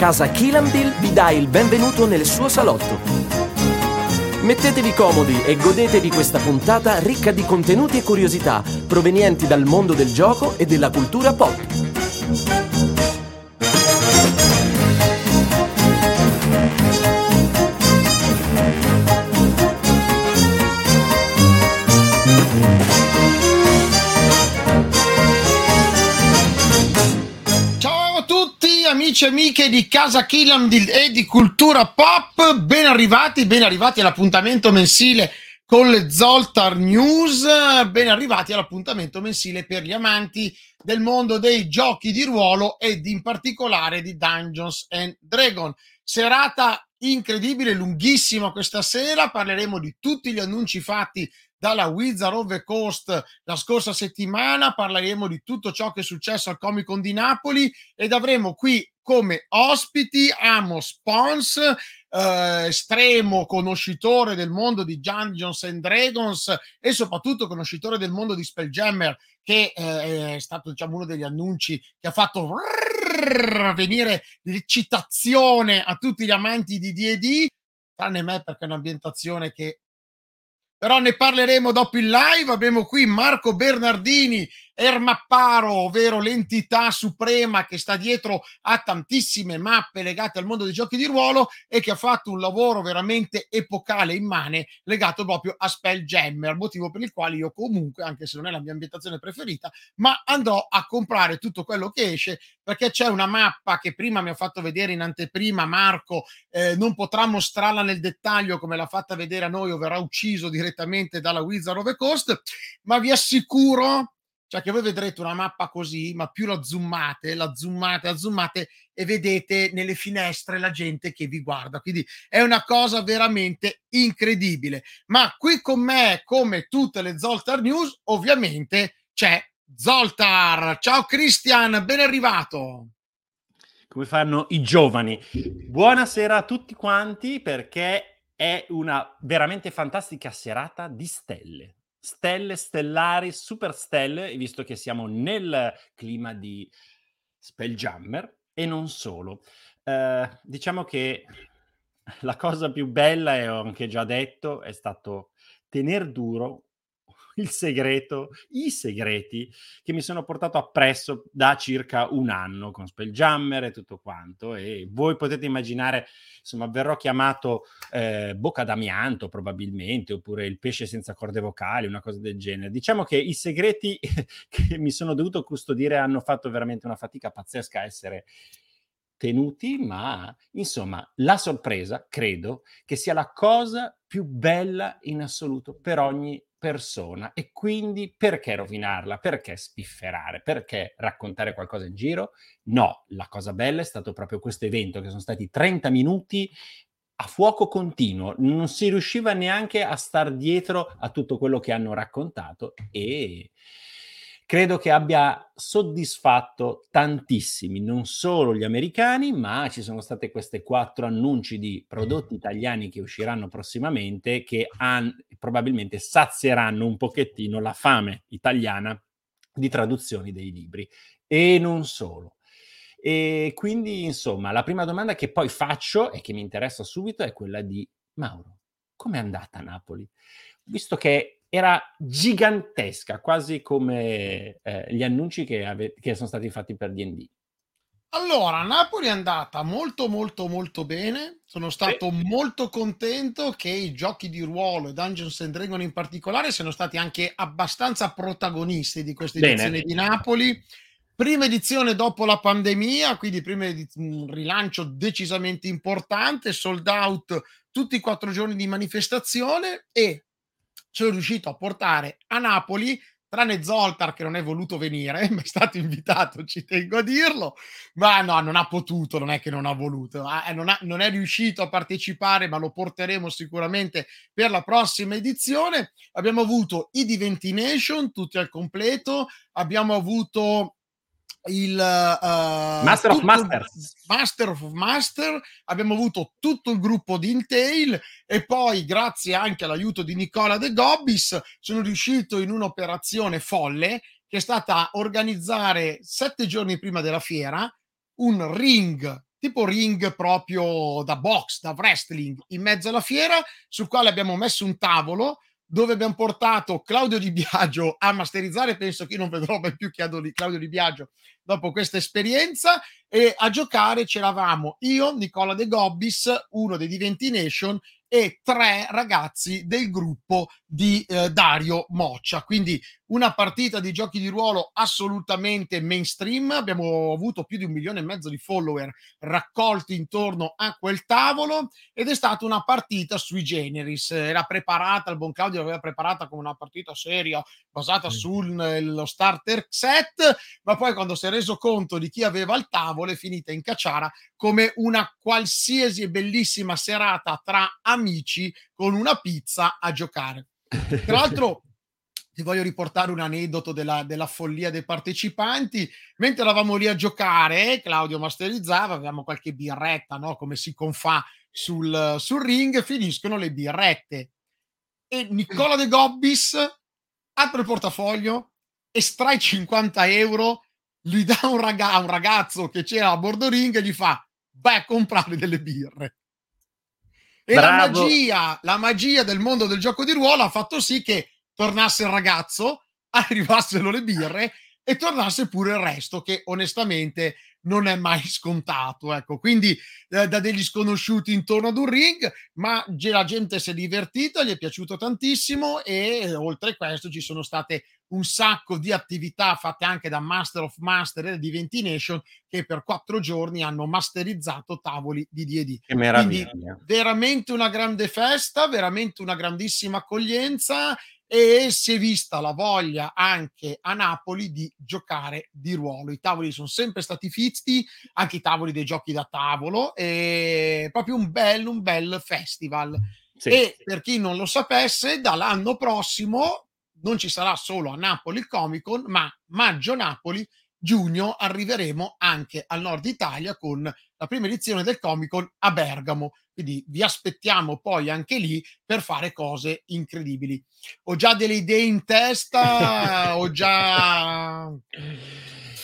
Casa Kilambil vi dà il benvenuto nel suo salotto. Mettetevi comodi e godetevi questa puntata ricca di contenuti e curiosità provenienti dal mondo del gioco e della cultura pop. Amici e amiche di Casa Killam e di Cultura Pop, ben arrivati, ben arrivati all'appuntamento mensile con le Zoltar News, ben arrivati all'appuntamento mensile per gli amanti del mondo dei giochi di ruolo ed in particolare di Dungeons and Dragon. Serata incredibile, lunghissima questa sera, parleremo di tutti gli annunci fatti dalla Wizard of the Coast la scorsa settimana, parleremo di tutto ciò che è successo al Comic Con di Napoli ed avremo qui come ospiti Amos Pons, eh, estremo conoscitore del mondo di Dungeons and Dragons e soprattutto conoscitore del mondo di Spelljammer che eh, è stato diciamo uno degli annunci che ha fatto venire l'eccitazione a tutti gli amanti di D&D tranne me perché è un'ambientazione che però ne parleremo dopo il live. Abbiamo qui Marco Bernardini, Ermapparo, ovvero l'entità suprema che sta dietro a tantissime mappe legate al mondo dei giochi di ruolo e che ha fatto un lavoro veramente epocale, immane, legato proprio a Spelljammer, motivo per il quale io comunque, anche se non è la mia ambientazione preferita, ma andrò a comprare tutto quello che esce perché c'è una mappa che prima mi ha fatto vedere in anteprima Marco, eh, non potrà mostrarla nel dettaglio come l'ha fatta vedere a noi o verrà ucciso direttamente dalla Wizard of the Coast, ma vi assicuro cioè che voi vedrete una mappa così, ma più la zoomate, la zoomate, la zoomate e vedete nelle finestre la gente che vi guarda. Quindi è una cosa veramente incredibile. Ma qui con me, come tutte le Zoltar News, ovviamente c'è Zoltar. Ciao Christian, ben arrivato. come fanno i giovani. Buonasera a tutti quanti perché è una veramente fantastica serata di stelle. Stelle stellari, super stelle, visto che siamo nel clima di Spelljammer e non solo. Eh, diciamo che la cosa più bella, e ho anche già detto, è stato tener duro il segreto, i segreti che mi sono portato appresso da circa un anno con Spelljammer e tutto quanto. E voi potete immaginare, insomma, verrò chiamato eh, bocca d'amianto probabilmente, oppure il pesce senza corde vocali, una cosa del genere. Diciamo che i segreti che mi sono dovuto custodire hanno fatto veramente una fatica pazzesca a essere tenuti, ma insomma la sorpresa credo che sia la cosa più bella in assoluto per ogni persona e quindi perché rovinarla? Perché spifferare? Perché raccontare qualcosa in giro? No, la cosa bella è stato proprio questo evento che sono stati 30 minuti a fuoco continuo, non si riusciva neanche a star dietro a tutto quello che hanno raccontato e credo che abbia soddisfatto tantissimi, non solo gli americani, ma ci sono state queste quattro annunci di prodotti italiani che usciranno prossimamente che han- probabilmente sazieranno un pochettino la fame italiana di traduzioni dei libri e non solo. E quindi, insomma, la prima domanda che poi faccio e che mi interessa subito è quella di Mauro, com'è andata Napoli? Visto che era gigantesca, quasi come eh, gli annunci che, ave- che sono stati fatti per D&D. Allora, Napoli è andata molto molto molto bene. Sono stato molto contento che i giochi di ruolo e Dungeons and Dragons in particolare siano stati anche abbastanza protagonisti di questa Bene. edizione di Napoli. Prima edizione dopo la pandemia, quindi prima ediz- un rilancio decisamente importante, sold out tutti i quattro giorni di manifestazione e sono riuscito a portare a Napoli tranne Zoltar che non è voluto venire, ma è stato invitato, ci tengo a dirlo, ma no, non ha potuto, non è che non ha voluto, ah, non, ha, non, è riuscito a partecipare, ma lo porteremo sicuramente per la prossima edizione. Abbiamo avuto i Diventi Nation, tutti al completo, abbiamo avuto il uh, Master of Masters. Master of Master, abbiamo avuto tutto il gruppo di Intel e poi grazie anche all'aiuto di Nicola De Gobbis sono riuscito in un'operazione folle che è stata organizzare sette giorni prima della fiera un ring tipo ring proprio da box, da wrestling in mezzo alla fiera sul quale abbiamo messo un tavolo dove abbiamo portato Claudio Di Biagio a masterizzare, penso che io non vedrò mai più Claudio Di Biagio dopo questa esperienza e a giocare c'eravamo io, Nicola De Gobbis, uno dei Diventi Nation e tre ragazzi del gruppo di eh, Dario Moccia. Quindi una partita di giochi di ruolo assolutamente mainstream. Abbiamo avuto più di un milione e mezzo di follower raccolti intorno a quel tavolo ed è stata una partita sui generis. Era preparata, il buon Claudio l'aveva preparata come una partita seria basata mm. sullo starter set, ma poi quando si è reso conto di chi aveva il tavolo è finita in cacciara come una qualsiasi bellissima serata tra amici con una pizza a giocare. Tra l'altro, ti voglio riportare un aneddoto della, della, follia dei partecipanti. Mentre eravamo lì a giocare, Claudio masterizzava, avevamo qualche birretta, no? come si confà sul, sul ring, finiscono le birrette. E Nicola De Gobbis apre il portafoglio, estrae 50 euro, gli dà un, raga- un ragazzo che c'era a bordo ring e gli fa, vai a comprare delle birre. E la magia, la magia del mondo del gioco di ruolo ha fatto sì che tornasse il ragazzo, arrivassero le birre e tornasse pure il resto, che onestamente non è mai scontato. Ecco, quindi eh, da degli sconosciuti intorno ad un ring, ma la gente si è divertita, gli è piaciuto tantissimo e oltre a questo ci sono state un sacco di attività fatte anche da Master of Master e di Ventination che per quattro giorni hanno masterizzato tavoli di D&D. Che meraviglia! Quindi, veramente una grande festa, veramente una grandissima accoglienza e si è vista la voglia anche a Napoli di giocare di ruolo. I tavoli sono sempre stati fitti, anche i tavoli dei giochi da tavolo, e proprio un bel, un bel festival. Sì, e sì. per chi non lo sapesse, dall'anno prossimo non ci sarà solo a Napoli il Comic Con, ma maggio-Napoli, giugno arriveremo anche al nord Italia con la prima edizione del Comic Con a Bergamo. Quindi vi aspettiamo poi anche lì per fare cose incredibili. Ho già delle idee in testa, ho già,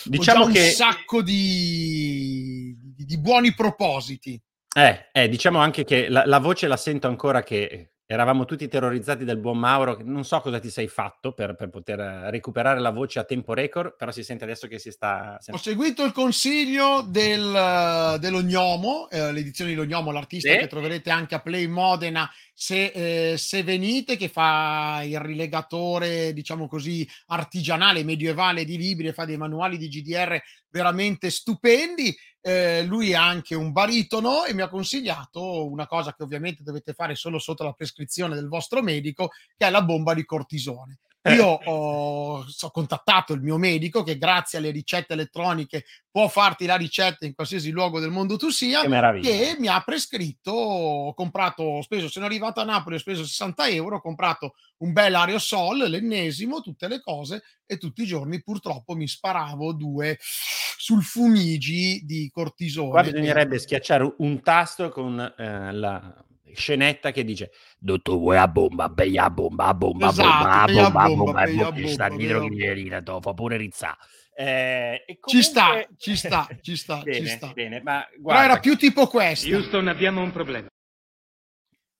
diciamo ho già che... un sacco di, di, buoni propositi. Eh, eh, diciamo anche che la, la voce la sento ancora che Eravamo tutti terrorizzati del buon Mauro, non so cosa ti sei fatto per, per, poter recuperare la voce a tempo record, però si sente adesso che si sta... Ho seguito il consiglio del, dell'Ognomo, eh, l'edizione di L'Ognomo, l'artista sì. che troverete anche a Play Modena se, eh, se, venite, che fa il rilegatore, diciamo così, artigianale, medievale di libri e fa dei manuali di GDR veramente stupendi. Eh, lui è anche un baritono e mi ha consigliato una cosa che ovviamente dovete fare solo sotto la prescrizione del vostro medico, che è la bomba di cortisone. Io ho, ho, contattato il mio medico che grazie alle ricette elettroniche può farti la ricetta in qualsiasi luogo del mondo tu sia, che, che mi ha prescritto, ho comprato, ho speso, sono arrivato a Napoli, ho speso 60 euro, ho comprato un bel aerosol, l'ennesimo, tutte le cose e tutti i giorni purtroppo mi sparavo due sul fumigi di cortisone. Qua bisognerebbe schiacciare un tasto con eh, la scenetta che dice Dottor vuoi a bomba, bei a bomba, a bomba, esatto, bomba, a bomba, a bomba, bomba, bomba sta dietro che viene fa pure rizza. Eh, comunque... Ci sta, ci sta, ci sta, bene, ci sta. Bene, ma guarda, Però era più tipo questo. Houston, abbiamo un problema.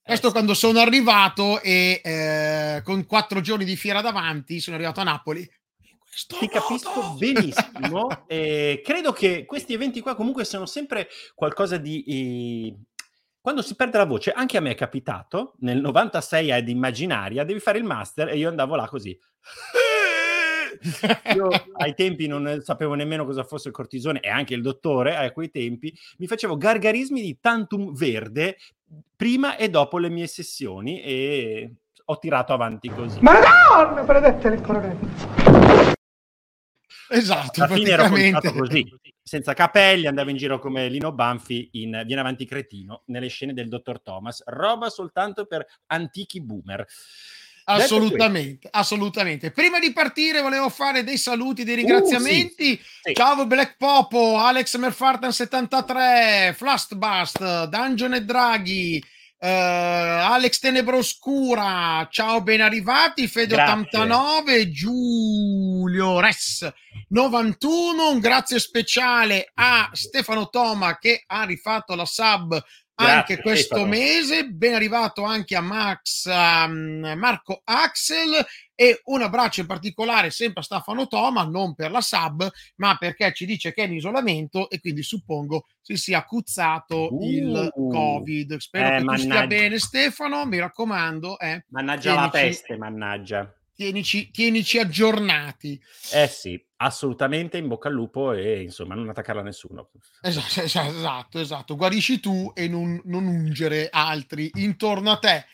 Questo quando sono arrivato e eh, con quattro giorni di fiera davanti sono arrivato a Napoli. Ti capisco benissimo. eh, credo che questi eventi qua comunque sono sempre qualcosa di eh, quando si perde la voce, anche a me è capitato, nel 96 ad Immaginaria, devi fare il master e io andavo là così. io ai tempi non sapevo nemmeno cosa fosse il cortisone e anche il dottore a quei tempi mi facevo gargarismi di tantum verde prima e dopo le mie sessioni e ho tirato avanti così. Madonna, benedette le coronette. Esatto, Alla fine ero così, senza capelli, andavo in giro come Lino Banfi in Viene avanti cretino, nelle scene del dottor Thomas, roba soltanto per antichi boomer. Assolutamente, assolutamente. Prima di partire volevo fare dei saluti, dei ringraziamenti. Uh, sì, sì. Ciao Black Popo, Alex Merfartan 73, Flastbust, Dungeon e Draghi, eh, Alex Tenebroscura, ciao ben arrivati, Fede Grazie. 89, Giulio Res 91, un grazie speciale a Stefano Toma che ha rifatto la sub anche Grazie, questo Stefano. mese. Ben arrivato anche a Max, um, Marco Axel e un abbraccio in particolare sempre a Stefano Toma, non per la sub, ma perché ci dice che è in isolamento e quindi suppongo si sia cuzzato Uh. il Covid. Spero Eh, che tu stia mannaggia. bene, Stefano. Mi raccomando, eh, Mannaggia la Tienici- peste, mannaggia. tienici, tienici aggiornati. Eh sì, assolutamente in bocca al lupo e insomma non attaccarla a nessuno. Esatto, esatto, esatto. Guarisci tu e non, non ungere altri intorno a te.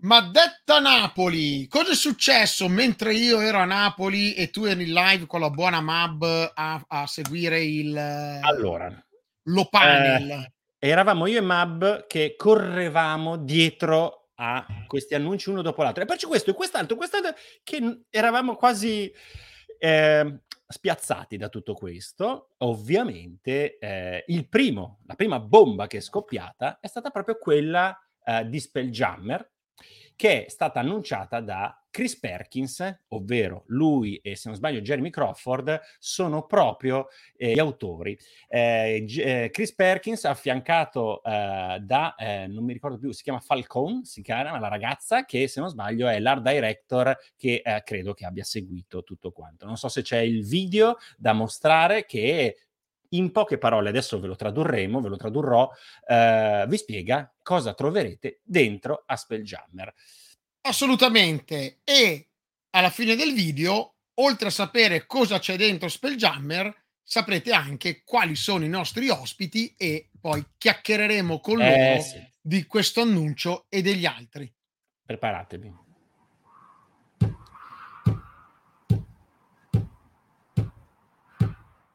Ma detta Napoli, cosa è successo mentre io ero a Napoli e tu eri in live con la buona Mab a, a seguire il Allora, lo panel? eravamo io e Mab che correvamo dietro a questi annunci uno dopo l'altro. E poi c'è questo e quest'altro, quest'altro, che eravamo quasi eh, spiazzati da tutto questo. Ovviamente eh, il primo, la prima bomba che è scoppiata è stata proprio quella eh, di Spelljammer, che è stata annunciata da Chris Perkins, ovvero lui e se non sbaglio Jeremy Crawford, sono proprio eh, gli autori. Eh, G- eh, Chris Perkins affiancato eh, da, eh, non mi ricordo più, si chiama Falcone, si chiama la ragazza che se non sbaglio è l'art director che eh, credo che abbia seguito tutto quanto. Non so se c'è il video da mostrare che in poche parole, adesso ve lo tradurremo, ve lo tradurrò, eh, vi spiega cosa troverete dentro a Spelljammer. Assolutamente. E alla fine del video, oltre a sapere cosa c'è dentro Spelljammer, saprete anche quali sono i nostri ospiti e poi chiacchiereremo con loro Eh, sì, di questo annuncio e degli altri. preparatevi.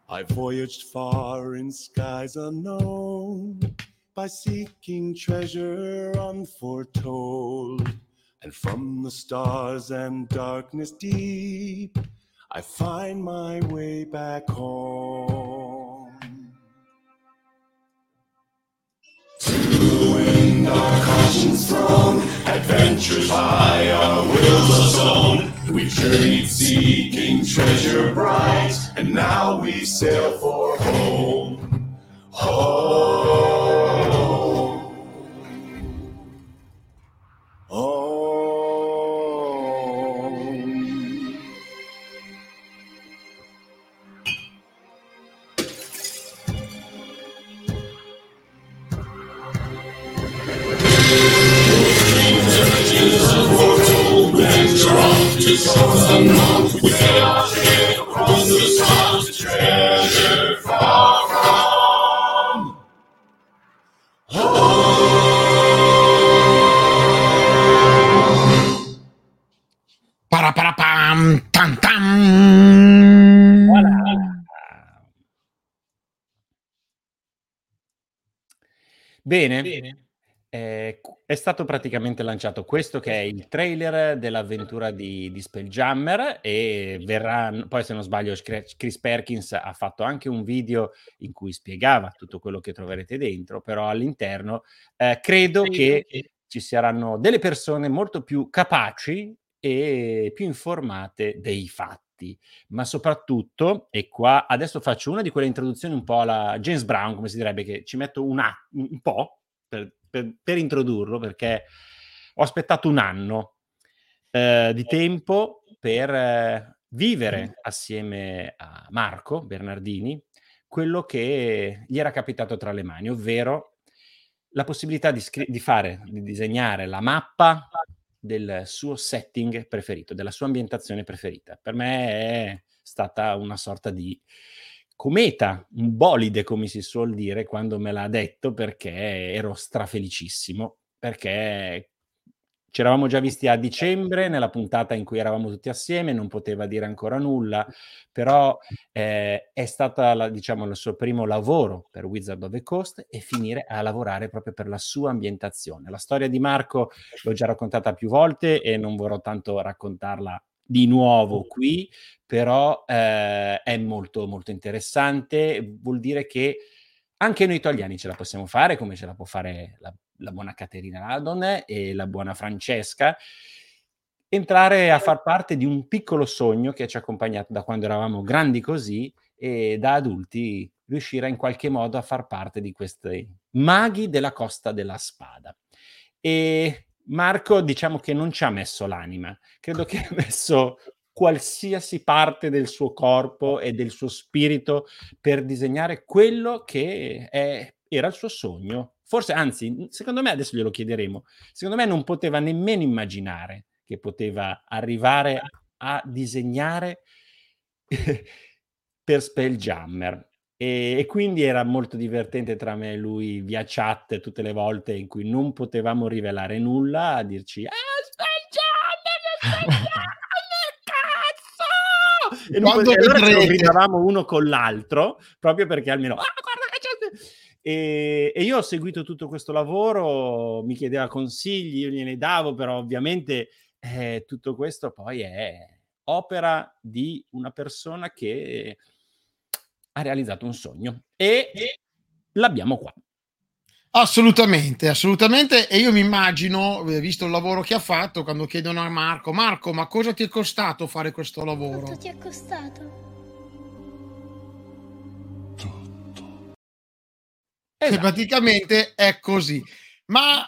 I voyaged far in skies unknown by seeking treasure unforetold. And from the stars and darkness deep, I find my way back home. Thrown, adventures high, our wills alone. We journeyed seeking treasure bright, and now we sail for home. Home. Bene, eh, è stato praticamente lanciato questo che è il trailer dell'avventura di, di Spelljammer e verrà, poi se non sbaglio Chris Perkins ha fatto anche un video in cui spiegava tutto quello che troverete dentro, però all'interno eh, credo che ci saranno delle persone molto più capaci e più informate dei fatti, ma soprattutto, e qua adesso faccio una di quelle introduzioni un po' alla James Brown, come si direbbe, che ci metto un, a- un po' per, per- per introdurlo, perché ho aspettato un anno eh, di tempo per eh, vivere assieme a Marco Bernardini quello che gli era capitato tra le mani, ovvero la possibilità di, scri- di fare, di disegnare la mappa del suo setting preferito, della sua ambientazione preferita. Per me è stata una sorta di cometa, un bolide, come si suol dire, quando me l'ha detto, perché ero strafelicissimo, perché ci eravamo già visti a dicembre, nella puntata in cui eravamo tutti assieme, non poteva dire ancora nulla, però eh, è stato diciamo, il suo primo lavoro per Wizard of the Coast e finire a lavorare proprio per la sua ambientazione. La storia di Marco l'ho già raccontata più volte e non vorrò tanto raccontarla di nuovo qui, però eh, è molto molto interessante, vuol dire che anche noi italiani ce la possiamo fare come ce la può fare la la buona Caterina Ladon e la buona Francesca, entrare a far parte di un piccolo sogno che ci ha accompagnato da quando eravamo grandi così e da adulti riuscire in qualche modo a far parte di questi maghi della costa della spada. E Marco diciamo che non ci ha messo l'anima, credo che ha messo qualsiasi parte del suo corpo e del suo spirito per disegnare quello che è, era il suo sogno, Forse, anzi, secondo me adesso glielo chiederemo. Secondo me non poteva nemmeno immaginare che poteva arrivare a disegnare per Spelljammer. E, e, quindi era molto divertente tra me e lui via chat tutte le volte in cui non potevamo rivelare nulla a dirci ah Spelljammer, cazzo! E Quando allora ce lo gridavamo uno con l'altro proprio perché almeno ah guarda che c'è e, e, io ho seguito tutto questo lavoro, mi chiedeva consigli, io gliene davo, però ovviamente eh, tutto questo poi è opera di una persona che ha realizzato un sogno e, e l'abbiamo qua. Assolutamente, assolutamente. E io mi immagino, eh, visto il lavoro che ha fatto, quando chiedono a Marco, Marco, ma cosa ti è costato fare questo lavoro? Quanto ti è costato? Esatto. praticamente è così. Ma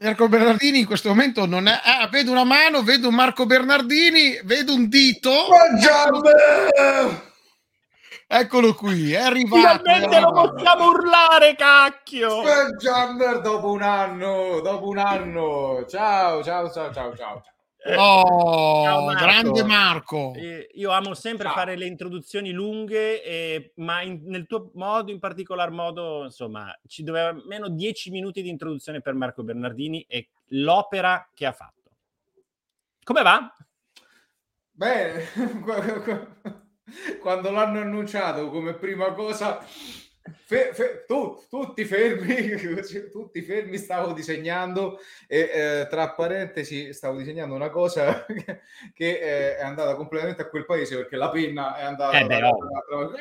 Marco Bernardini in questo momento non è. Ah, vedo una mano, vedo Marco Bernardini, vedo un dito. Mangiame! Eccolo qui, è arrivato. Finalmente lo possiamo urlare, cacchio! Spelljammer dopo un anno, dopo un anno. Ciao, ciao, ciao, ciao, ciao. Oh, Ciao Marco. grande Marco. Eh, io amo sempre Ciao. fare le introduzioni lunghe, eh, ma in, nel tuo modo, in particolar modo, insomma, ci doveva meno dieci minuti di introduzione per Marco Bernardini e l'opera che ha fatto. Come va? Bene, quando l'hanno annunciato come prima cosa Fe, fe, tu, tutti fermi, tutti fermi, stavo disegnando e eh, tra parentesi stavo disegnando una cosa che, che eh, è andata completamente a quel paese perché la penna è andata... Eh beh, ovvio.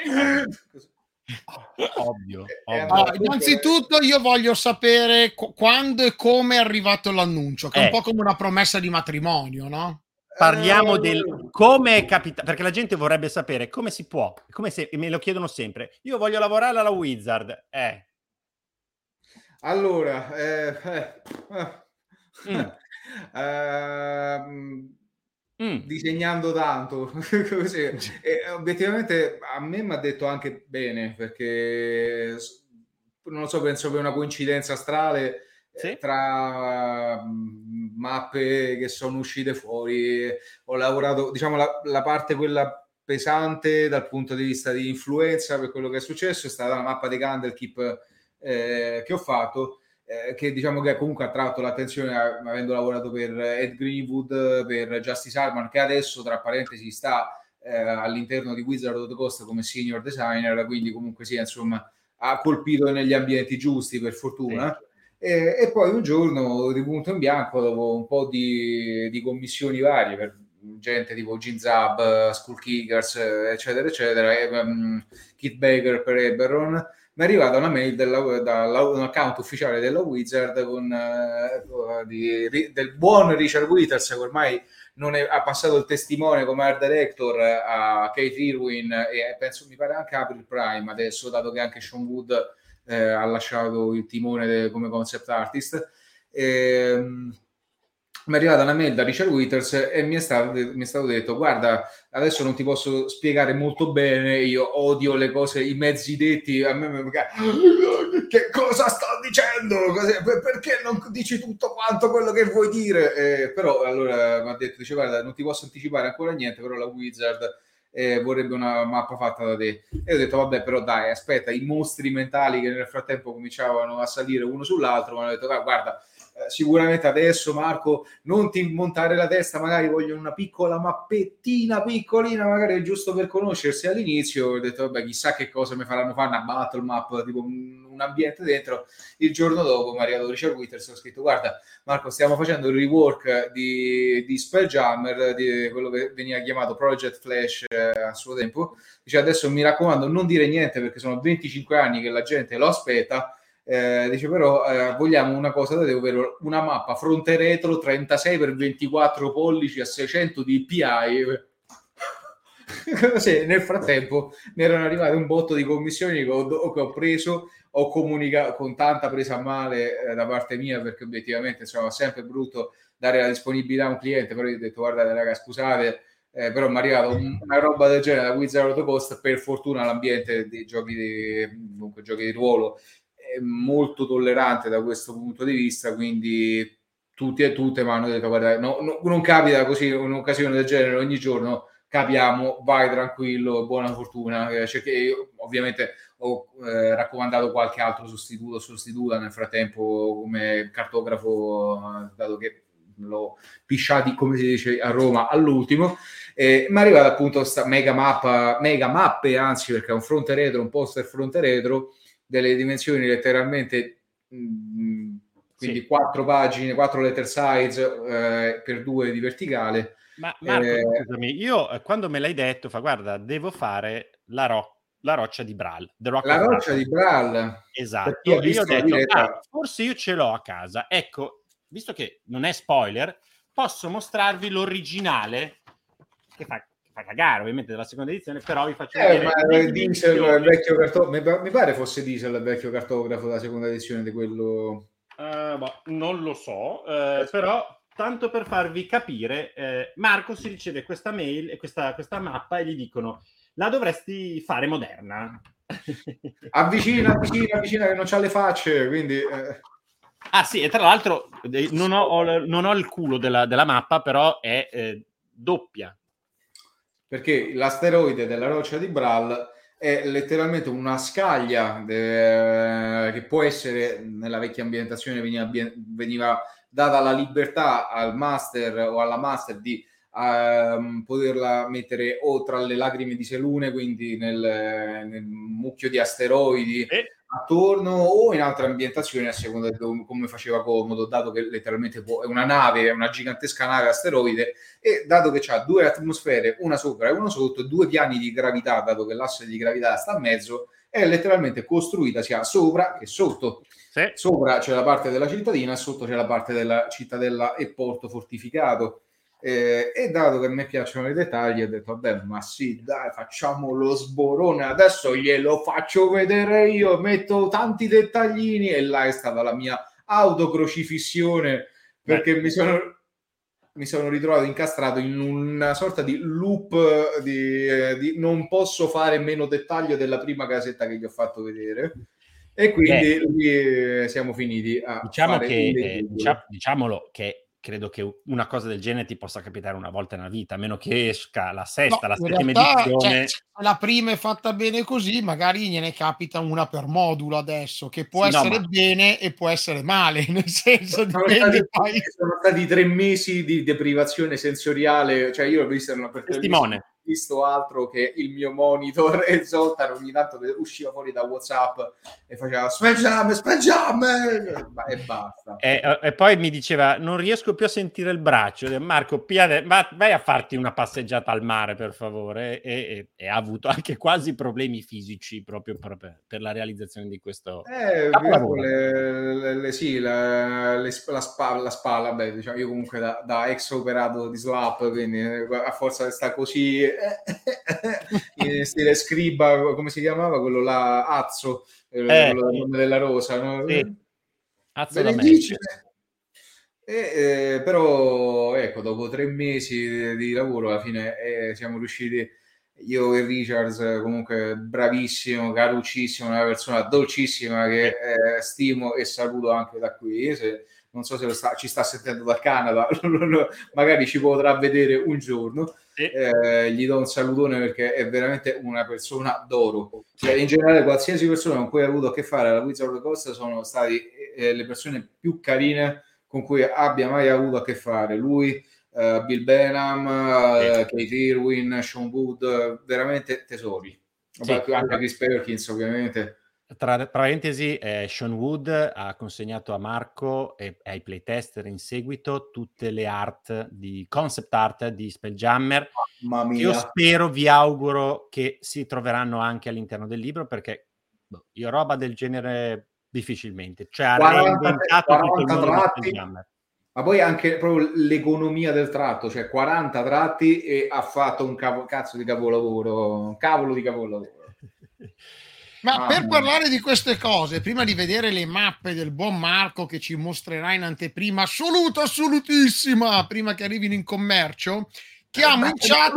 ovvio. Allora, innanzitutto io voglio sapere qu- quando e come è arrivato l'annuncio, che è un po' come una promessa di matrimonio, no? Parliamo eh, del come è capitato, perché la gente vorrebbe sapere come si può, come se me lo chiedono sempre. Io voglio lavorare alla Wizard. Eh. Allora, eh, eh, mm. uh, mm. disegnando tanto, così. E, obiettivamente a me mi ha detto anche bene, perché non lo so, penso che è una coincidenza astrale sì. tra uh, mappe che sono uscite fuori, ho lavorato, diciamo, la, la, parte quella pesante dal punto di vista di influenza per quello che è successo è stata la mappa di Candlekeep eh, che ho fatto, eh, che diciamo che comunque ha tratto l'attenzione avendo lavorato per Ed Greenwood, per Justice Harman, che adesso tra parentesi sta eh, all'interno di Wizard of the Coast come senior designer, quindi comunque sia insomma ha colpito negli ambienti giusti per fortuna. Sì e, e, poi un giorno di punto in bianco, dopo un po' di, di commissioni varie per gente tipo Ginzab, Skull Kickers, eccetera, eccetera, e um, Kit Baker per Eberron, mi è arrivata una mail da un account ufficiale della Wizard con, uh, di, del buon Richard Withers, che ormai è, ha passato il testimone come art director a Kate Irwin e penso mi pare anche April Prime adesso, dato che anche Sean Wood eh, ha lasciato il timone de, come concept artist. E, ehm, mi è arrivata una mail da Richard Withers e mi è, stato, mi è, stato, detto guarda adesso non ti posso spiegare molto bene io odio le cose i mezzi detti a me mi che cosa sto dicendo? Perché non dici tutto quanto quello che vuoi dire? Eh, però allora mi ha detto dice guarda non ti posso anticipare ancora niente però la Wizard eh, vorrebbe una mappa fatta da te. E ho detto, vabbè, però dai, aspetta, i mostri mentali che nel frattempo cominciavano a salire uno sull'altro, mi hanno detto, "Ah, guarda, eh, sicuramente adesso Marco non ti montare la testa magari voglio una piccola mappettina piccolina magari giusto per conoscersi all'inizio ho detto vabbè chissà che cosa mi faranno fare una battle map tipo un, ambiente dentro. Il giorno dopo mi è arrivato Richard Withers ho scritto guarda Marco stiamo facendo il rework di, di Spelljammer di quello che veniva chiamato Project Flash eh, a suo tempo. Dice adesso mi raccomando non dire niente perché sono 25 anni che la gente lo aspetta eh, dice però eh, vogliamo una cosa da te, ovvero una mappa fronte retro 36 x 24 pollici a 600 dpi Sì, nel frattempo mi erano arrivate un botto di commissioni che ho, che ho preso ho comunicato con tanta presa a male eh, da parte mia perché obiettivamente insomma, sempre brutto dare la disponibilità a un cliente però io ho detto guardate raga scusate eh, però mi è arrivata un- una roba del genere da Wizard of the Coast per fortuna l'ambiente dei giochi di, comunque, giochi di ruolo molto tollerante da questo punto di vista, quindi tutti e tutte mi hanno detto guarda, no- no- non capita così un'occasione del genere ogni giorno, capiamo, vai tranquillo, buona fortuna. Eh, che io, ovviamente ho eh, raccomandato qualche altro sostituto sostituta nel frattempo come cartografo, eh, dato che l'ho pisciati, come si dice a Roma, all'ultimo. Eh, ma è arrivata appunto questa mega mappa, mega mappe, anzi, perché è un fronte retro, un poster fronte retro, delle dimensioni letteralmente mh, quindi Sì. quattro pagine, quattro letter size eh, per due di verticale. Ma Marco, Eh, scusami, io eh, quando me l'hai detto, fa guarda, devo fare la, ro- la roccia di Bral. La roccia Bral. di Bral. Esatto. Ha Io ho detto, "Ah, forse io ce l'ho a casa. Ecco, visto che non è spoiler, posso mostrarvi l'originale che fa, fa cagare ovviamente della seconda edizione, però vi faccio Eh, vedere Diesel, dimensioni. il vecchio cartografo, mi, pa- mi pare fosse Diesel il vecchio cartografo della seconda edizione di quello. Eh, boh, non lo so, eh, però tanto per farvi capire, eh, Marco si riceve questa mail e questa, questa mappa e gli dicono la dovresti fare moderna. Avvicina, avvicina, avvicina, che non c'ha le facce, quindi. eh, ah sì, e tra l'altro eh, non ho, ho- non ho il culo della, della mappa, però è eh, doppia. Perché l'asteroide della roccia di Bral è letteralmente una scaglia de- che può essere nella vecchia ambientazione veniva, veniva data la libertà al master o alla master di ehm, poterla mettere o tra le lacrime di Selune quindi nel, nel mucchio di asteroidi E attorno o in altre ambientazioni a seconda di come faceva comodo, dato che letteralmente può- è una nave, è una gigantesca nave asteroide e dato che ha due atmosfere, una sopra e una sotto, due piani di gravità, dato che l'asse di gravità sta a mezzo, è letteralmente costruita sia sopra che sotto. sì, Sopra c'è la parte della cittadina, sotto c'è la parte della cittadella e porto fortificato. Eh, e dato che a me piacciono i dettagli, ho detto: Vabbè, ma sì, dai, facciamo lo sborone. Adesso glielo faccio vedere io. Metto tanti dettaglini. E là è stata la mia autocrocifissione perché mi sono, mi sono ritrovato incastrato in una sorta di loop di, eh, di non posso fare meno dettaglio della prima casetta che gli ho fatto vedere. E quindi lì, eh, siamo finiti a diciamo che, eh, leggibile. dicia- diciamolo che credo che una cosa del genere ti possa capitare una volta nella vita, a meno che esca la sesta, No, la settima realtà, edizione. cioè, la prima è fatta bene così, magari gliene capita una per modulo adesso, che può Sì, no, essere ma- bene e può essere male, nel senso sono dipende stati, poi. sono stati tre mesi di deprivazione sensoriale, cioè io ho visto una per Testimone. Visto altro che il mio monitor e Zoltan ogni tanto usciva fuori da Whatsapp e faceva speggiame, speggiame e basta. E, e poi mi diceva: Non riesco più a sentire il braccio. Io, Marco, piade- va- vai a farti una passeggiata al mare, per favore. E, e- e ha avuto anche quasi problemi fisici proprio per, per la realizzazione di questo. Eh, le, le- le- sì, la, la spalla, la spalla, beh, diciamo, io comunque da, da ex operato di slap, quindi eh, a forza stare così in stile scriba, come si chiamava quello là, Azzo, eh, Eh, quello della rosa, no? Sì. Azzo da. E, eh, però ecco, dopo tre mesi di, lavoro alla fine eh, siamo riusciti io e Richards eh, comunque bravissimo, caruccissimo, una persona dolcissima che eh, stimo e saluto anche da qui se non so se sta- ci sta sentendo dal Canada, magari ci potrà vedere un giorno. Eh, gli do un salutone perché è veramente una persona d'oro. Cioè, in generale, qualsiasi persona con cui ho avuto a che fare alla Wizard of the Coast sono stati eh, le persone più carine con cui abbia mai avuto a che fare. Lui, eh, Bill Benham, eh, Kate Irwin, Sean Wood, eh, veramente tesori. Vabbè, Sì. Anche Chris Perkins, ovviamente. Tra, parentesi, eh, Sean Wood ha consegnato a Marco e ai playtester in seguito tutte le art di concept art di Spelljammer. Io spero, vi auguro che si troveranno anche all'interno del libro perché boh, io roba del genere difficilmente. Cioè, ha 40 reinventato tutto il 40 mondo di tratti. Ma poi anche proprio l'economia del tratto, cioè 40 tratti e ha fatto un cavo- cazzo di capolavoro, un cavolo di capolavoro. Ma Mamma per mia. parlare di queste cose, prima di vedere le mappe del buon Marco che ci mostrerà in anteprima assoluta, assolutissima, prima che arrivino in commercio, chiamo in chat.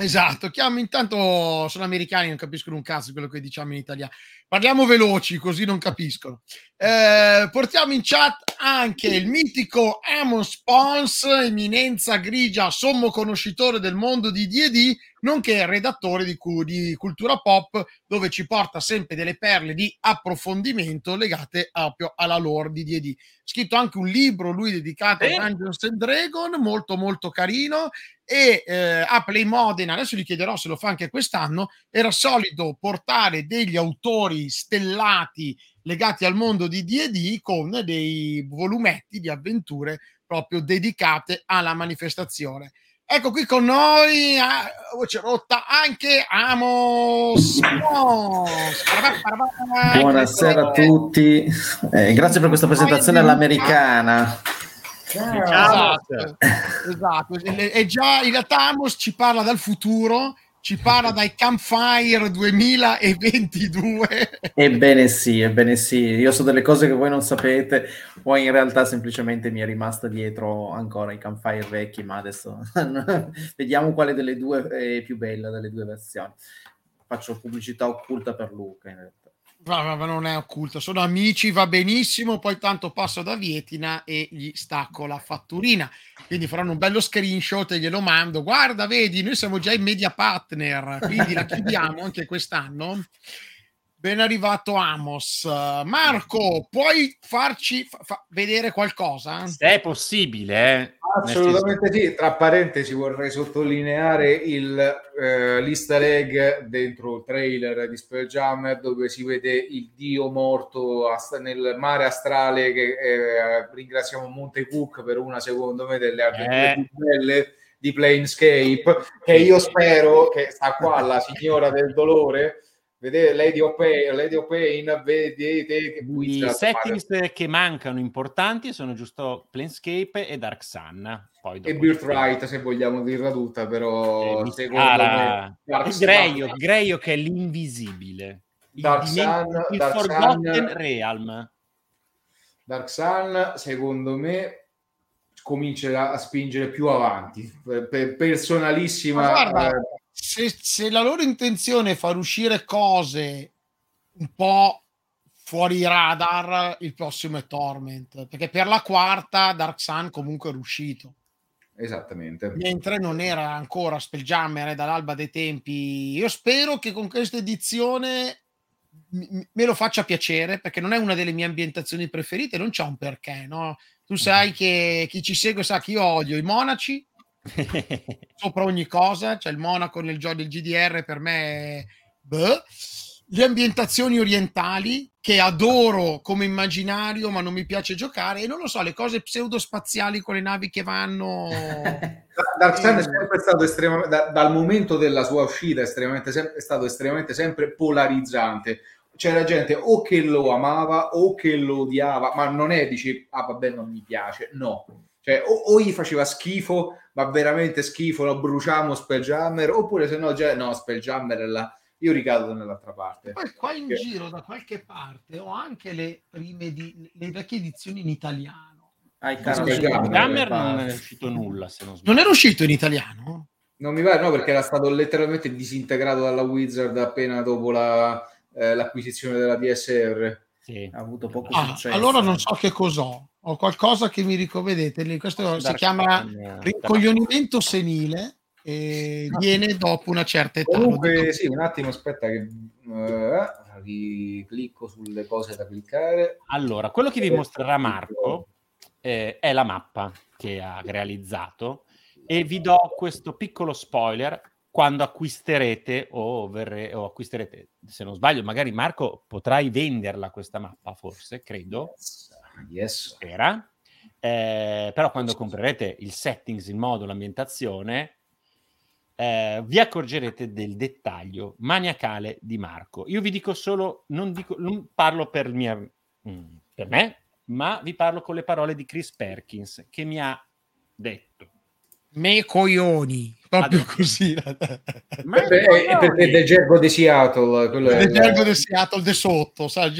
Esatto, chiamo intanto sono americani, non capiscono un cazzo quello che diciamo in italiano. Parliamo veloci così non capiscono. Eh, portiamo in chat anche il mitico Amon Spons, eminenza grigia, sommo conoscitore del mondo di D&D, nonché redattore di, cu- di Cultura Pop, dove ci porta sempre delle perle di approfondimento legate proprio alla lore di D&D. Scritto anche un libro, lui dedicato Bene. a Dungeons and Dragon, molto molto carino, e eh, a Play Modena, adesso gli chiederò se lo fa anche quest'anno, era solito portare degli autori stellati legati al mondo di D&D con dei volumetti di avventure proprio dedicate alla manifestazione. Ecco qui con noi a voce rotta anche Amos. Buonasera a tutti, Eh, grazie per questa presentazione all'americana. Esatto, esatto. E- già in realtà Amos ci parla dal futuro, ci parla dai Campfire 2022. Ebbene sì, ebbene sì, io so delle cose che voi non sapete, poi in realtà semplicemente mi è rimasta dietro ancora i campfire vecchi, ma adesso vediamo quale delle due è più bella delle due versioni. Faccio pubblicità occulta per Luca in realtà. Ma, ma- ma non è occulto, sono amici, va benissimo. Poi tanto passo da Vietina e gli stacco la fatturina. Quindi faranno un bello screenshot e glielo mando. Guarda, vedi, noi siamo già in media partner, quindi la chiudiamo anche quest'anno. Ben arrivato Amos. Marco, puoi farci fa- fa- vedere qualcosa? Se è possibile, eh. Assolutamente sì, tra parentesi vorrei sottolineare il, eh, l'easter egg dentro il trailer di Spelljammer dove si vede il dio morto ast- nel mare astrale che eh, ringraziamo Monte Cook per una secondo me delle avventure Eh. più belle di Planescape che io spero che sta qua la signora del dolore vedete Lady of Pain, Lady of Pain vedete che I settings che mancano importanti sono giusto Planescape e Dark Sun. Poi e Birthright se vogliamo dirla tutta però mi secondo spara. me Dark E Sun- Greio, Greio che è l'invisibile. Il, Dark dimen- Sun- il Dark Forgotten Sun- Realm. Dark Sun secondo me comincerà a spingere più avanti per, per personalissima Ma guarda, eh, se, se la loro intenzione è far uscire cose un po' fuori radar, il prossimo è Torment, perché per la quarta Dark Sun comunque è uscito, esattamente mentre non era ancora Spelljammer eh, dall'alba dei tempi. Io spero che con questa edizione me lo faccia piacere, perché non è una delle mie ambientazioni preferite, non c'è un perché, no? Tu sai che chi ci segue sa che io odio i monaci, sopra ogni cosa, cioè il Monaco nel gioco del GDR per me è boh. le ambientazioni orientali che adoro come immaginario ma non mi piace giocare e non lo so le cose pseudospaziali con le navi che vanno. Dark Sun è sempre stato estremamente da- dal momento della sua uscita estremamente sem- è stato estremamente sempre polarizzante. C'era gente o che lo amava o che lo odiava ma non è dici ah vabbè non mi piace no cioè o, o gli faceva schifo ma veramente schifo lo bruciamo Spelljammer oppure se no già no Spelljammer è la io ricado nell'altra parte poi qua in Che- giro da qualche parte ho anche le prime di, le vecchie edizioni in italiano Ai Spelljammer, Spelljammer non è uscito nulla, se non sbaglio. non era uscito in italiano? Non mi pare, no, perché era stato letteralmente disintegrato dalla Wizard appena dopo la, eh, l'acquisizione della DSR. Sì. ha avuto poco Ah, successo. allora non so che cos'ho. Ho qualcosa che mi ricovedete lì. Questo si chiama rincoglionimento senile e viene dopo una certa età. Comunque, sì, un attimo, aspetta che eh, riclicco sulle cose da cliccare. Allora, quello che vi mostrerà Marco eh, è la mappa che ha realizzato e vi do questo piccolo spoiler quando acquisterete o, verre- o acquisterete, se non sbaglio, magari Marco potrai venderla questa mappa, forse, credo, Yes. era. Eh, però quando comprerete il settings, il modo, l'ambientazione, eh, vi accorgerete del dettaglio maniacale di Marco. Io vi dico solo, non, dico, non parlo per, mia, mm, per me, ma vi parlo con le parole di Chris Perkins che mi ha detto. Me coglioni, proprio Adesso- così. Ma Eh, beh, perché è del gergo di Seattle. Quello è Nel il- gergo del Seattle de sotto, sai?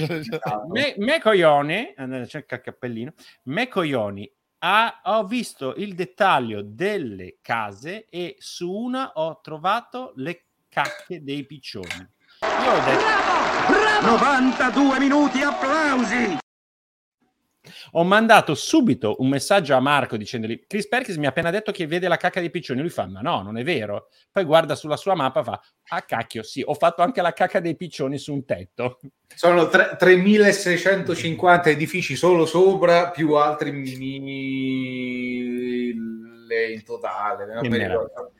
Me, me coglione, eh, cerca il cappellino, me coglioni, ha- ho visto il dettaglio delle case e su una ho trovato le cacche dei piccioni. Io ho detto, 92 minuti, applausi! Ho mandato subito un messaggio a Marco dicendogli Chris Perkins mi ha appena detto che vede la cacca dei piccioni lui fa ma no non è vero poi guarda sulla sua mappa fa ah cacchio sì ho fatto anche la cacca dei piccioni su un tetto Sono tre- 3650 edifici solo sopra, più altri mille in totale. non Che mi meraviglia. ricordo.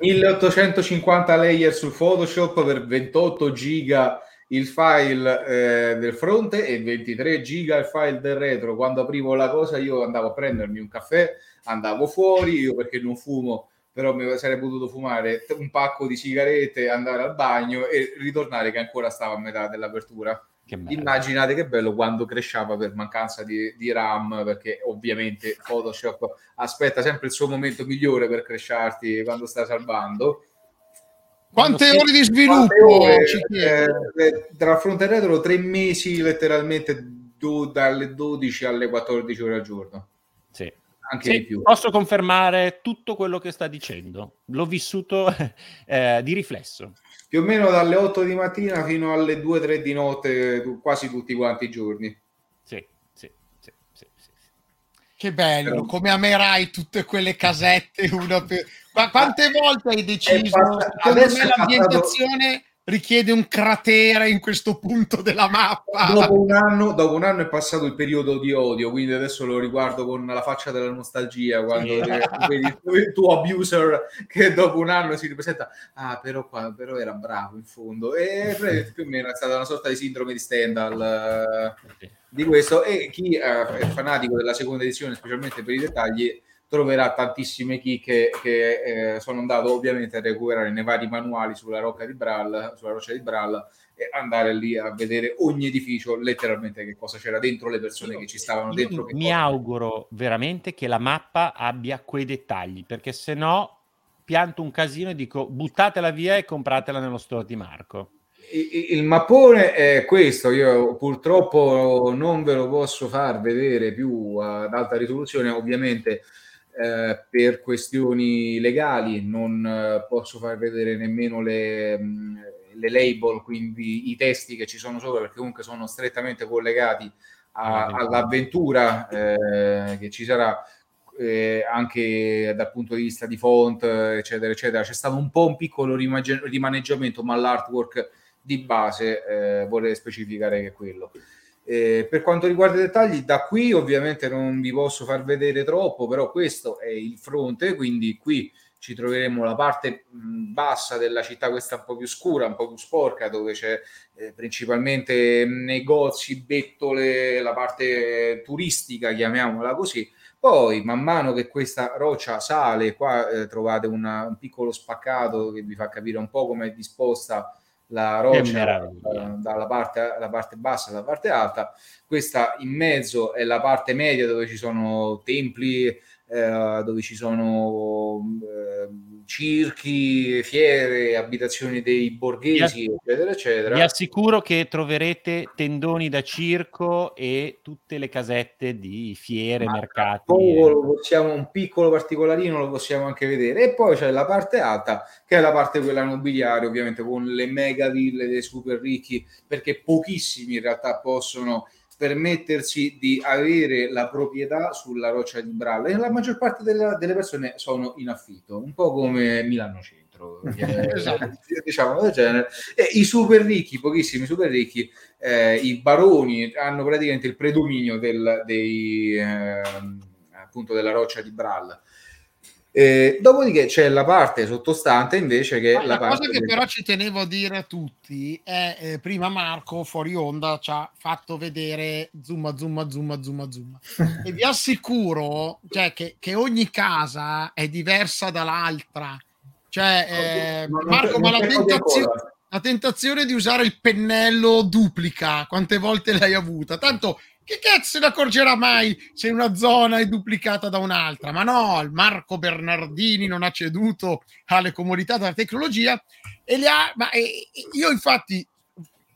1850 layer sul Photoshop per 28 giga il file eh, del fronte e 23 giga il file del retro. Quando aprivo la cosa io andavo a prendermi un caffè, andavo fuori, io perché non fumo, però mi sarei potuto fumare un pacco di sigarette, andare al bagno e ritornare che ancora stava a metà dell'apertura. che. Immaginate che bello quando cresciava per mancanza di, di RAM, perché ovviamente Photoshop aspetta sempre il suo momento migliore per cresciarti quando sta salvando. Quante ore di sviluppo ore, ci chiedo? eh, tra fronte e retro tre mesi letteralmente do- dalle 12 alle 14 ore al giorno Sì. anche Sì, di più posso confermare tutto quello che sta dicendo l'ho vissuto eh, di riflesso più o meno dalle 8 di mattina fino alle 2-3 di notte quasi tutti quanti i giorni sì, sì, sì, sì, sì, sì. Che bello, Però- come amerai tutte quelle casette una per... Ma quante volte hai deciso? Adesso è passato- l'ambientazione richiede un cratere in questo punto della mappa. dopo un, anno, dopo un anno è passato il periodo di odio, quindi adesso lo riguardo con la faccia della nostalgia quando eh, vedi il tuo abuser che dopo un anno si ripresenta, ah però, qua, però era bravo in fondo. E praticamente più o meno è stata una sorta di sindrome di Stendhal eh, di questo. E chi eh, è fanatico della seconda edizione, specialmente per i dettagli, troverà tantissime chicche che eh, sono andato ovviamente a recuperare nei vari manuali sulla rocca di Bral, sulla roccia di Bral e andare lì a vedere ogni edificio letteralmente che cosa c'era dentro, le persone che ci stavano Io dentro. mi cosa- auguro veramente che la mappa abbia quei dettagli perché se no pianto un casino e dico buttatela via e compratela nello store di Marco I- Il mappone è questo, io purtroppo non ve lo posso far vedere più ad alta risoluzione, ovviamente eh, per questioni legali non eh, posso far vedere nemmeno le, mh, le label, quindi i testi che ci sono sopra, perché comunque sono strettamente collegati a- all'avventura eh, che ci sarà. eh, anche dal punto di vista di font, eccetera, eccetera. C'è stato un po' un piccolo rimaneggiamento, ma l'artwork di base eh, vorrei specificare che è quello. Eh, per quanto riguarda i dettagli, da qui ovviamente non vi posso far vedere troppo, però questo è il fronte, quindi qui ci troveremo la parte mh, bassa della città, questa un po' più scura, un po' più sporca, dove c'è eh, principalmente negozi, bettole, la parte turistica, chiamiamola così. Poi, man mano che questa roccia sale, qua eh, trovate una- un piccolo spaccato che vi fa capire un po' come è disposta la roccia eh, dalla parte, alla parte bassa alla parte alta. Questa in mezzo è la parte media dove ci sono templi, eh, dove ci sono eh, circhi, fiere, abitazioni dei borghesi, eccetera, eccetera. Vi assicuro che troverete tendoni da circo e tutte le casette di fiere, Ma mercati. possiamo, un piccolo particolarino lo possiamo anche vedere. E poi c'è la parte alta, che è la parte quella nobiliare, ovviamente con le mega ville dei super ricchi, perché pochissimi in realtà possono permettersi di avere la proprietà sulla roccia di Bralla e la maggior parte della- delle persone sono in affitto, un po' come Milano Centro, eh, Esatto. diciamo del genere. E i super ricchi, pochissimi super ricchi, eh, i baroni hanno praticamente il predominio del- dei, ehm, appunto della roccia di Bralla. Eh, dopodiché c'è la parte sottostante invece che Ma la la parte cosa che del- però ci tenevo a dire a tutti è eh, prima Marco fuori onda ci ha fatto vedere zoom zoom zoom zoom zoom e vi assicuro cioè, che, che ogni casa è diversa dall'altra. Cioè eh, non- Marco ma la tentazione, la tentazione di usare il pennello duplica quante volte l'hai avuta? Tanto che cazzo se ne accorgerà mai se una zona è duplicata da un'altra? Ma no, il Marco Bernardini non ha ceduto alle comodità della tecnologia e le ha. Ma e- e io, infatti,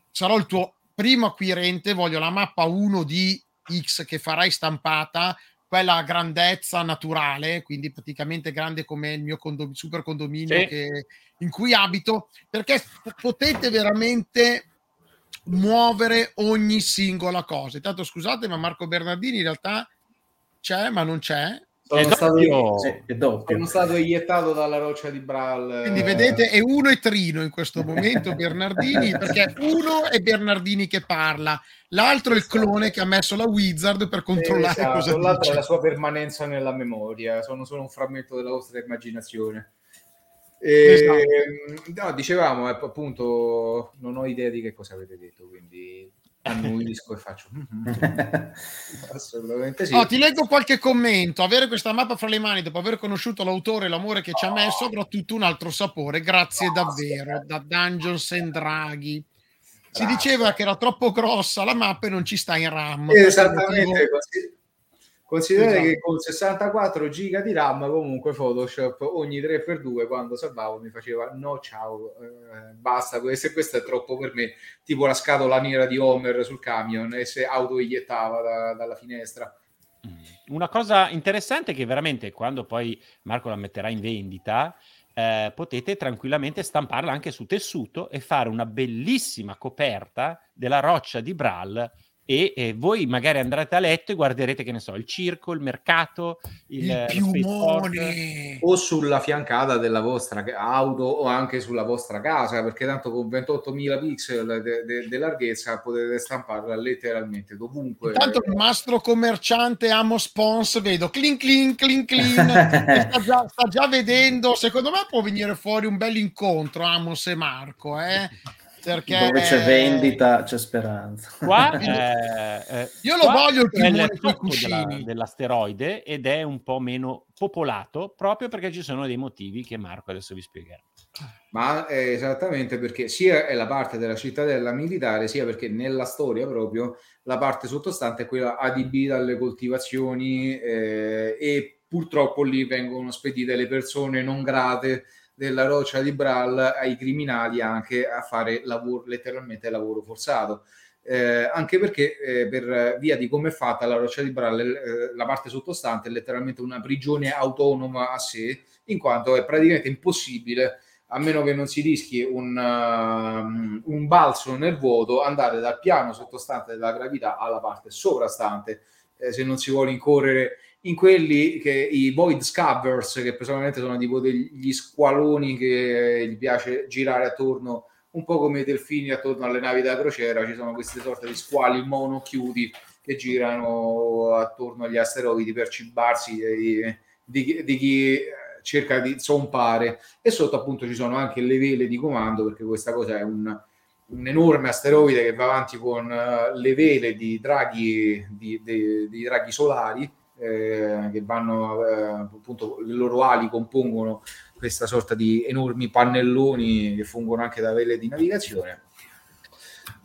sarò il tuo primo acquirente. Voglio la mappa 1 di X che farai stampata, quella a grandezza naturale, quindi praticamente grande come il mio condom- super condominio Sì. che- in cui abito, perché potete veramente muovere ogni singola cosa. Intanto scusate, ma Marco Bernardini in realtà c'è, ma non c'è. Sono È stato, doppio. Doppio. sono stato iettato dalla roccia di Bral. Quindi vedete, è uno e Trino in questo momento Bernardini, perché uno è Bernardini che parla, l'altro è il clone che ha messo la Wizard per controllare esatto, cosa l'altra dice. è la sua permanenza nella memoria, sono solo un frammento della vostra immaginazione. E, Esatto. no, dicevamo, eh, appunto, non ho idea di che cosa avete detto, quindi annuisco e faccio "Mhm". assolutamente sì. Oh, ti leggo qualche commento. Avere questa mappa fra le mani dopo aver conosciuto l'autore e l'amore che ci ha messo avrà tutto un altro sapore. Grazie davvero. Da Dungeons and Draghi. Si diceva che era troppo grossa la mappa e non ci sta in RAM. Esattamente, Questo è il motivo- consi- considerate Esatto. che con 64 giga di RAM comunque Photoshop ogni 3x2 quando salvavo mi faceva no ciao, eh, basta, questo, questo è troppo per me, tipo la scatola nera di Homer sul camion e se auto-iettava da- dalla finestra. Mm. Una cosa interessante è che veramente quando poi Marco la metterà in vendita, eh, potete tranquillamente stamparla anche su tessuto e fare una bellissima coperta della roccia di Bral e eh, voi magari andrete a letto e guarderete che ne so il circo, il mercato, il, Il spaceport. piumone. O sulla fiancata della vostra auto o anche sulla vostra casa, perché tanto con 28.000 pixel de- de- di larghezza potete stamparla letteralmente dovunque. Intanto il mastro commerciante Amos Pons vedo clean clean clean clean sta, già, sta già vedendo secondo me può venire fuori un bel incontro Amos e Marco eh? Perché Dove c'è vendita, c'è speranza. Qua, eh, Io lo qua voglio il coi tocco cuscini. della- dell'asteroide ed è un po' meno popolato proprio perché ci sono dei motivi che Marco adesso vi spiegherà. Ma eh, esattamente perché sia è la parte della cittadella militare, sia perché nella storia proprio la parte sottostante è quella adibita alle coltivazioni eh, e purtroppo lì vengono spedite le persone non grate della roccia di Bral ai criminali anche a fare lavoro, letteralmente lavoro forzato. Eh, anche perché eh, per via di come è fatta la roccia di Bral, eh, la parte sottostante è letteralmente una prigione autonoma a sé, in quanto è praticamente impossibile a meno che non si rischi un, um, un balzo nel vuoto, andare dal piano sottostante della gravità alla parte sovrastante, eh, se non si vuole incorrere in quelli che i void scabbers, che personalmente sono tipo degli squaloni che gli piace girare attorno, un po' come i delfini attorno alle navi da crociera, ci sono queste sorte di squali monochiudi che girano attorno agli asteroidi per cibarsi di, di, di chi cerca di zompare. E sotto appunto ci sono anche le vele di comando perché questa cosa è un, un enorme asteroide che va avanti con uh, le vele di draghi, di, di draghi solari eh, che vanno eh, appunto le loro ali compongono questa sorta di enormi pannelloni che fungono anche da vele di navigazione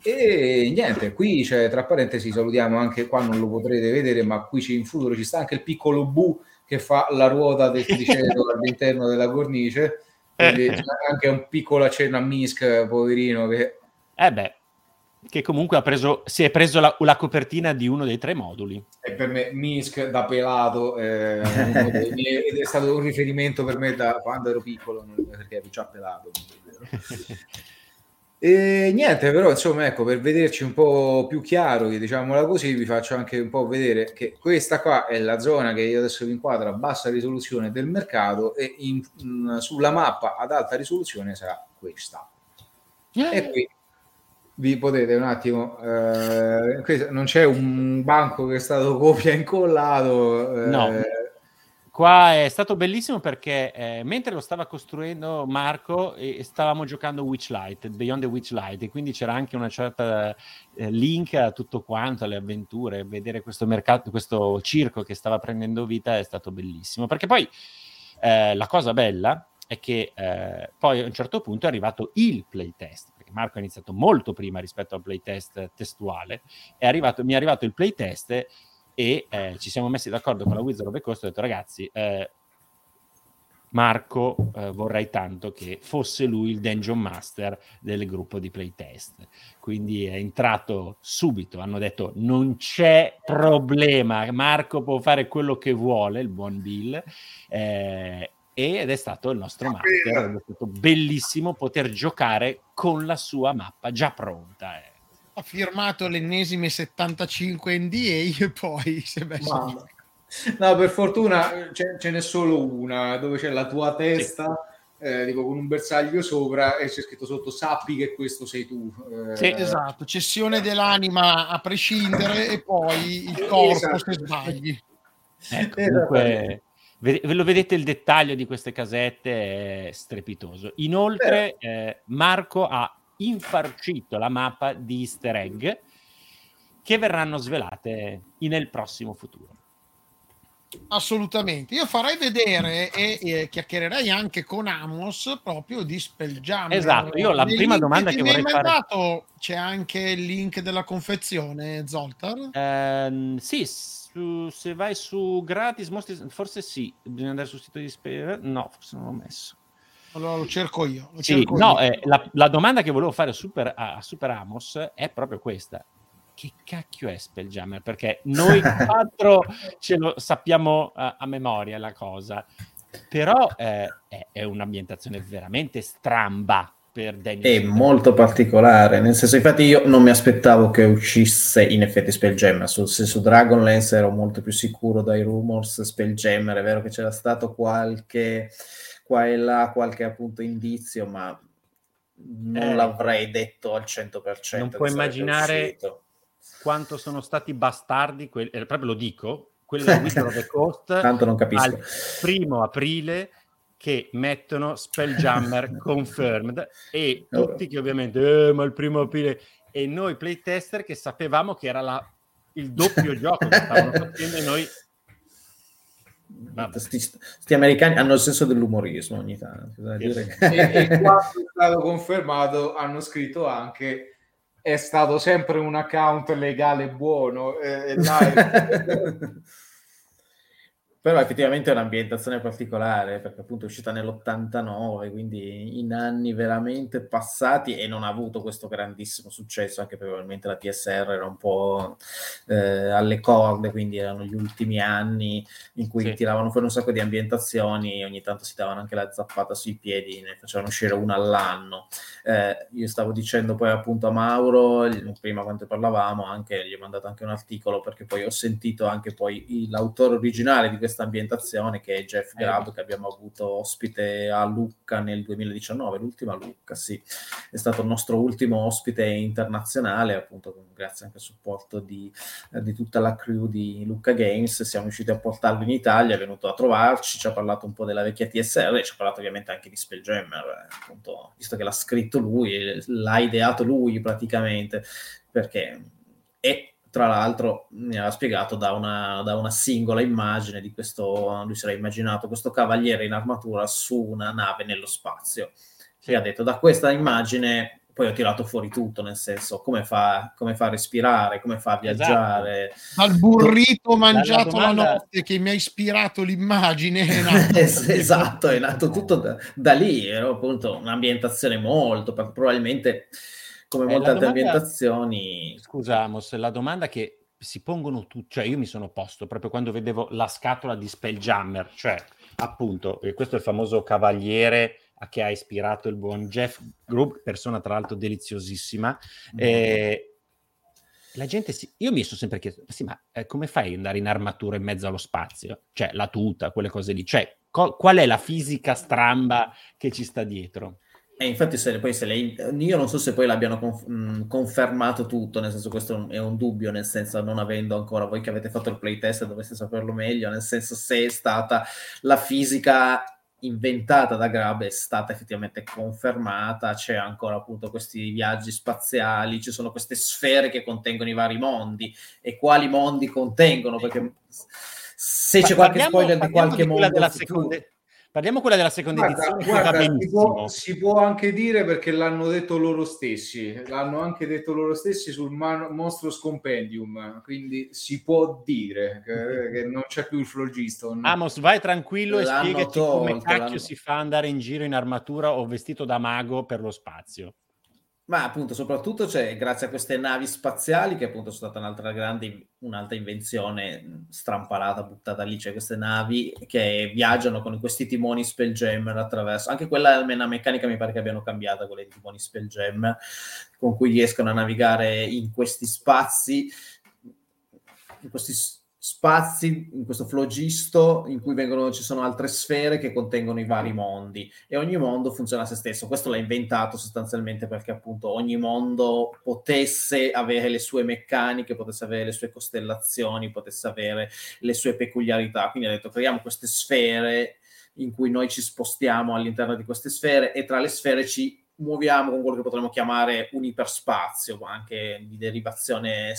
e niente, qui c'è tra parentesi salutiamo anche qua non lo potrete vedere, ma qui in futuro ci sta anche il piccolo Bu che fa la ruota del triceto all'interno della cornice. Quindi c'è anche un piccolo accenno a Misk, poverino, che Eh beh, che comunque ha preso, si è preso la, la copertina di uno dei tre moduli. E per me Minsk da pelato eh, miei- ed è stato un riferimento per me da quando ero piccolo perché ero già pelato e niente però insomma ecco per vederci un po' più chiaro diciamola così vi faccio anche un po' vedere che questa qua è la zona che io adesso vi inquadro a bassa risoluzione del mercato e in- mh, sulla mappa ad alta risoluzione sarà questa. E qui vi potete un attimo eh, non c'è un banco che è stato copia e incollato eh, No. Qua è stato bellissimo perché eh, mentre lo stava costruendo Marco eh, stavamo giocando Witchlight, Beyond the Witchlight e quindi c'era anche una certa eh, link a tutto quanto, alle avventure, vedere questo mercato, questo circo che stava prendendo vita è stato bellissimo. Perché poi eh, la cosa bella è che eh, poi a un certo punto è arrivato il playtest, perché Marco ha iniziato molto prima rispetto al playtest testuale, arrivato, mi è arrivato il playtest e eh, ci siamo messi d'accordo con la Wizard of the Coast ho detto ragazzi eh, Marco eh, vorrei tanto che fosse lui il Dungeon Master del gruppo di playtest. Quindi è entrato subito hanno detto non c'è problema Marco può fare quello che vuole il buon Bill eh, ed è stato il nostro master è stato bellissimo poter giocare con la sua mappa già pronta eh. Ha firmato l'ennesime 75 NDA e poi si è messo no per fortuna ce, ce n'è solo una dove c'è la tua testa eh, tipo con un bersaglio sopra e c'è scritto sotto sappi che questo sei tu Eh, Sì, esatto, cessione dell'anima a prescindere e poi il corpo Esatto. se sbagli. Ecco, Esattamente. comunque, ve, ve lo vedete il dettaglio di queste casette è strepitoso. Inoltre, eh, Marco ha infarcito la mappa di easter egg che verranno svelate nel prossimo futuro. Assolutamente. Io farei vedere e, e chiacchiererei anche con Amos proprio di Spelljammer. Esatto, io la Nei prima domanda che vorrei fare- mandato c'è anche il link della confezione, Zoltar? Ehm, sì, su- se vai su gratis, mostri- forse sì, bisogna andare sul sito di Spe- No, forse non l'ho messo. Allora lo cerco io. Lo Sì, cerco no, io. eh, la, la domanda che volevo fare a Super, a a Super Amos è proprio questa. Che cacchio è Spelljammer? Perché noi quattro ce lo sappiamo a, a memoria la cosa, però eh, è, è un'ambientazione veramente stramba per Daniel. È molto particolare, nel senso, infatti, io non mi aspettavo che uscisse in effetti Spelljammer. Sul su Dragonlance ero molto più sicuro dai rumors. Spelljammer è vero che c'era stato qualche qua e là, qualche appunto indizio, ma non Eh. l'avrei detto al 100%. Non puoi immaginare uscito. quanto sono stati bastardi, quelli, eh, proprio lo dico, quelli del Wizard of the Coast Tanto non capisco. al primo aprile che mettono Spelljammer confirmed e tutti che ovviamente eh, ma il primo aprile e noi playtester che sapevamo che era la- il doppio gioco che stavano facendo e noi Vabbè. Sti, sti americani hanno il senso dell'umorismo ogni tanto. bisogna dire e, e quando è stato confermato hanno scritto anche è stato sempre un account legale buono e, e live. Però effettivamente è un'ambientazione particolare perché appunto è uscita nell'89, quindi in anni veramente passati e non ha avuto questo grandissimo successo, anche probabilmente la TSR era un po' eh, alle corde, quindi erano gli ultimi anni in cui Sì. tiravano fuori un sacco di ambientazioni, ogni tanto si davano anche la zappata sui piedi, ne facevano uscire una all'anno. Eh, io stavo dicendo poi appunto a Mauro, prima quando parlavamo, anche, gli ho mandato anche un articolo perché poi ho sentito anche poi l'autore originale di questa ambientazione che è Jeff Eh, Grubb che abbiamo avuto ospite a Lucca nel 2019, l'ultima Lucca, sì, è stato il nostro ultimo ospite internazionale, appunto grazie anche al supporto di, eh, di tutta la crew di Lucca Games, siamo riusciti a portarlo in Italia, è venuto a trovarci, ci ha parlato un po' della vecchia TSR e ci ha parlato ovviamente anche di Spelljammer, eh, appunto, visto che l'ha scritto lui, l'ha ideato lui praticamente, perché è tra l'altro mi aveva spiegato da una, da una singola immagine di questo, lui si era immaginato questo cavaliere in armatura su una nave nello spazio. E ha detto da questa immagine poi ho tirato fuori tutto, nel senso come fa, come fa a respirare, come fa a viaggiare. Dal burrito La- la mangiato la, domanda- notte che mi ha ispirato l'immagine. Es- esatto, è nato tutto da, da lì, era appunto un'ambientazione molto, probabilmente come Eh, molte altre domanda- ambientazioni. Scusa Amos, la domanda che si pongono tutti, cioè io mi sono posto proprio quando vedevo la scatola di Spelljammer, cioè appunto, eh, questo è il famoso cavaliere a che ha ispirato il buon Jeff Grubb, persona tra l'altro deliziosissima. eh, la gente si... Io mi sono sempre chiesto, sì, ma eh, come fai ad andare in armatura in mezzo allo spazio? Cioè, la tuta, quelle cose lì. Cioè, co- qual è la fisica stramba che ci sta dietro? E infatti, se, poi se lei, io non so se poi l'abbiano conf- mh, confermato tutto, nel senso, questo è un, è un dubbio, nel senso, non avendo ancora voi che avete fatto il playtest dovreste saperlo meglio, nel senso, se è stata la fisica inventata da Grab è stata effettivamente confermata, c'è ancora appunto questi viaggi spaziali, ci sono queste sfere che contengono i vari mondi e quali mondi contengono, perché se c'è qualche Parliamo- spoiler di qualche quella mondo della futuro- seconda- Parliamo quella della seconda Guarda, edizione guarda, si, può, si può anche dire perché l'hanno detto loro stessi, l'hanno anche detto loro stessi sul Man- Monstros Compendium, quindi si può dire che, che non c'è più il Phlogiston. Amos, vai tranquillo e L'hanno spiegaci come tolto, cacchio l'hanno- si fa andare in giro in armatura o vestito da mago per lo spazio. Ma appunto, soprattutto c'è grazie a queste navi spaziali, che appunto sono stata un'altra grande, un'altra invenzione mh, strampalata, buttata lì, c'è queste navi che viaggiano con questi timoni Spelljammer attraverso, anche quella almeno meccanica mi pare che abbiano cambiata, quelle di timoni Spelljammer, con cui riescono a navigare in questi spazi, in questi spazi, in questo flogisto in cui vengono, ci sono altre sfere che contengono i vari mondi e ogni mondo funziona a se stesso. Questo l'ha inventato sostanzialmente perché appunto ogni mondo potesse avere le sue meccaniche, potesse avere le sue costellazioni, potesse avere le sue peculiarità. Quindi ha detto creiamo queste sfere in cui noi ci spostiamo all'interno di queste sfere e tra le sfere ci muoviamo con quello che potremmo chiamare un iperspazio, ma anche di derivazione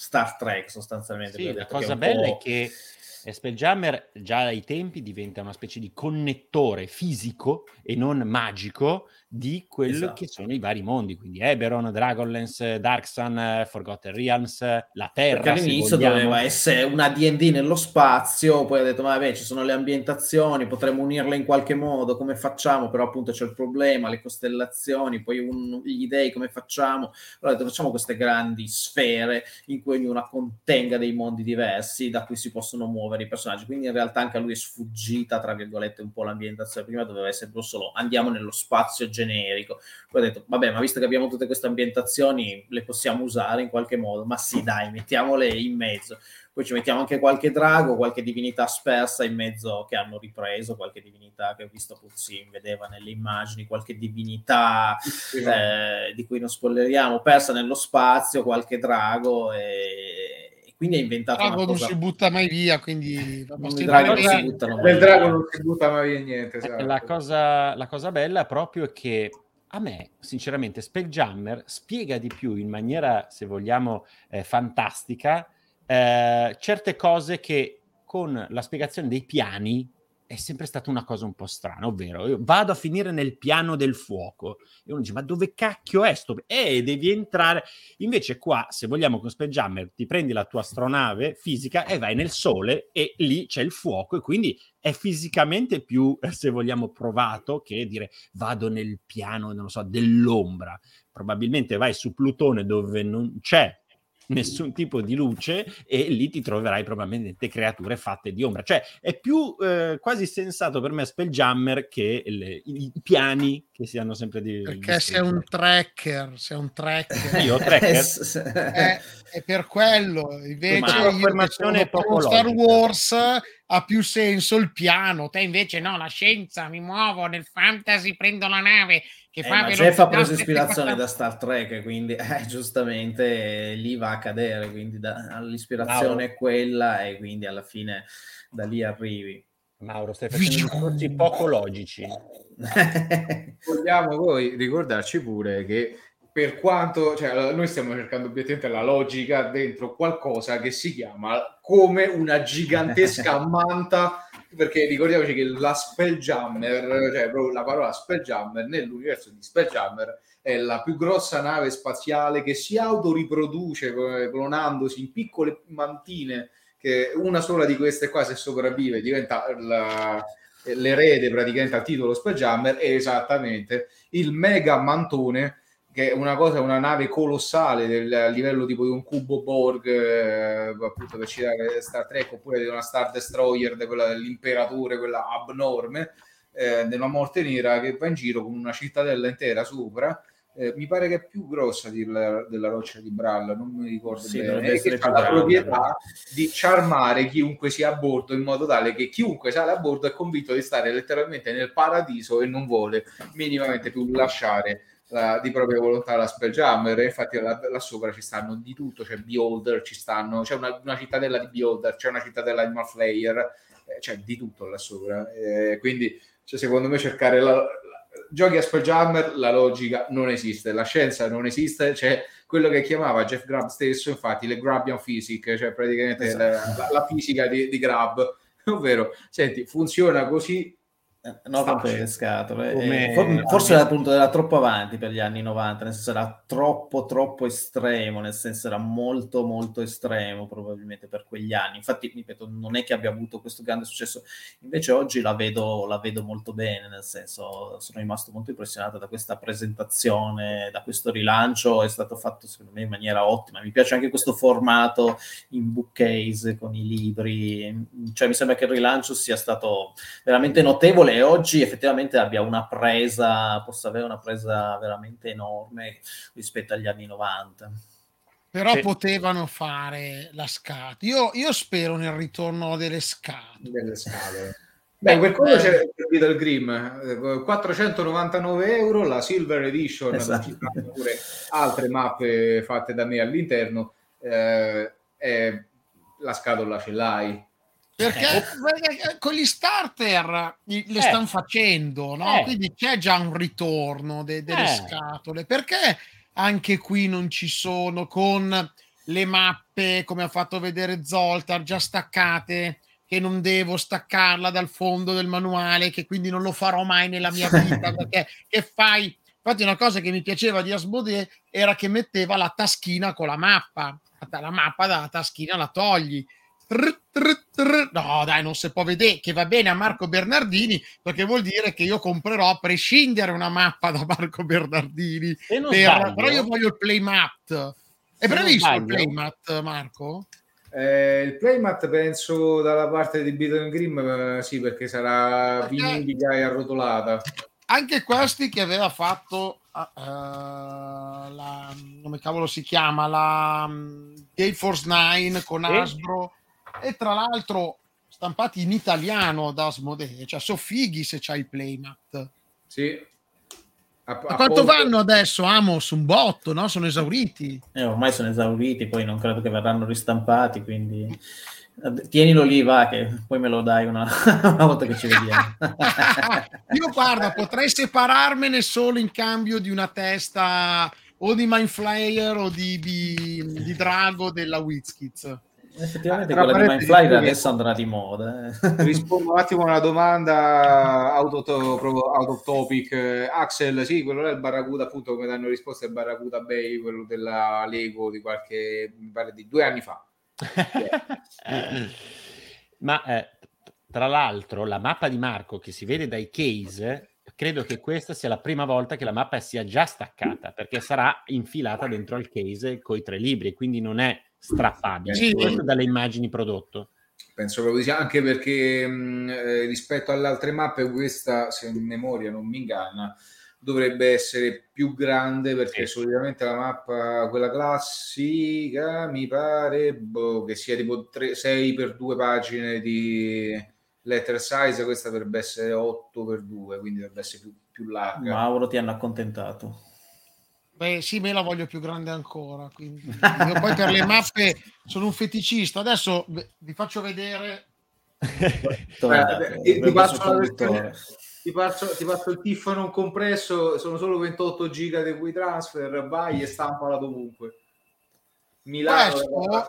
Star Trek sostanzialmente. Sì, la cosa bella è che Spelljammer già ai tempi diventa una specie di connettore fisico e non magico di quello Esatto. che sono i vari mondi, quindi Eberron, Dragonlance, Darksun, Forgotten Realms, la Terra. Perché all'inizio doveva essere una D&D nello spazio, poi ha detto, ma vabbè, ci sono le ambientazioni, potremmo unirle in qualche modo, come facciamo? Però appunto c'è il problema, le costellazioni, poi un- gli dei, come facciamo? Allora ha detto, facciamo queste grandi sfere in cui ognuna contenga dei mondi diversi da cui si possono muovere i personaggi. Quindi in realtà anche a lui è sfuggita, tra virgolette, un po' l'ambientazione. Prima doveva essere proprio solo andiamo nello spazio generico. Poi ha detto, vabbè, ma visto che abbiamo tutte queste ambientazioni, le possiamo usare in qualche modo. Ma sì, dai, mettiamole in mezzo. Poi ci mettiamo anche qualche drago, qualche divinità spersa in mezzo che hanno ripreso, qualche divinità che ho visto Puzzin vedeva nelle immagini, qualche divinità eh, di cui non spoileriamo, persa nello spazio, qualche drago e quindi ha inventato Drago una non cosa... si butta mai via, quindi va I sempre draghi non si buttano mai Del via. drago non si butta mai via niente. Eh, esatto. La cosa, la cosa bella proprio è che a me, sinceramente, Spelljammer spiega di più in maniera, se vogliamo, eh, fantastica eh, certe cose che con la spiegazione dei piani è sempre stata una cosa un po' strana, ovvero vado a finire nel piano del fuoco e uno dice ma dove cacchio è sto? Eh, devi entrare. Invece qua, se vogliamo con Spelljammer, ti prendi la tua astronave fisica e vai nel sole e lì c'è il fuoco e quindi è fisicamente più, eh, se vogliamo, provato che dire vado nel piano, non so, dell'ombra. Probabilmente vai su Plutone dove non c'è nessun tipo di luce e lì ti troverai probabilmente creature fatte di ombra. Cioè è più eh, quasi sensato per me Spelljammer che le- i, piani che si hanno sempre di... Perché di sei un tracker, sei un tracker. Io, tracker? Eh, è per quello. Invece Ma- io che Affermazione sono poco pro Star. Wars ha più senso il piano. Te invece no, la scienza, mi muovo nel fantasy, prendo la nave che Eh, fa ma Jeff ha preso 740. ispirazione da Star Trek, quindi eh, giustamente eh, lì va a cadere, quindi da- l'ispirazione è quella e quindi alla fine da lì arrivi. Mauro, stai facendo discorsi poco logici. Vogliamo poi ricordarci pure che per quanto, cioè, noi stiamo cercando obiettivamente la logica dentro qualcosa che si chiama come una gigantesca manta perché ricordiamoci che la Spelljammer, cioè proprio la parola Spelljammer nell'universo di Spelljammer è la più grossa nave spaziale che si autoriproduce eh, clonandosi in piccole mantine che una sola di queste qua se sopravvive diventa la- l'erede praticamente al titolo Spelljammer è esattamente il mega mantone che è una cosa, una nave colossale del a livello tipo di un cubo Borg, eh, appunto per citare Star Trek, oppure di una Star Destroyer, di quella dell'imperatore, quella abnorme, eh, della morte nera che va in giro con una cittadella intera sopra. Eh, mi pare che è più grossa di- della roccia di Bralla, non mi ricordo Sì, bene, e che ha la proprietà di charmare chiunque sia a bordo in modo tale che chiunque sale a bordo è convinto di stare letteralmente nel paradiso e non vuole minimamente più lasciare la- di propria volontà la Spelljammer. Infatti là, là sopra ci stanno di tutto, c'è Beholder, ci stanno, c'è una, una cittadella di Beholder, c'è una cittadella di Malflayer, eh, c'è di tutto là sopra. Eh, quindi cioè, secondo me cercare la, la- giochi a Spelljammer la logica non esiste, la scienza non esiste, c'è quello che chiamava Jeff Grubb stesso, infatti, le Grabbian Physics, cioè praticamente Esatto. la, la fisica di, di Grubb, ovvero, senti, funziona così, No, Sta- rompe le scatole. Come- Eh, for- forse era, appunto era troppo avanti per gli anni 90, nel senso era troppo troppo estremo, nel senso era molto molto estremo probabilmente per quegli anni. Infatti, ripeto, non è che abbia avuto questo grande successo, invece oggi la vedo, la vedo molto bene, nel senso sono rimasto molto impressionato da questa presentazione, da questo rilancio, è stato fatto secondo me in maniera ottima. Mi piace anche questo formato in bookcase con i libri, cioè mi sembra che il rilancio sia stato veramente notevole e oggi effettivamente abbia una presa, possa avere una presa veramente enorme rispetto agli anni 90. Però Sì. potevano fare la scatola. Io, io spero nel ritorno delle scatole. delle scatole. Beh, per quello c'è il Beetle Grimm, eh, 499 euro, la Silver Edition, Esatto. pure altre mappe fatte da me all'interno, eh, e la scatola ce l'hai. Perché, perché con gli starter li- le Eh. stanno facendo, no? Eh. Quindi c'è già un ritorno de- delle Eh. scatole. Perché anche qui non ci sono con le mappe, come ha fatto vedere Zoltar, già staccate, che non devo staccarla dal fondo del manuale, che quindi non lo farò mai nella mia vita, perché che fai? Infatti una cosa che mi piaceva di Asmodee era che metteva la taschina con la mappa. La mappa dalla taschina la togli. Trr, trr, trr. No, dai, non si può vedere che va bene a Marco Bernardini perché vuol dire che io comprerò a prescindere una mappa da Marco Bernardini. Per- però io voglio il playmat. È Se previsto il playmat, Marco? Eh, il playmat penso dalla parte di Beetle Grimm, eh, sì, perché sarà Perché- vinilica e arrotolata. Anche questi che aveva fatto eh, la, come cavolo si chiama la Gale Force 9 con Sì. Hasbro e tra l'altro stampati in italiano da Asmodee cioè so fighi se c'hai il playmat Sì. A, a quanto vanno adesso Amos? un botto no? sono esauriti Eh, ormai sono esauriti, poi non credo che verranno ristampati, quindi eh, tienilo lì, va, che poi me lo dai una, una volta che ci vediamo. io guarda potrei separarmene solo in cambio di una testa o di Mind Flayer o di, di, di Drago della Wizkids Effettivamente Tra quella di che- adesso andrà di moda. eh. Rispondo un attimo a una domanda out of, proprio out of topic. Eh, Axel, sì, quello là è il Barracuda, appunto, come danno risposta è il Barracuda Bay, quello della Lego di qualche, mi pare di due anni fa. Ma eh, tra l'altro, la mappa di Marco che si vede dai case, credo che questa sia la prima volta che la mappa sia già staccata perché sarà infilata dentro al case con i tre libri, quindi non è strappabile. Sì. Questo dalle immagini prodotto. Penso proprio di sì, anche perché mh, eh, rispetto alle altre mappe, questa, se in memoria non mi inganna, dovrebbe essere più grande perché Sì. solitamente la mappa, quella classica, mi pare boh, che sia tipo 6 per 2 pagine di letter size, questa dovrebbe essere 8 per 2, quindi dovrebbe essere più, più larga. Mauro ti hanno accontentato. Beh, sì, me la voglio più grande ancora. Quindi. Io poi per le mappe sono un feticista. Adesso vi faccio vedere. Eh, ti- passo Ti ti il TIFF non compresso, sono solo 28 giga di cui transfer, vai e stampala dovunque. Milano Questo-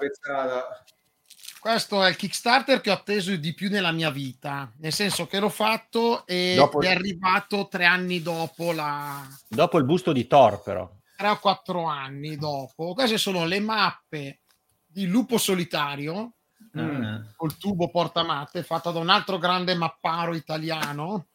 questo è il Kickstarter che ho atteso di più nella mia vita, nel senso che l'ho fatto e Dopo- è arrivato tre anni dopo la... Dopo il busto di Thor, però. Tre o quattro anni dopo. Queste sono le mappe di Lupo Solitario Ah. col tubo portamatte fatta da un altro grande mapparo italiano.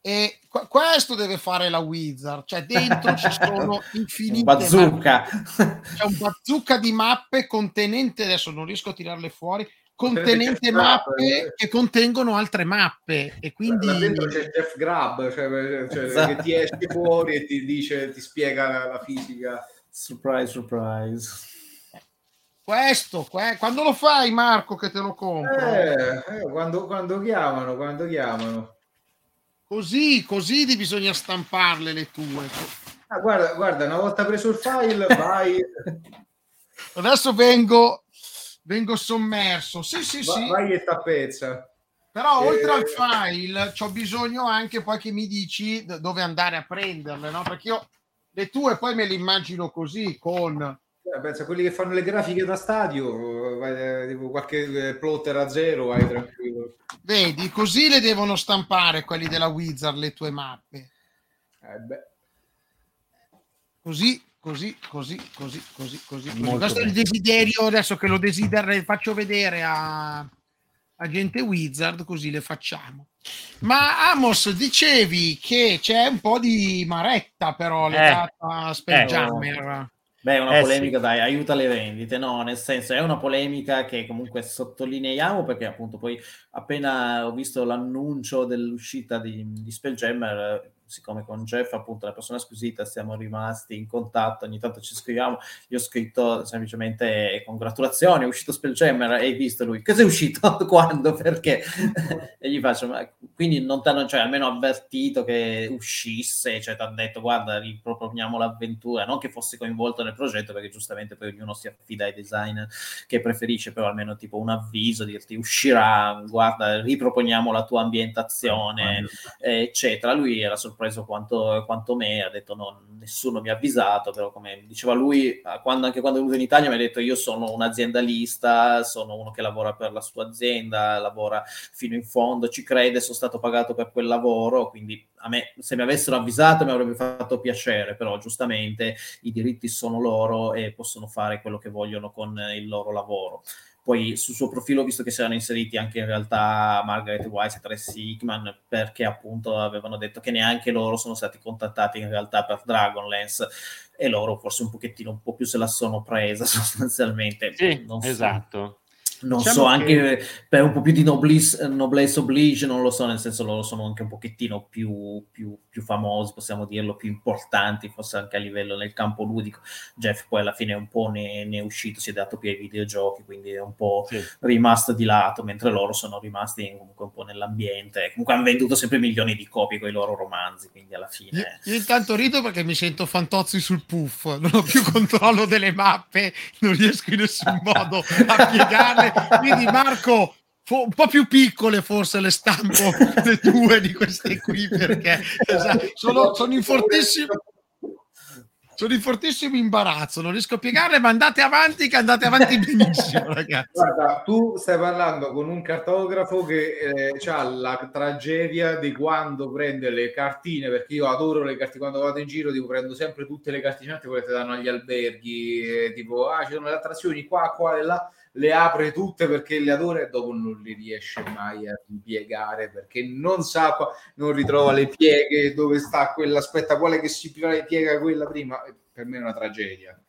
E qu- questo deve fare la Wizard, cioè dentro ci sono infinite bazooka. mappe. C'è un bazooka di mappe contenente, adesso non riesco a tirarle fuori, contenente Contenente mappe che contengono altre mappe e quindi Là dentro c'è Jeff Grab cioè, cioè, Esatto. che ti esce fuori e ti dice, ti spiega la, la fisica. Surprise, surprise. questo, que- quando lo fai Marco che te lo compro? Eh, eh, quando, quando chiamano, quando chiamano. Così, così bisogna stamparle le tue. Ah, guarda, guarda, una volta preso il file, vai, Adesso vengo, vengo sommerso. Sì, sì, va- sì. vai e tappezza. Però Eh, oltre al file ho bisogno anche poi che mi dici dove andare a prenderle, no? Perché io le tue poi me le immagino così con Eh, Pensa a quelli che fanno le grafiche da stadio, vai, eh, tipo qualche eh, plotter a zero, vai tranquillo. vedi, così le devono stampare quelli della Wizard le tue mappe. Eh. Così, così, così, così, così, così. così. Questo è il bene. desiderio adesso che lo desidero, faccio vedere a, a gente Wizard, così le facciamo. Ma Amos, dicevi che c'è un po' di maretta però legata a Spelljammer. Beh, è una Eh, polemica, sì. dai, aiuta le vendite, no? Nel senso, è una polemica che comunque sottolineiamo perché appunto poi appena ho visto l'annuncio dell'uscita di, di Spelljammer, eh, siccome con Jeff, appunto, la persona squisita, siamo rimasti in contatto, ogni tanto ci scriviamo, gli ho scritto semplicemente "Eh, congratulazioni, è uscito Spelljammer, hai visto lui, cosa è uscito? Quando? Perché? e gli faccio, ma quindi non ti hanno cioè, almeno avvertito che uscisse, cioè ti hanno detto guarda, riproponiamo l'avventura, non che fosse coinvolto nel progetto, perché giustamente poi ognuno si affida ai designer che preferisce, però almeno tipo un avviso, dirti uscirà, guarda, riproponiamo la tua ambientazione, eh, eccetera. Lui era sorpreso quanto, quanto me, ha detto no, nessuno mi ha avvisato, però come diceva lui, quando, anche quando è venuto in Italia mi ha detto io sono un aziendalista, sono uno che lavora per la sua azienda, lavora fino in fondo, ci crede, sono stato pagato per quel lavoro, quindi a me se mi avessero avvisato mi avrebbe fatto piacere, però giustamente i diritti sono loro e possono fare quello che vogliono con il loro lavoro. Poi sul suo profilo ho visto che si erano inseriti anche in realtà Margaret Wise e Tracy Hickman perché appunto avevano detto che neanche loro sono stati contattati in realtà per Dragonlance e loro forse un pochettino un po' più se la sono presa sostanzialmente. Sì, so. esatto. Non Diciamo so, che- anche per un po' più di noblesse, noblesse oblige, non lo so, nel senso loro sono anche un pochettino più, più, più famosi, possiamo dirlo, più importanti, forse anche a livello nel campo ludico. Jeff poi alla fine un po' ne, ne è uscito, si è dato più ai videogiochi, quindi è un po' Sì. rimasto di lato, mentre loro sono rimasti comunque un po' nell'ambiente. Comunque hanno venduto sempre milioni di copie con i loro romanzi, quindi alla Io, fine... io intanto rido perché mi sento fantozzi sul puff, non ho più controllo delle mappe, non riesco in nessun modo a piegarle. Quindi Marco, fo- un po' più piccole forse le stampo le tue di queste qui perché esatto, sono, sono in fortissimo sono in fortissimo imbarazzo, non riesco a piegarle, ma andate avanti che andate avanti benissimo, ragazzi. Guarda, tu stai parlando con un cartografo che ha la tragedia di quando prende le cartine, perché io adoro le cartine, quando vado in giro tipo, prendo sempre tutte le cartine quelle che danno agli alberghi, eh, tipo, ah, ci sono le attrazioni qua, qua e là, le apre tutte perché le adora e dopo non li riesce mai a ripiegare perché non sa, non ritrova le pieghe, dove sta quella, aspetta, quale che si piega quella prima, per me è una tragedia.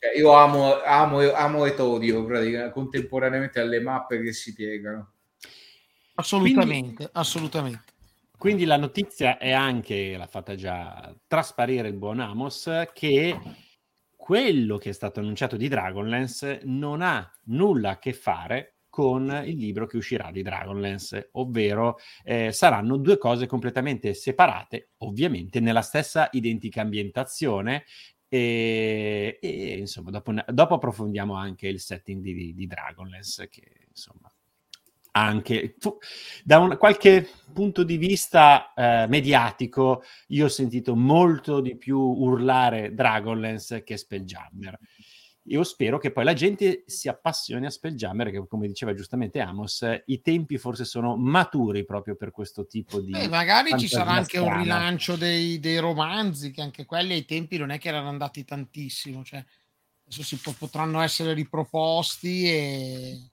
Cioè, io amo, amo, amo e odio praticamente, contemporaneamente alle mappe che si piegano. Assolutamente, assolutamente. Quindi la notizia è anche, l'ha fatta già trasparire il buon Amos, che quello che è stato annunciato di Dragonlance non ha nulla a che fare con il libro che uscirà di Dragonlance, ovvero eh, saranno due cose completamente separate, ovviamente nella stessa identica ambientazione. E, e, insomma, dopo, dopo approfondiamo anche il setting di, di Dragonlance, che insomma anche da un, qualche punto di vista eh, mediatico io ho sentito molto di più urlare Dragonlance che Spelljammer io spero che poi la gente si appassioni a Spelljammer, che come diceva giustamente Amos, i tempi forse sono maturi proprio per questo tipo di... Eh, magari ci sarà anche un strana. rilancio dei, dei romanzi, che anche quelli ai tempi non è che erano andati tantissimo, cioè adesso si po- potranno essere riproposti e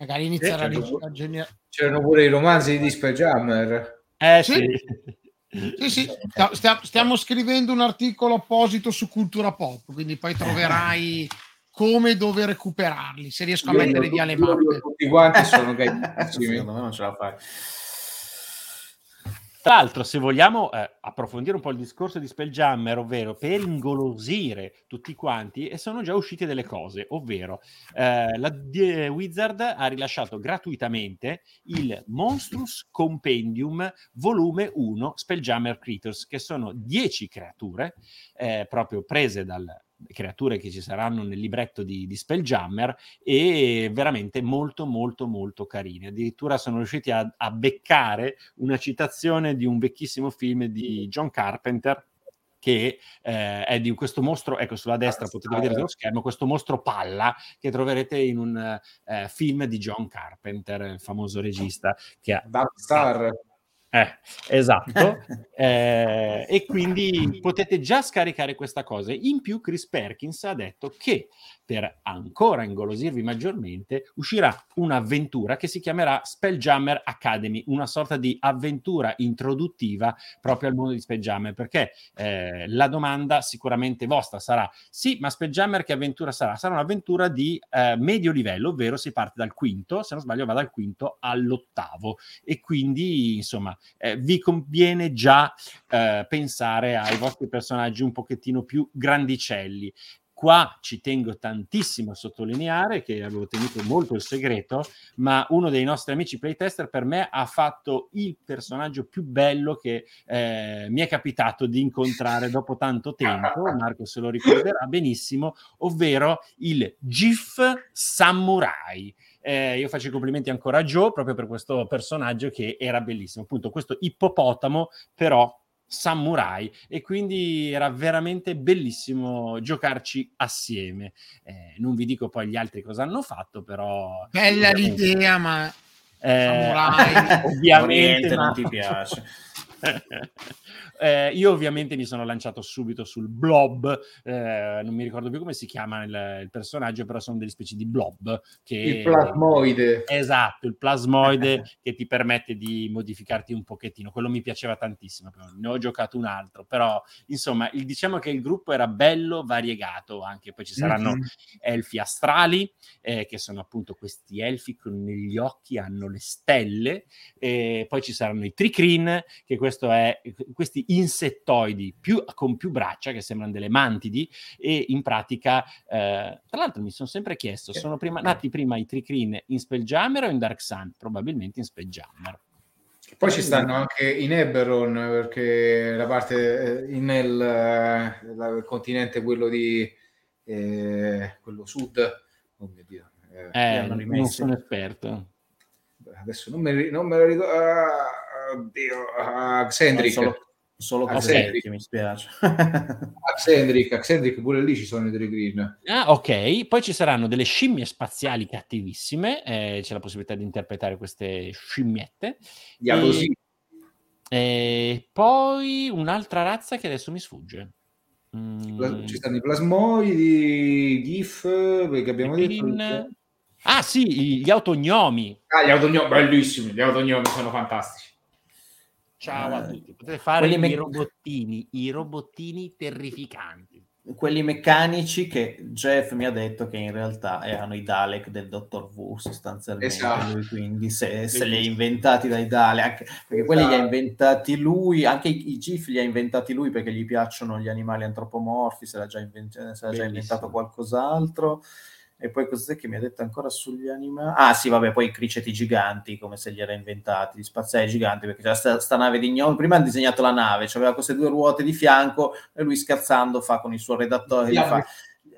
magari iniziare a, generare... C'erano pure i romanzi di Spelljammer. Eh Sì. sì. Sì, sì, stia- stia- stiamo scrivendo un articolo apposito su cultura pop, quindi poi troverai come e dove recuperarli, se riesco a Io- mettere via le mappe. Tutti quanti sono gaggissimi. Secondo me non ce la fai. Tra l'altro, se vogliamo eh, approfondire un po' il discorso di Spelljammer, ovvero per ingolosire tutti quanti, e sono già uscite delle cose, ovvero eh, la D- Wizard ha rilasciato gratuitamente il Monstrous Compendium volume 1 Spelljammer Creatures, che sono 10 creature eh, proprio prese dal creature che ci saranno nel libretto di, di Spelljammer e veramente molto molto molto carine addirittura sono riusciti a, a beccare una citazione di un vecchissimo film di John Carpenter che eh, è di questo mostro, ecco sulla destra potete vedere sullo schermo, questo mostro palla che troverete in un eh, film di John Carpenter, il famoso regista che ha Dark Star. Eh, esatto. Eh, e quindi potete già scaricare questa cosa. In più, Chris Perkins ha detto che per ancora ingolosirvi maggiormente uscirà un'avventura che si chiamerà Spelljammer Academy, una sorta di avventura introduttiva proprio al mondo di Spelljammer. Perché eh, la domanda sicuramente vostra sarà: sì, ma Spelljammer che avventura sarà? Sarà un'avventura di eh, medio livello, ovvero si parte dal quinto, se non sbaglio, va dal quinto all'ottavo e quindi insomma eh, vi conviene già eh, pensare ai vostri personaggi un pochettino più grandicelli. Qua ci tengo tantissimo a sottolineare che avevo tenuto molto il segreto, ma uno dei nostri amici playtester per me ha fatto il personaggio più bello che eh, mi è capitato di incontrare dopo tanto tempo. Marco se lo ricorderà benissimo, ovvero il GIF Samurai. Eh, io faccio i complimenti ancora a Joe proprio per questo personaggio che era bellissimo. Appunto, questo ippopotamo, però samurai e quindi era veramente bellissimo giocarci assieme. Eh, non vi dico poi gli altri cosa hanno fatto, però Bella ovviamente- l'idea, ma eh, Samurai. ovviamente Oriente ma- non ti piace. Eh, io ovviamente mi sono lanciato subito sul blob, eh, non mi ricordo più come si chiama il, il personaggio, però sono delle specie di blob che... Il plasmoide. Esatto, il plasmoide che ti permette di modificarti un pochettino. Quello mi piaceva tantissimo, ne ho giocato un altro, però insomma, il- diciamo che il gruppo era bello, variegato, anche poi ci saranno Mhm. elfi astrali, eh, che sono appunto questi elfi con negli occhi hanno le stelle, poi ci saranno i tricrin, che questo è questi insettoidi più, con più braccia, che sembrano delle mantidi, e in pratica, eh, tra l'altro mi sono sempre chiesto, sono prima, nati prima i tricrin in Spelljammer o in Dark Sun? Probabilmente in Spelljammer. Poi ci stanno anche in Eberron, perché la parte eh, nel eh, la- continente quello di eh, quello sud. Oh mio Dio. eh, Eh, non sono esperto. adesso non me, non me lo ricordo. ah, oddio, Xendrick. Solo, solo vecchie, mi spiace. Xendrick, Xendrick, pure lì ci sono i Green. Ah, ok. Poi ci saranno delle scimmie spaziali cattivissime. eh, c'è la possibilità di interpretare queste scimmiette. Gli Alosi. E poi un'altra razza che adesso mi sfugge. Mm, Ci stanno i plasmoidi, GIF, perché abbiamo detto... Green. Ah, sì, gli autognomi. Ah, gli autognomi, bellissimi, gli autognomi sono fantastici. Ciao a Eh, tutti. Potete fare quelli i me- robottini, i robottini terrificanti. Quelli meccanici che Jeff mi ha detto che in realtà erano i Dalek del Dottor Wu sostanzialmente. Esatto. Lui quindi se, se li ha inventati dai Dalek, anche- perché quelli li ha Esatto. inventati lui, anche i, i GIF li ha inventati lui perché gli piacciono gli animali antropomorfi, se l'ha già, inven- se l'ha già inventato qualcos'altro. E poi cos'è che mi ha detto ancora sugli animali? Ah sì, vabbè, poi i criceti giganti, come se li era inventati, gli spazzai giganti, perché c'era sta, sta nave di gnomi, prima ha disegnato la nave, aveva queste due ruote di fianco e lui scherzando fa con il suo redattore, gli fa,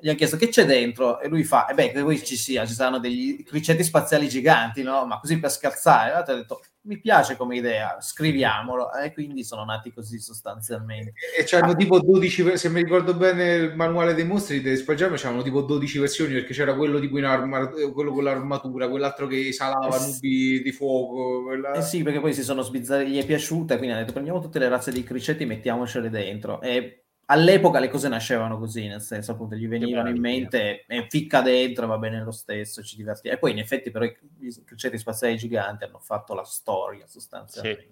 gli ho chiesto che c'è dentro e lui fa, e beh, che poi ci sia, ci saranno degli cricetti spaziali giganti, no? Ma così per scherzare. E l'altro ha detto, mi piace come idea, scriviamolo. E quindi sono nati così sostanzialmente. E c'erano tipo 12, ver- se mi ricordo bene il manuale dei mostri di Spaggiame, c'erano tipo 12 versioni perché c'era quello in arma- quello con l'armatura, quell'altro che esalava Eh sì. nubi di fuoco. quella- Eh sì, perché poi si sono sbizzarri, gli è piaciuta, quindi hanno detto prendiamo tutte le razze dei cricetti e mettiamocele dentro. E all'epoca le cose nascevano così, nel senso appunto gli venivano in mente e ficca dentro, va bene lo stesso, ci divertiamo. E poi in effetti però i i cricetti spaziali giganti hanno fatto la storia sostanzialmente.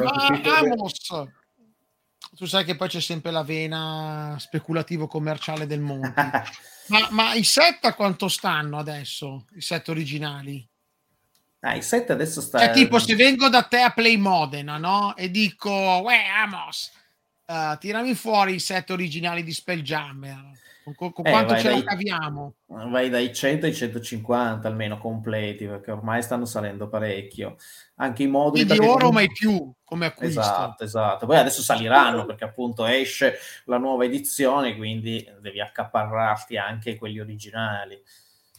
Ma tutti che- Amos, tu sai che poi c'è sempre la vena speculativo commerciale del mondo. ma, ma i set a quanto stanno adesso? I set originali? Ah, i set adesso sta... Cioè, tipo, se vengo da te a Play Modena, no? E dico, uè, Amos, eh, tirami fuori i set originali di Spelljammer. Con, con- con Eh, quanto ce la dai- caviamo? Vai dai 100 ai 150 almeno completi, perché ormai stanno salendo parecchio. Anche i moduli... Quindi perché ora o comunque- mai più come acquisto. Esatto, esatto. Poi adesso saliranno perché appunto esce la nuova edizione, quindi devi accaparrarti anche quelli originali.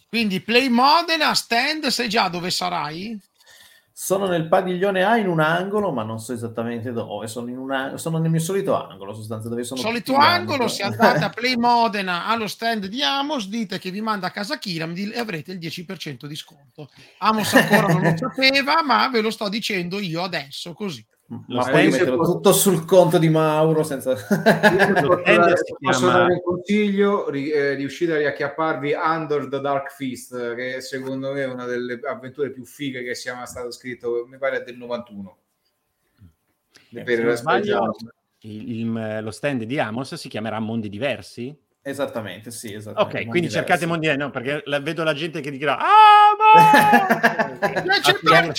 Quindi Play Modena, stand, sai già dove sarai? Sono nel padiglione A in un angolo, ma non so esattamente dove. Sono, ang- sono nel mio solito angolo, sostanzialmente dove sono Solito angolo, se andate a Play Modena allo stand di Amos, dite che vi manda a casa Kiramdil e avrete il 10% di sconto. Amos ancora non lo sapeva, ma ve lo sto dicendo io adesso, così. Ma stand poi posso- tutto sul conto di Mauro senza... Posso dare- un consiglio, ri- eh, riuscite a riacchiapparvi Under the Dark Fist, che secondo me è una delle avventure più fighe che sia mai stato scritto, mi pare del 91. Eh, Per sbaglio, il- il- lo stand di Amos si chiamerà Mondi Diversi? Esattamente, sì, esattamente. Ok, quindi Mondi cercate diversi. Mondi Diversi, no, perché la- vedo la gente che dirà Ah, ma... 10%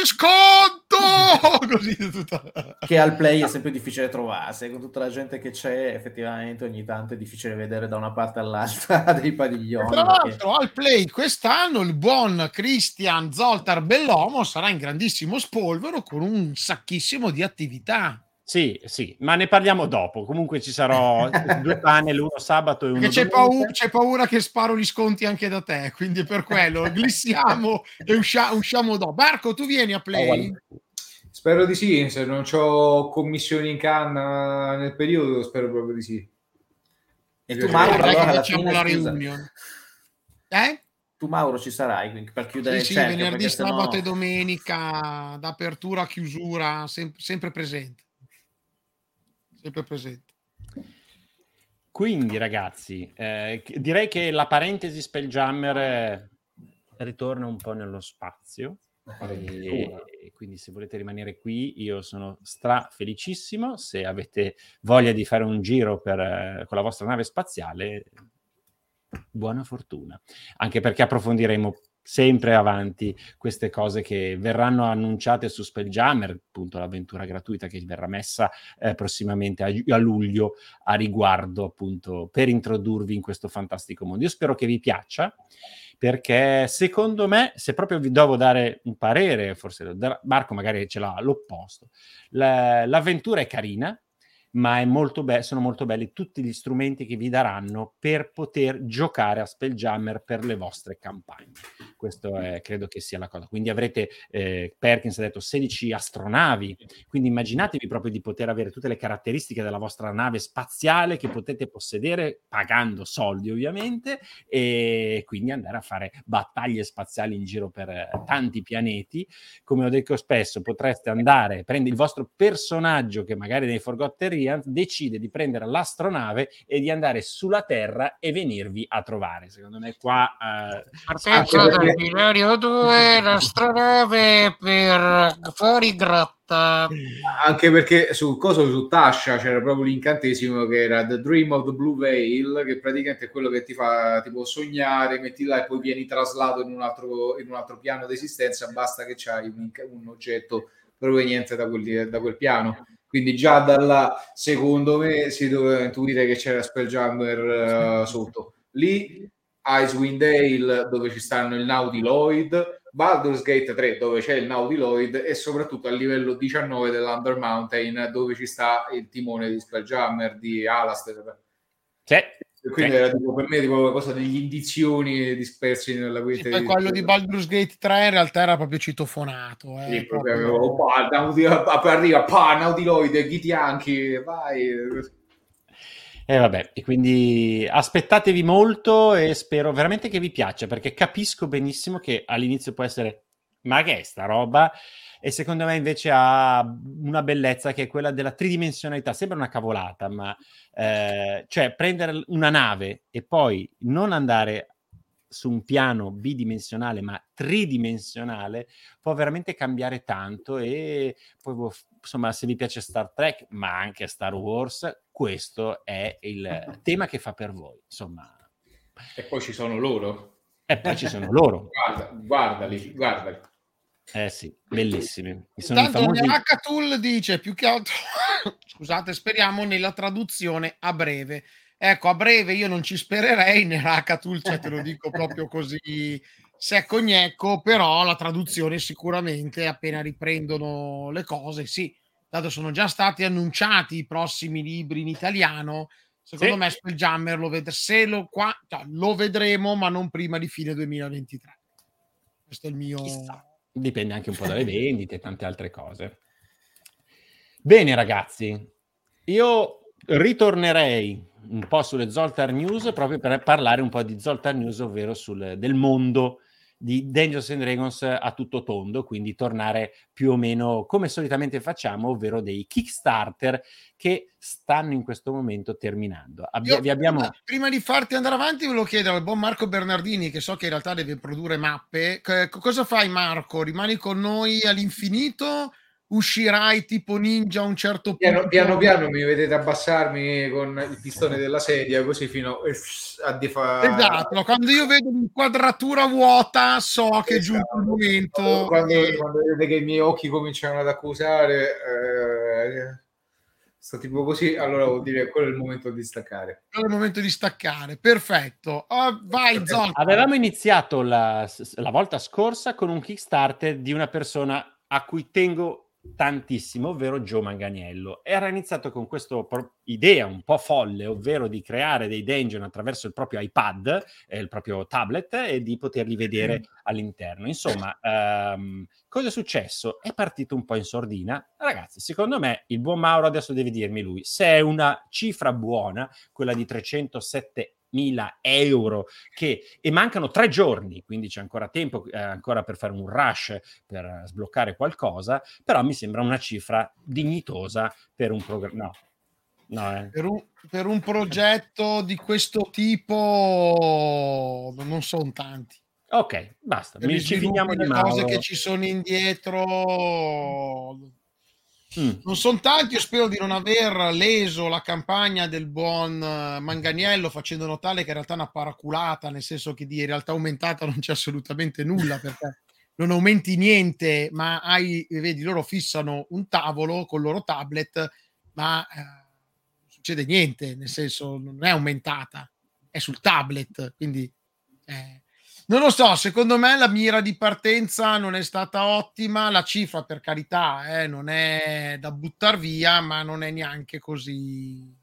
di sconto! Così tutta. che al play è sempre difficile trovarsi, con tutta la gente che c'è, effettivamente ogni tanto è difficile vedere da una parte all'altra dei padiglioni. Tra perché- l'altro, al play quest'anno il buon Christian Zoltar Bellomo sarà in grandissimo spolvero con un sacchissimo di attività. Sì, sì, ma ne parliamo dopo. Comunque ci sarò due panel, uno sabato e uno Perché c'è, paura, c'è paura che sparo gli sconti anche da te, quindi per quello glissiamo e uscia- usciamo dopo. Marco, tu vieni a play? Spero di sì, se non ho commissioni in canna nel periodo, spero proprio di sì. E tu Mauro, allora che alla facciamo fine, reunion. Eh? tu Mauro ci sarai quindi, per chiudere Sì, il sì, cerchio, venerdì, perché sennò- sabato e domenica, d'apertura a chiusura, sem- sempre presente. Sempre presente. Quindi, ragazzi, eh, direi che la parentesi Spelljammer ritorna un po' nello spazio. E, e quindi, se volete rimanere qui, io sono stra felicissimo. Se avete voglia di fare un giro per, eh, con la vostra nave spaziale, buona fortuna. Anche perché approfondiremo sempre avanti queste cose che verranno annunciate su Spelljammer, appunto l'avventura gratuita che verrà messa eh, prossimamente a, a luglio a riguardo appunto per introdurvi in questo fantastico mondo. Io spero che vi piaccia perché secondo me, se proprio vi devo dare un parere, forse Marco magari ce l'ha l'opposto, la- l'avventura è carina, ma molto be- sono molto belli tutti gli strumenti che vi daranno per poter giocare a Spelljammer per le vostre campagne. Questo è, credo che sia la cosa. Quindi avrete, eh, Perkins ha detto, 16 astronavi, quindi immaginatevi proprio di poter avere tutte le caratteristiche della vostra nave spaziale che potete possedere pagando soldi ovviamente e quindi andare a fare battaglie spaziali in giro per eh, tanti pianeti. Come ho detto spesso, potreste andare, prendere il vostro personaggio che magari nei Forgotten Realms decide di prendere l'astronave e di andare sulla Terra e venirvi a trovare. Secondo me qua... eh, Partenza dal binario 2, l'astronave per fuori grotta. Anche perché sul coso su Tasha c'era proprio l'incantesimo che era The Dream of the Blue Veil, che praticamente è quello che ti fa tipo sognare, metti là e poi vieni traslato in un altro, in un altro piano d'esistenza, basta che c'hai un, un oggetto proveniente da quel, da quel piano. Quindi già da là, secondo me, si doveva intuire che c'era Spelljammer eh, sotto. Lì Icewind Dale dove ci stanno il Nautiloid, Baldur's Gate 3 dove c'è il Nautiloid e soprattutto a livello 19 dell'Under Mountain dove ci sta il timone di Spelljammer di Alastair. Sì, Quindi era tipo, per me tipo una cosa degli indizioni dispersi nella Sì, guida. poi quello di Baldur's Gate 3 in realtà era proprio citofonato. Eh, Sì, proprio, proprio- oh, ah, poi arriva, pa, nautiloide, ghiti anche, vai. E vabbè, e quindi aspettatevi molto e spero veramente che vi piaccia, perché capisco benissimo che all'inizio può essere, ma che è sta roba? E secondo me invece ha una bellezza che è quella della tridimensionalità. Sembra una cavolata, ma eh, cioè prendere una nave e poi non andare su un piano bidimensionale, ma tridimensionale, può veramente cambiare tanto e poi boh, insomma se vi piace Star Trek, ma anche Star Wars, questo è il tema che fa per voi. Insomma, E poi ci sono loro. e poi ci sono loro. Guarda, guardali, guardali. Eh sì, bellissimi. Intanto famosi... Hackatul dice più che altro, scusate, speriamo nella traduzione a breve. Ecco, a breve io non ci spererei nell'Hackatul, cioè te lo dico proprio così secco gnecco, però la traduzione sicuramente appena riprendono le cose, sì. Dato sono già stati annunciati i prossimi libri in italiano, secondo Sì. me Spelljammer lo, ved- se lo, qua, cioè, lo vedremo, ma non prima di fine 2023. Questo è il mio... Chissà. Dipende anche un po' dalle vendite e tante altre cose. Bene, ragazzi, io ritornerei un po' sulle Zoltar News proprio per parlare un po' di Zoltar News, ovvero sul, del mondo di Dungeons and Dragons a tutto tondo, quindi tornare più o meno come solitamente facciamo, ovvero dei Kickstarter che stanno in questo momento terminando. Abbi- Io, vi abbiamo... prima, prima di farti andare avanti, volevo chiedere al buon Marco Bernardini, che so che in realtà deve produrre mappe. che- cosa fai, Marco? Rimani con noi all'infinito? Uscirai tipo ninja a un certo punto? Piano, piano piano mi vedete abbassarmi con il pistone della sedia così fino a di fa... Esatto, quando io vedo l'inquadratura vuota, so che è Esatto. giunto il momento. Quando, e- quando vedete che i miei occhi cominciano ad accusare, eh, sto tipo così, allora vuol dire che quello è il momento di staccare. È il momento di staccare. Perfetto. Ah, vai, Zoltan. Avevamo iniziato la, la volta scorsa con un Kickstarter di una persona a cui tengo tantissimo, ovvero Joe Manganiello. Era iniziato con questa idea un po' folle, ovvero di creare dei dungeon attraverso il proprio iPad, eh, il proprio tablet e di poterli vedere all'interno. Insomma, ehm, cosa è successo? È partito un po' in sordina. Ragazzi, secondo me il buon Mauro adesso deve dirmi lui se è una cifra buona, quella di 307 mila euro che e mancano tre giorni quindi c'è ancora tempo eh, ancora per fare un rush per sbloccare qualcosa però mi sembra una cifra dignitosa per un programma no no eh. Per un, per un progetto di questo tipo non sono tanti. ok basta mi ci finiamo di le cose Mauro che ci sono indietro Mm. non sono tanti. Io spero di non aver leso la campagna del buon eh, Manganiello facendo notare che in realtà è una paraculata, nel senso che di realtà aumentata non c'è assolutamente nulla perché non aumenti niente, ma hai, vedi, loro fissano un tavolo con il loro tablet, ma eh, succede niente, nel senso non è aumentata, è sul tablet, quindi eh, non lo so, secondo me la mira di partenza non è stata ottima, la cifra per carità eh, non è da buttare via, ma non è neanche così,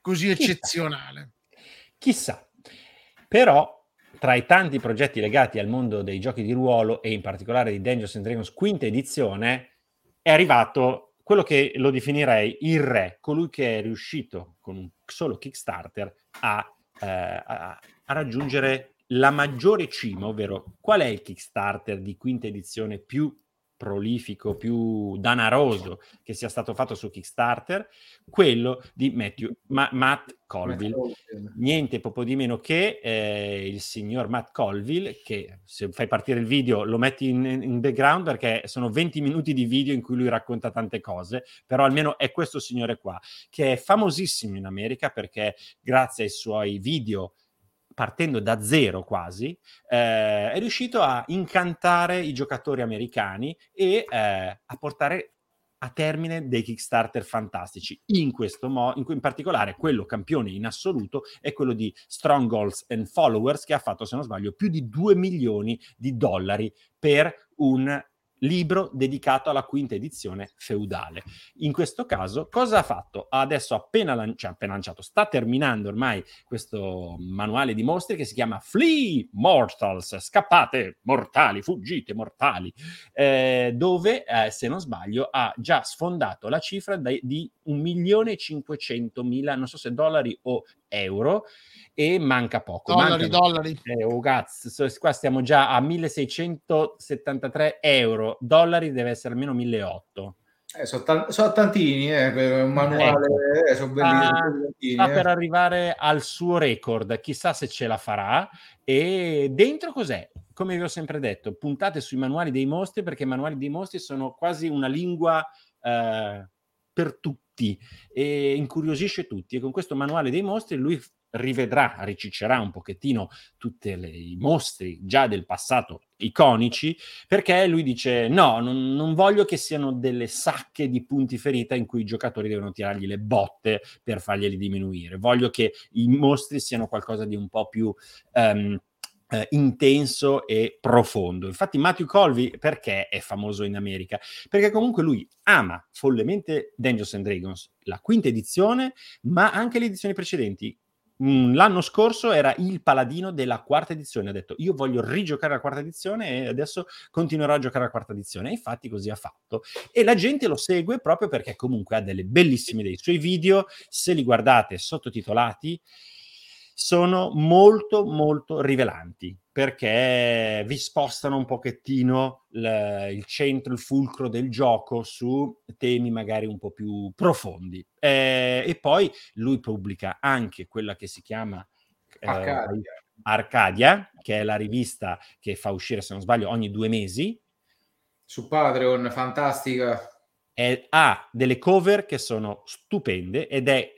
così Chissà. eccezionale. chissà però tra i tanti progetti legati al mondo dei giochi di ruolo e in particolare di Dungeons and Dragons quinta edizione è arrivato quello che lo definirei il re, colui che è riuscito con un solo Kickstarter a, eh, a- a raggiungere la maggiore cima, ovvero qual è il Kickstarter di quinta edizione più prolifico, più danaroso che sia stato fatto su Kickstarter? Quello di Matthew, Ma- Matt Colville niente poco di meno che eh, il signor Matt Colville che se fai partire il video lo metti in, in background perché sono 20 minuti di video in cui lui racconta tante cose però almeno è questo signore qua che è famosissimo in America perché grazie ai suoi video partendo da zero quasi, eh, è riuscito a incantare i giocatori americani e eh, a portare a termine dei Kickstarter fantastici. In questo modo, in, in particolare, quello campione in assoluto è quello di Strongholds and Followers, che ha fatto, se non sbaglio, più di 2 milioni di dollari per un libro dedicato alla quinta edizione feudale. In questo caso, cosa ha fatto? Adesso appena, lan- cioè, appena lanciato, sta terminando ormai questo manuale di mostri che si chiama Flee Mortals, scappate mortali, fuggite mortali, eh, dove, eh, se non sbaglio, ha già sfondato la cifra di 1.500.000, non so se dollari o euro, e manca poco. Dollari, Mancano- dollari. eh, oh, cazzo, qua stiamo già a 1673 euro, dollari deve essere almeno 1800. Eh, sono, tan- sono tantini, eh, per un manuale, eh, sono bellissimi. Sta- sono tantini, sta eh. per arrivare al suo record, chissà se ce la farà. E dentro cos'è? Come vi ho sempre detto, puntate sui manuali dei mostri perché i manuali dei mostri sono quasi una lingua eh, per tutti e incuriosisce tutti. E con questo manuale dei mostri lui rivedrà, riciccerà un pochettino tutti i mostri già del passato iconici perché lui dice no, non, non voglio che siano delle sacche di punti ferita in cui i giocatori devono tirargli le botte per farglieli diminuire, voglio che i mostri siano qualcosa di un po' più ehm, eh, intenso e profondo. Infatti Matthew Colby perché è famoso in America? Perché comunque lui ama follemente Dungeons and Dragons, la quinta edizione, ma anche le edizioni precedenti. Mm, L'anno scorso era il paladino della quarta edizione. Ha detto: Io voglio rigiocare la quarta edizione e adesso continuerò a giocare la quarta edizione. E infatti, così ha fatto. E la gente lo segue proprio perché comunque ha delle bellissime idee. I suoi video, se li guardate sottotitolati, sono molto molto rivelanti perché vi spostano un pochettino l- il centro, il fulcro del gioco su temi magari un po' più profondi. Eh, e poi lui pubblica anche quella che si chiama eh, Arcadia. Arcadia, che è la rivista che fa uscire, se non sbaglio, ogni due mesi. Su Patreon, fantastica. è- ha delle cover che sono stupende ed è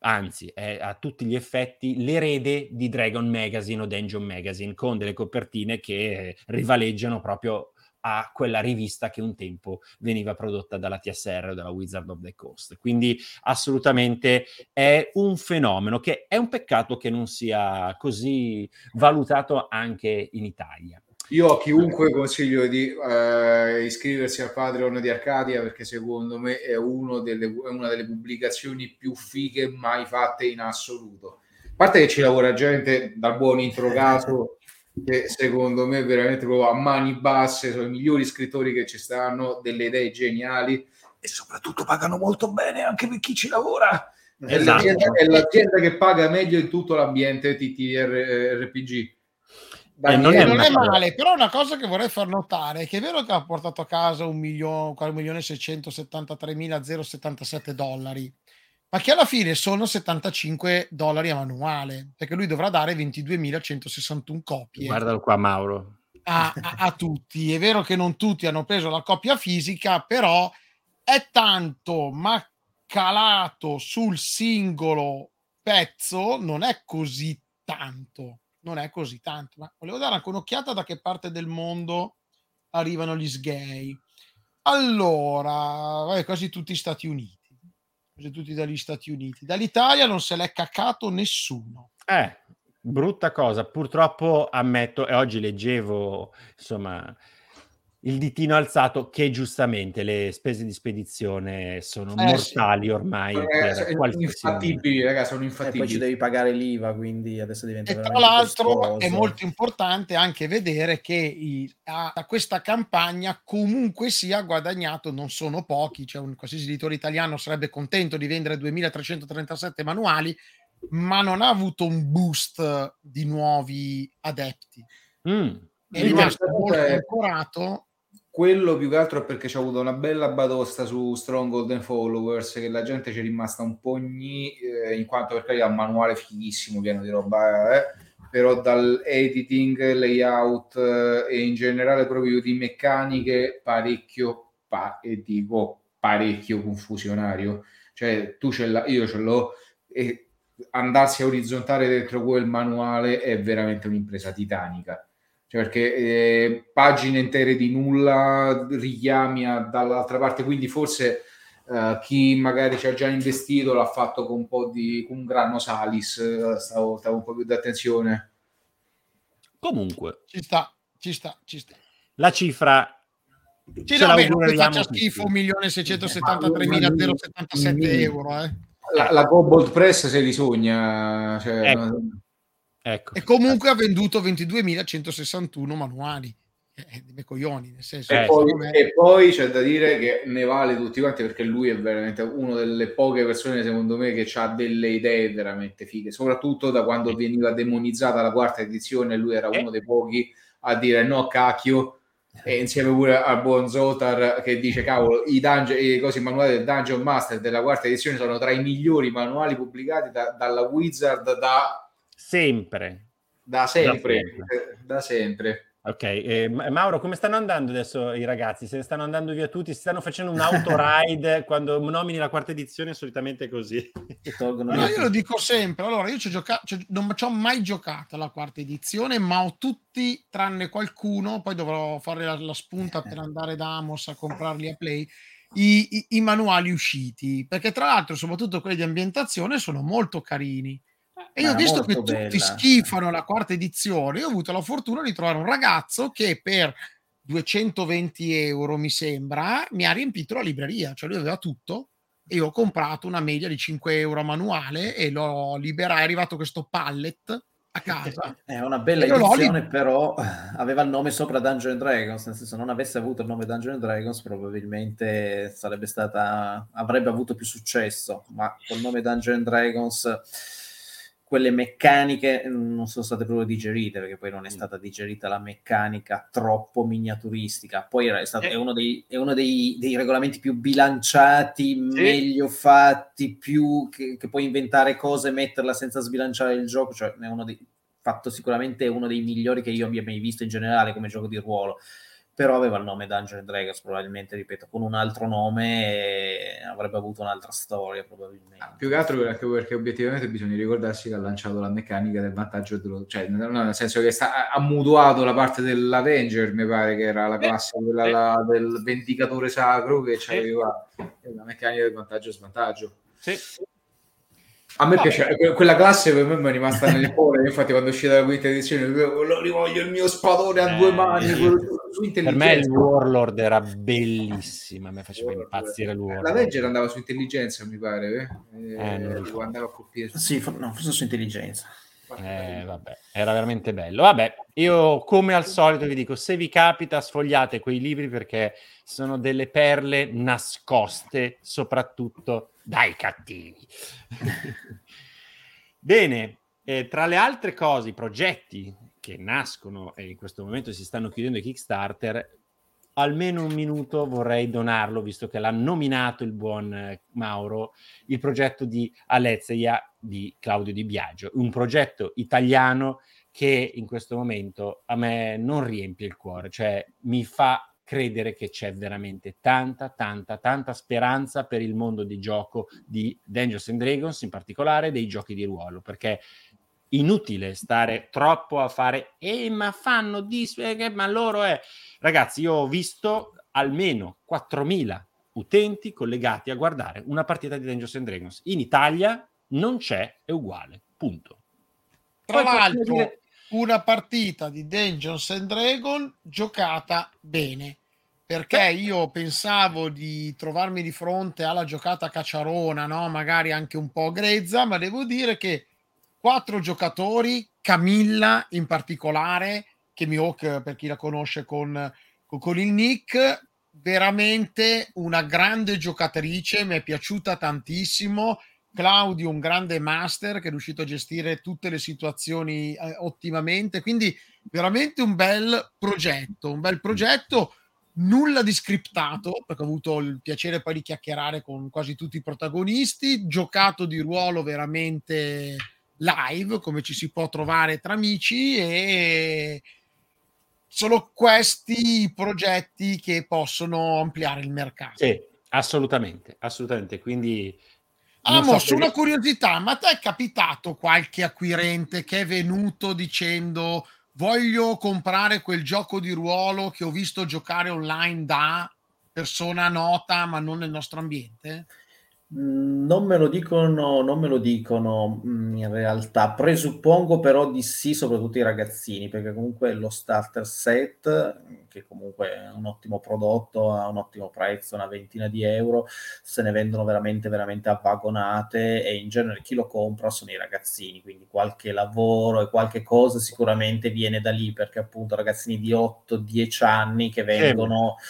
anzi è a tutti gli effetti l'erede di Dragon Magazine o Dungeon Magazine con delle copertine che eh, rivaleggiano proprio a quella rivista che un tempo veniva prodotta dalla TSR o dalla Wizard of the Coast. Quindi assolutamente è un fenomeno che è un peccato che non sia così valutato anche in Italia. Io a chiunque consiglio di eh, iscriversi al Patreon di Arcadia perché secondo me è, uno delle- è una delle pubblicazioni più fighe mai fatte in assoluto. A parte che ci lavora gente dal buon introgato che secondo me veramente proprio a mani basse sono i migliori scrittori che ci stanno, delle idee geniali e soprattutto pagano molto bene anche per chi ci lavora. È, Esatto. l'azienda, è l'azienda che paga meglio in tutto l'ambiente TTRPG. E non è non è male, però una cosa che vorrei far notare è che è vero che ha portato a casa un milione, 1.673.077 dollari, ma che alla fine sono 75 dollari a manuale, perché lui dovrà dare 22.161 copie Guardalo qua Mauro. a, a- a tutti. È vero che non tutti hanno preso la copia fisica, però è tanto, ma calato sul singolo pezzo non è così tanto. Non è così tanto. Ma volevo dare anche un'occhiata da che parte del mondo arrivano gli sgay. Allora, vabbè, quasi tutti Stati Uniti. Quasi tutti dagli Stati Uniti. Dall'Italia non se l'è cacato nessuno. Eh, brutta cosa. Purtroppo ammetto, e oggi leggevo, insomma, il ditino alzato che giustamente le spese di spedizione sono Eh, sì. mortali ormai Eh, infattibili, ragazzi, sono E poi ci infattibili. devi pagare l'IVA, quindi adesso diventa E tra l'altro è costoso. molto importante anche vedere che i- a, a questa campagna comunque sia guadagnato, non sono pochi, cioè un qualsiasi editore italiano sarebbe contento di vendere 2337 manuali, ma non ha avuto un boost di nuovi adepti. Mm. È rimasto molto è- ancorato. Quello più che altro è perché c'è avuto una bella batosta su Stronghold and Followers che la gente ci è rimasta un po' gni, eh, in quanto perché ha un manuale fighissimo pieno di roba, eh, però dal editing, layout eh, e in generale proprio di meccaniche parecchio, pa- e dico parecchio confusionario. Cioè tu ce l'hai, io ce l'ho e andarsi a orizzontare dentro quel manuale è veramente un'impresa titanica. Cioè, perché eh, pagine intere di nulla, richiami a- dall'altra parte, quindi forse eh, chi magari ci ha già investito l'ha fatto con un po' di con un grano salis, eh, stavo, stavo un po' più d'attenzione. Comunque, Ci sta, ci sta, ci sta. la cifra Sì, Ce no, beh, non faccia schifo 1.673.077 euro, eh. La, la Cobalt Press se li sogna. Cioè, Ecco. Ecco. E comunque ha venduto 22.161 manuali. Eh, coglioni, nel senso Eh, e, poi, me- e poi c'è da dire che ne vale tutti quanti perché lui è veramente una delle poche persone, secondo me, che ha delle idee veramente fighe, soprattutto da quando veniva demonizzata la quarta edizione, lui era Eh. uno dei pochi a dire no cacchio. E insieme pure al buon Zotar che dice: Cavolo, i, dungeon, i cosi manuali del Dungeon Master della quarta edizione sono tra i migliori manuali pubblicati da- dalla Wizard da, Sempre. da sempre. Da sempre. Da sempre. Ok, eh, Ma- Mauro, come stanno andando adesso i ragazzi? Se ne stanno andando via tutti? Si stanno facendo un autoride quando nomini la quarta edizione? Solitamente è così. Tolgono No, via io lo dico sempre. Allora, io ci ho giocato, ci ho- non ci ho mai giocato alla quarta edizione, ma ho tutti, tranne qualcuno, poi dovrò fare la, la spunta per andare da Amos a comprarli a Play, i, i- i manuali usciti, perché tra l'altro, soprattutto quelli di ambientazione, sono molto carini. E io ho visto che tutti bella. schifano la quarta edizione. Io ho avuto la fortuna di trovare un ragazzo che per 220 euro, mi sembra, mi ha riempito la libreria, cioè lui aveva tutto e io ho comprato una media di 5 euro manuale e l'ho liberato. È arrivato questo pallet a casa. È una bella edizione, però eh, aveva il nome sopra Dungeon and Dragons, nel senso non avesse avuto il nome Dungeon and Dragons probabilmente sarebbe stata avrebbe avuto più successo, ma col nome Dungeon and Dragons quelle meccaniche mm, non sono state proprio digerite perché poi non è stata digerita la meccanica troppo miniaturistica. Poi è, stato, è uno, dei, è uno dei, dei regolamenti più bilanciati, meglio fatti, più che, che puoi inventare cose e metterla senza sbilanciare il gioco. Cioè, è uno dei, fatto sicuramente uno dei migliori che io abbia mai visto in generale come gioco di ruolo. Però aveva il nome Dungeon Dragons, probabilmente, ripeto, con un altro nome avrebbe avuto un'altra storia, probabilmente. Più che altro anche perché obiettivamente bisogna ricordarsi che ha lanciato la meccanica del vantaggio dello, cioè no, nel senso che sta, ha mutuato la parte dell'Avenger, mi pare che era la classe quella là del vendicatore sacro che aveva la meccanica del vantaggio e svantaggio. Sì. A me piace, que- quella classe per me mi è rimasta nel cuore, infatti quando è uscita la quinta edizione lo rivoglio il mio spadone a due Eh, mani sì. quello su- Per me il. Warlord era bellissima, a me faceva impazzire il Warlord. La Venger andava su intelligenza, mi pare, eh? Eh, non lo so. andava a colpire. Sì, for- no, forse su intelligenza. Eh, vabbè, era veramente bello. Vabbè, io come al solito vi dico, se vi capita, sfogliate quei libri perché sono delle perle nascoste, soprattutto dai cattivi. Bene, eh, tra le altre cose, i progetti che nascono e in questo momento si stanno chiudendo i Kickstarter, almeno un minuto vorrei donarlo, visto che l'ha nominato il buon eh, Mauro, il progetto di Alezia di Claudio Di Biagio, un progetto italiano che in questo momento a me non riempie il cuore, cioè mi fa credere che c'è veramente tanta, tanta, tanta speranza per il mondo di gioco di Dungeons and Dragons, in particolare dei giochi di ruolo, perché inutile stare troppo a fare eh ma fanno di eh, ma loro è ragazzi io ho visto almeno 4000 utenti collegati a guardare una partita di Dungeons and Dragons. In Italia non c'è è uguale punto. Tra Poi l'altro, dire- una partita di Dungeons and Dragon giocata bene. Perché io pensavo di trovarmi di fronte alla giocata cacciarona, no? magari anche un po' grezza, ma devo dire che quattro giocatori, Camilla in particolare, che Mihawk, per chi la conosce con, con, con il nick, veramente una grande giocatrice, mi è piaciuta tantissimo. Claudio, un grande master che è riuscito a gestire tutte le situazioni eh, ottimamente. Quindi, veramente un bel progetto, un bel progetto. Nulla di scriptato, perché ho avuto il piacere poi di chiacchierare con quasi tutti i protagonisti. Giocato di ruolo veramente live, come ci si può trovare tra amici. E sono questi i progetti che possono ampliare il mercato. sì assolutamente assolutamente quindi Amos, so una curiosità, ma ti è capitato qualche acquirente che è venuto dicendo voglio comprare quel gioco di ruolo che ho visto giocare online da persona nota ma non nel nostro ambiente? Mm, Non me lo dicono, non me lo dicono mm, in realtà. Presuppongo però di sì, soprattutto i ragazzini, perché comunque lo starter set, che comunque è un ottimo prodotto a un ottimo prezzo, una ventina di euro, se ne vendono veramente, veramente a vagonate e in genere chi lo compra sono i ragazzini, quindi qualche lavoro e qualche cosa sicuramente viene da lì, perché appunto ragazzini di 8-10 anni che vengono eh,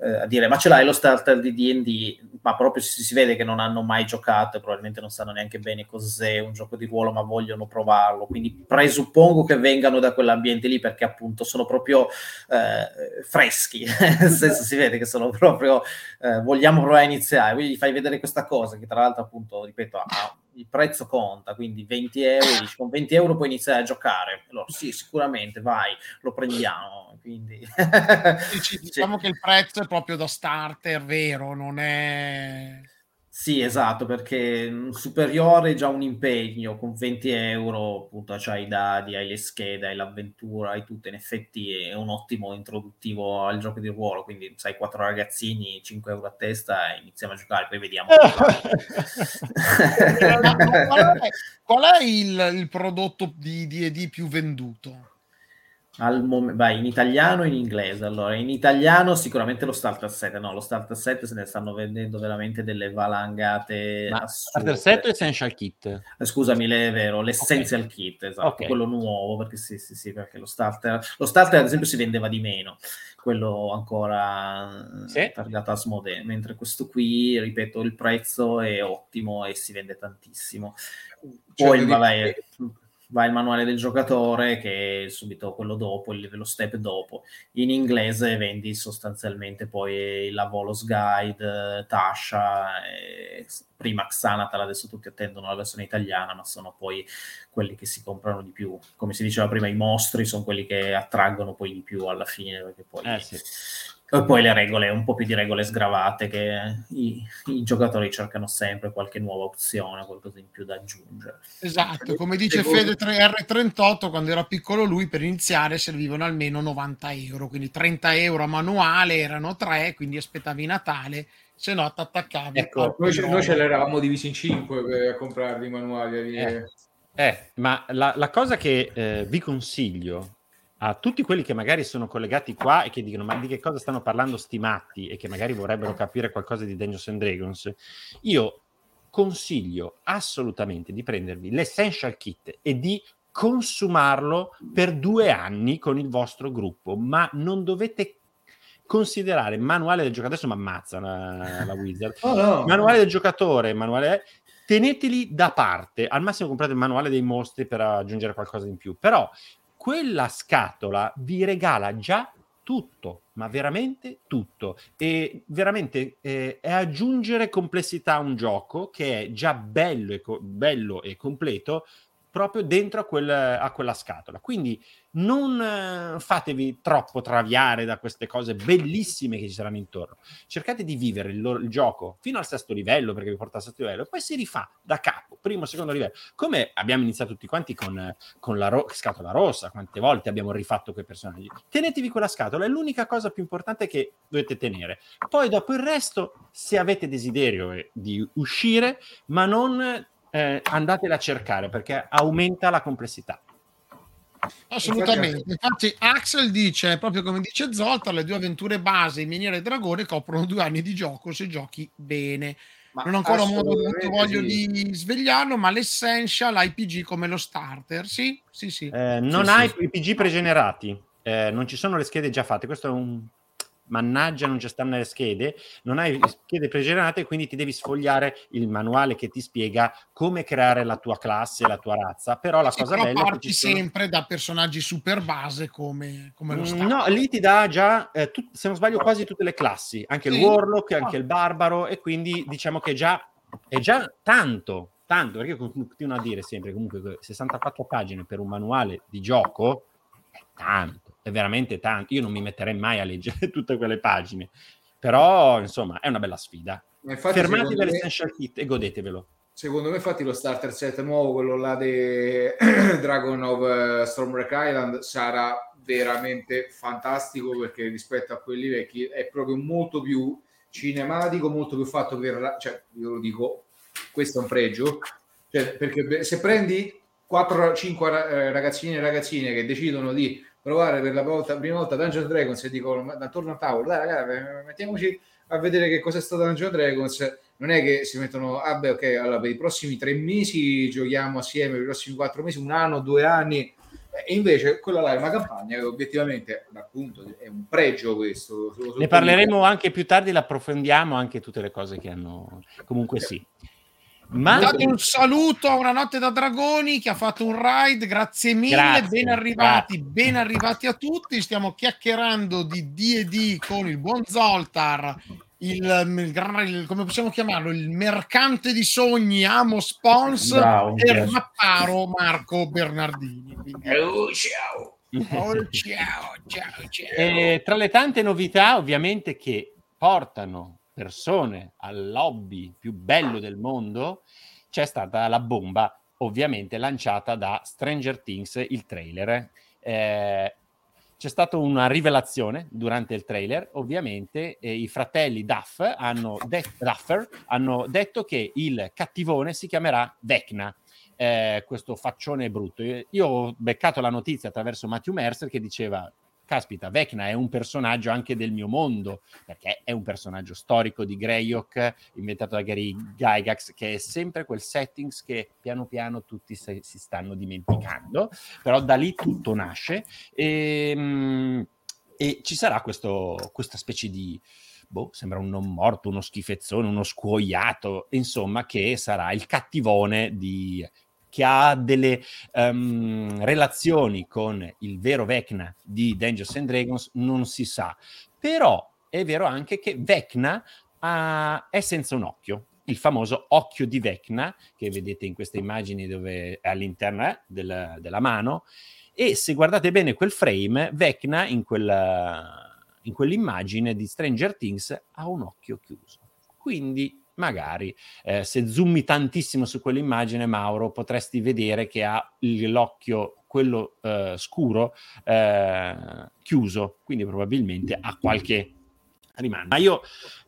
a dire ma ce l'hai lo starter di D&D? Ma proprio si, si vede che non hanno mai giocato e probabilmente non sanno neanche bene cos'è un gioco di ruolo, ma vogliono provarlo. Quindi presuppongo che vengano da quell'ambiente lì perché appunto sono proprio eh, freschi, nel senso si vede che sono proprio eh, vogliamo provare a iniziare, quindi gli fai vedere questa cosa che tra l'altro appunto, ripeto, ha- il prezzo conta, quindi 20 euro, dici, con 20 euro puoi iniziare a giocare. Allora sì, sicuramente, vai, lo prendiamo. Quindi... Dici- diciamo che il prezzo è proprio da starter, vero? Non è... Sì, esatto, perché un superiore è già un impegno, con 20 euro appunto c'hai i dadi, hai le schede, hai l'avventura, hai tutto, in effetti è un ottimo introduttivo al gioco di ruolo, quindi sai, quattro ragazzini, 5 euro a testa, e iniziamo a giocare, poi vediamo. Qual è, qual è il, il prodotto di D&D più venduto? Al mom- vai in italiano e in inglese. Allora, in italiano sicuramente lo Starter 7. No, lo Starter 7 se ne stanno vendendo veramente delle valangate Ma assurde. Starter set o Essential Kit? Eh, Scusami, le- è vero, l'Essential Kit, esatto, Ok. quello nuovo, perché sì, sì, sì, perché lo starter, lo starter ad esempio si vendeva di meno, quello ancora Sì. targato Asmodee, mentre questo qui, ripeto, il prezzo è ottimo e si vende tantissimo. Cioè, Poi, devi- vabbè, va il manuale del giocatore, che è subito quello dopo, il- lo step dopo. In inglese vendi sostanzialmente poi la Volos Guide, Tasha, e prima Xanatal, adesso tutti attendono la versione italiana, ma sono poi quelli che si comprano di più. Come si diceva prima, i mostri sono quelli che attraggono poi di più alla fine, perché poi... Eh sì. E poi le regole, un po' più di regole sgravate che i, i giocatori cercano sempre qualche nuova opzione, qualcosa in più da aggiungere. Esatto, come dice Fede 3R38, quando era piccolo lui per iniziare servivano almeno 90 euro, quindi 30 euro a manuale erano 3, quindi aspettavi Natale, se no ti attaccavi. Ecco, Noi, ce- noi ce l'eravamo divisi in 5 per comprarli i manuali. Eh. Eh, ma la, la cosa che eh, vi consiglio a tutti quelli che magari sono collegati qua e che dicono ma di che cosa stanno parlando sti matti? E che magari vorrebbero capire qualcosa di Dungeons and Dragons, io consiglio assolutamente di prendervi l'Essential Kit e di consumarlo per due anni con il vostro gruppo, ma non dovete considerare manuale del giocatore, adesso mi ammazza la, la Wizard, Oh, no. manuale del giocatore, manuale teneteli da parte, al massimo comprate il manuale dei mostri per aggiungere qualcosa in più, però quella scatola vi regala già tutto, ma veramente tutto, e veramente eh, è aggiungere complessità a un gioco che è già bello e, co- bello e completo proprio dentro a, quel- a quella scatola. Quindi non eh, fatevi troppo traviare da queste cose bellissime che ci saranno intorno. Cercate di vivere il, il gioco fino al sesto livello, perché vi porta al sesto livello, e poi si rifà da capo, primo, secondo livello. Come abbiamo iniziato tutti quanti con, con la ro- scatola rossa, quante volte abbiamo rifatto quei personaggi. Tenetevi quella scatola, è l'unica cosa più importante che dovete tenere. Poi dopo il resto, se avete desiderio eh, di uscire, ma non eh, andatela a cercare perché aumenta la complessità. Assolutamente. Infatti, Axel dice proprio come dice Zoltar: le due avventure base in miniera e dragone coprono due anni di gioco se giochi bene. Ma non ho ancora non voglio sì. di svegliarlo, ma l'essential IPG come lo starter, sì, sì, sì. Eh, non Sì, hai sì. i PG pregenerati, eh, non ci sono le schede già fatte. Questo è un mannaggia, non ci stanno le schede. Non hai schede pregenerate, quindi ti devi sfogliare il manuale che ti spiega come creare la tua classe, la tua razza. Però la Sì, cosa però bella è che parti sono... sempre da personaggi super base come, come lo Mm, starter. No, lì ti dà già, eh, tut- se non sbaglio, quasi tutte le classi, anche il Sì. Warlock, anche il Barbaro, e quindi diciamo che già è già tanto, tanto, perché continuo a dire sempre comunque che 64 pagine per un manuale di gioco è tanto, è veramente tanto. Io non mi metterei mai a leggere tutte quelle pagine, però insomma è una bella sfida. Fermatevi me- all'Essential Kit e godetevelo. Secondo me, infatti, lo starter set nuovo, quello là di Dragon of eh, Stormbreak Island, sarà veramente fantastico perché rispetto a quelli vecchi è proprio molto più cinematico, molto più fatto per... Cioè, io lo dico, questo è un pregio, cioè, perché se prendi 4-5 ragazzini e ragazzine che decidono di provare per la volta, prima volta Dungeons Dragons e dicono attorno al tavolo, dai ragazzi, mettiamoci a vedere che cosa è stato Dungeons Dragons, non è che si mettono, ah beh ok, allora per i prossimi tre mesi giochiamo assieme, per i prossimi quattro mesi, un anno, due anni, e invece quella là è una campagna che obiettivamente appunto è un pregio questo. Ne parleremo anche più tardi, l'approfondiamo anche tutte le cose che hanno comunque sì. Ma... Date un saluto a una notte da dragoni che ha fatto un ride, grazie mille, grazie, ben arrivati, grazie. ben arrivati a tutti. Stiamo chiacchierando di D&D con il buon Zoltar, il, il, il, come possiamo chiamarlo, il mercante di sogni Amo Spons Bravo, e il mapparo Marco Bernardini. Quindi... Oh, ciao. Oh, ciao, ciao, ciao. E tra le tante novità, ovviamente, che portano persone al lobby più bello del mondo, c'è stata la bomba ovviamente lanciata da Stranger Things, il trailer. Eh, c'è stata una rivelazione durante il trailer, ovviamente eh, i fratelli Duff hanno, de- Duffer hanno detto che il cattivone si chiamerà Vecna. Eh, questo faccione brutto. Io ho beccato la notizia attraverso Matthew Mercer che diceva caspita, Vecna è un personaggio anche del mio mondo, perché è un personaggio storico di Greyhawk, inventato da Gary Gygax, che è sempre quel settings che piano piano tutti si, si stanno dimenticando, però da lì tutto nasce. E, ehm, e ci sarà questo, questa specie di... Boh, sembra un non morto, uno schifezzone, uno scuoiato, insomma, che sarà il cattivone di che ha delle um, relazioni con il vero Vecna di Dangerous and Dragons non si sa. Però è vero anche che Vecna uh, è senza un occhio, il famoso occhio di Vecna che vedete in queste immagini dove è all'interno eh, del, della mano e se guardate bene quel frame, Vecna in, quella, in quell'immagine di Stranger Things ha un occhio chiuso. Quindi magari eh, se zoomi tantissimo su quell'immagine, Mauro, potresti vedere che ha l'occhio quello eh, scuro eh, chiuso, quindi probabilmente ha qualche rimando. Ma io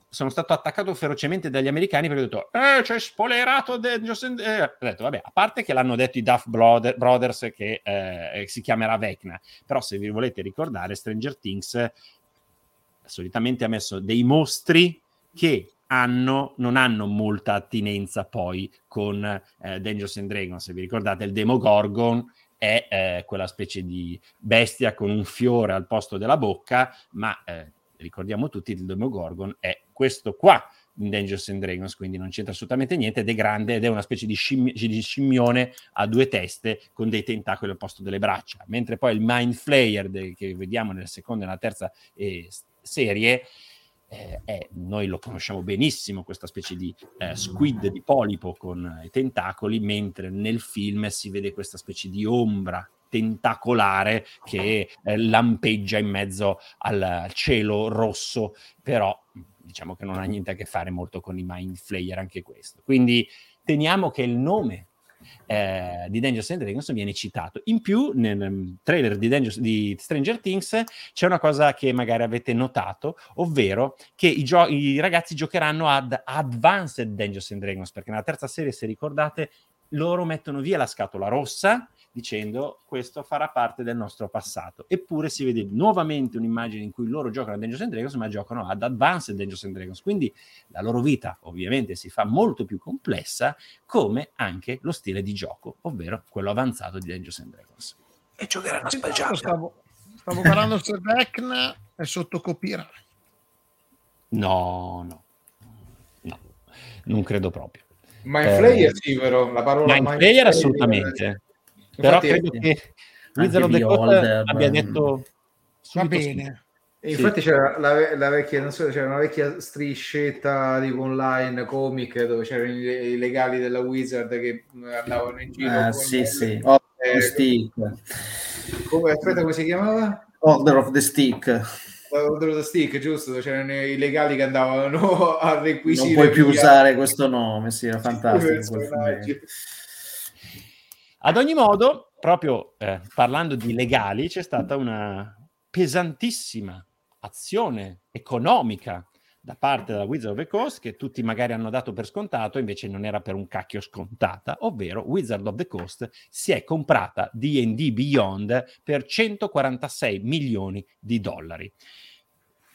sono stato attaccato ferocemente dagli americani perché ho detto eh, c'è spoilerato Dangerous and... Eh, ho detto vabbè a parte che l'hanno detto i Duff Brothers che eh, si chiamerà Vecna però se vi volete ricordare Stranger Things solitamente ha messo dei mostri che hanno, non hanno molta attinenza poi con eh, Dangerous and Dragons. Se vi ricordate, il Demogorgon è eh, quella specie di bestia con un fiore al posto della bocca, ma eh, ricordiamo tutti, il Demogorgon è questo qua in Dangerous and Dragons, quindi non c'entra assolutamente niente ed è grande ed è una specie di, scimmi- di scimmione a due teste con dei tentacoli al posto delle braccia, mentre poi il Mind Flayer de- che vediamo nella seconda e nella terza eh, serie eh, è, noi lo conosciamo benissimo, questa specie di eh, squid di polipo con i tentacoli, mentre nel film si vede questa specie di ombra tentacolare che eh, lampeggia in mezzo al cielo rosso, però diciamo che non ha niente a che fare molto con i Mind Flayer anche questo. Quindi teniamo che il nome eh, di Dangerous and Dragons viene citato. In più, nel trailer di, Dangerous, di, Stranger Things c'è una cosa che magari avete notato, ovvero che i, gio- i ragazzi giocheranno ad Advanced Dangerous and Dragons, perché nella terza serie, se ricordate, loro mettono via la scatola rossa dicendo questo farà parte del nostro passato. Eppure si vede nuovamente un'immagine in cui loro giocano a Dungeons and Dragons, ma giocano ad Advanced Dungeons and Dragons. Quindi la loro vita ovviamente si fa molto più complessa, come anche lo stile di gioco, ovvero quello avanzato di Dungeons and Dragons. E giocheranno a spaggiare. Stavo, stavo guardando se Vecna è sotto copyright. No, no, no, non credo proprio. Mind eh, Flayer sì, però la parola Mind, Mind Flayer assolutamente. Però credo che Wizard of the Coast abbia detto va bene. Sì. Infatti c'era la, la, vecchia, non so, c'era una vecchia striscetta tipo online comic dove c'erano i, i legali della Wizard che andavano in giro. Ah, sì, sì. Oh, eh, stick. Come, aspetta, come si chiamava? Order of the Stick. Order of the Stick, giusto? C'erano i legali che andavano a requisire. Non puoi più usare questo nome, sì, era fantastico. Ad ogni modo, proprio eh, parlando di legali, c'è stata una pesantissima azione economica da parte della Wizard of the Coast che tutti magari hanno dato per scontato, invece non era per un cacchio scontata, ovvero Wizard of the Coast si è comprata D&D Beyond per 146 milioni di dollari.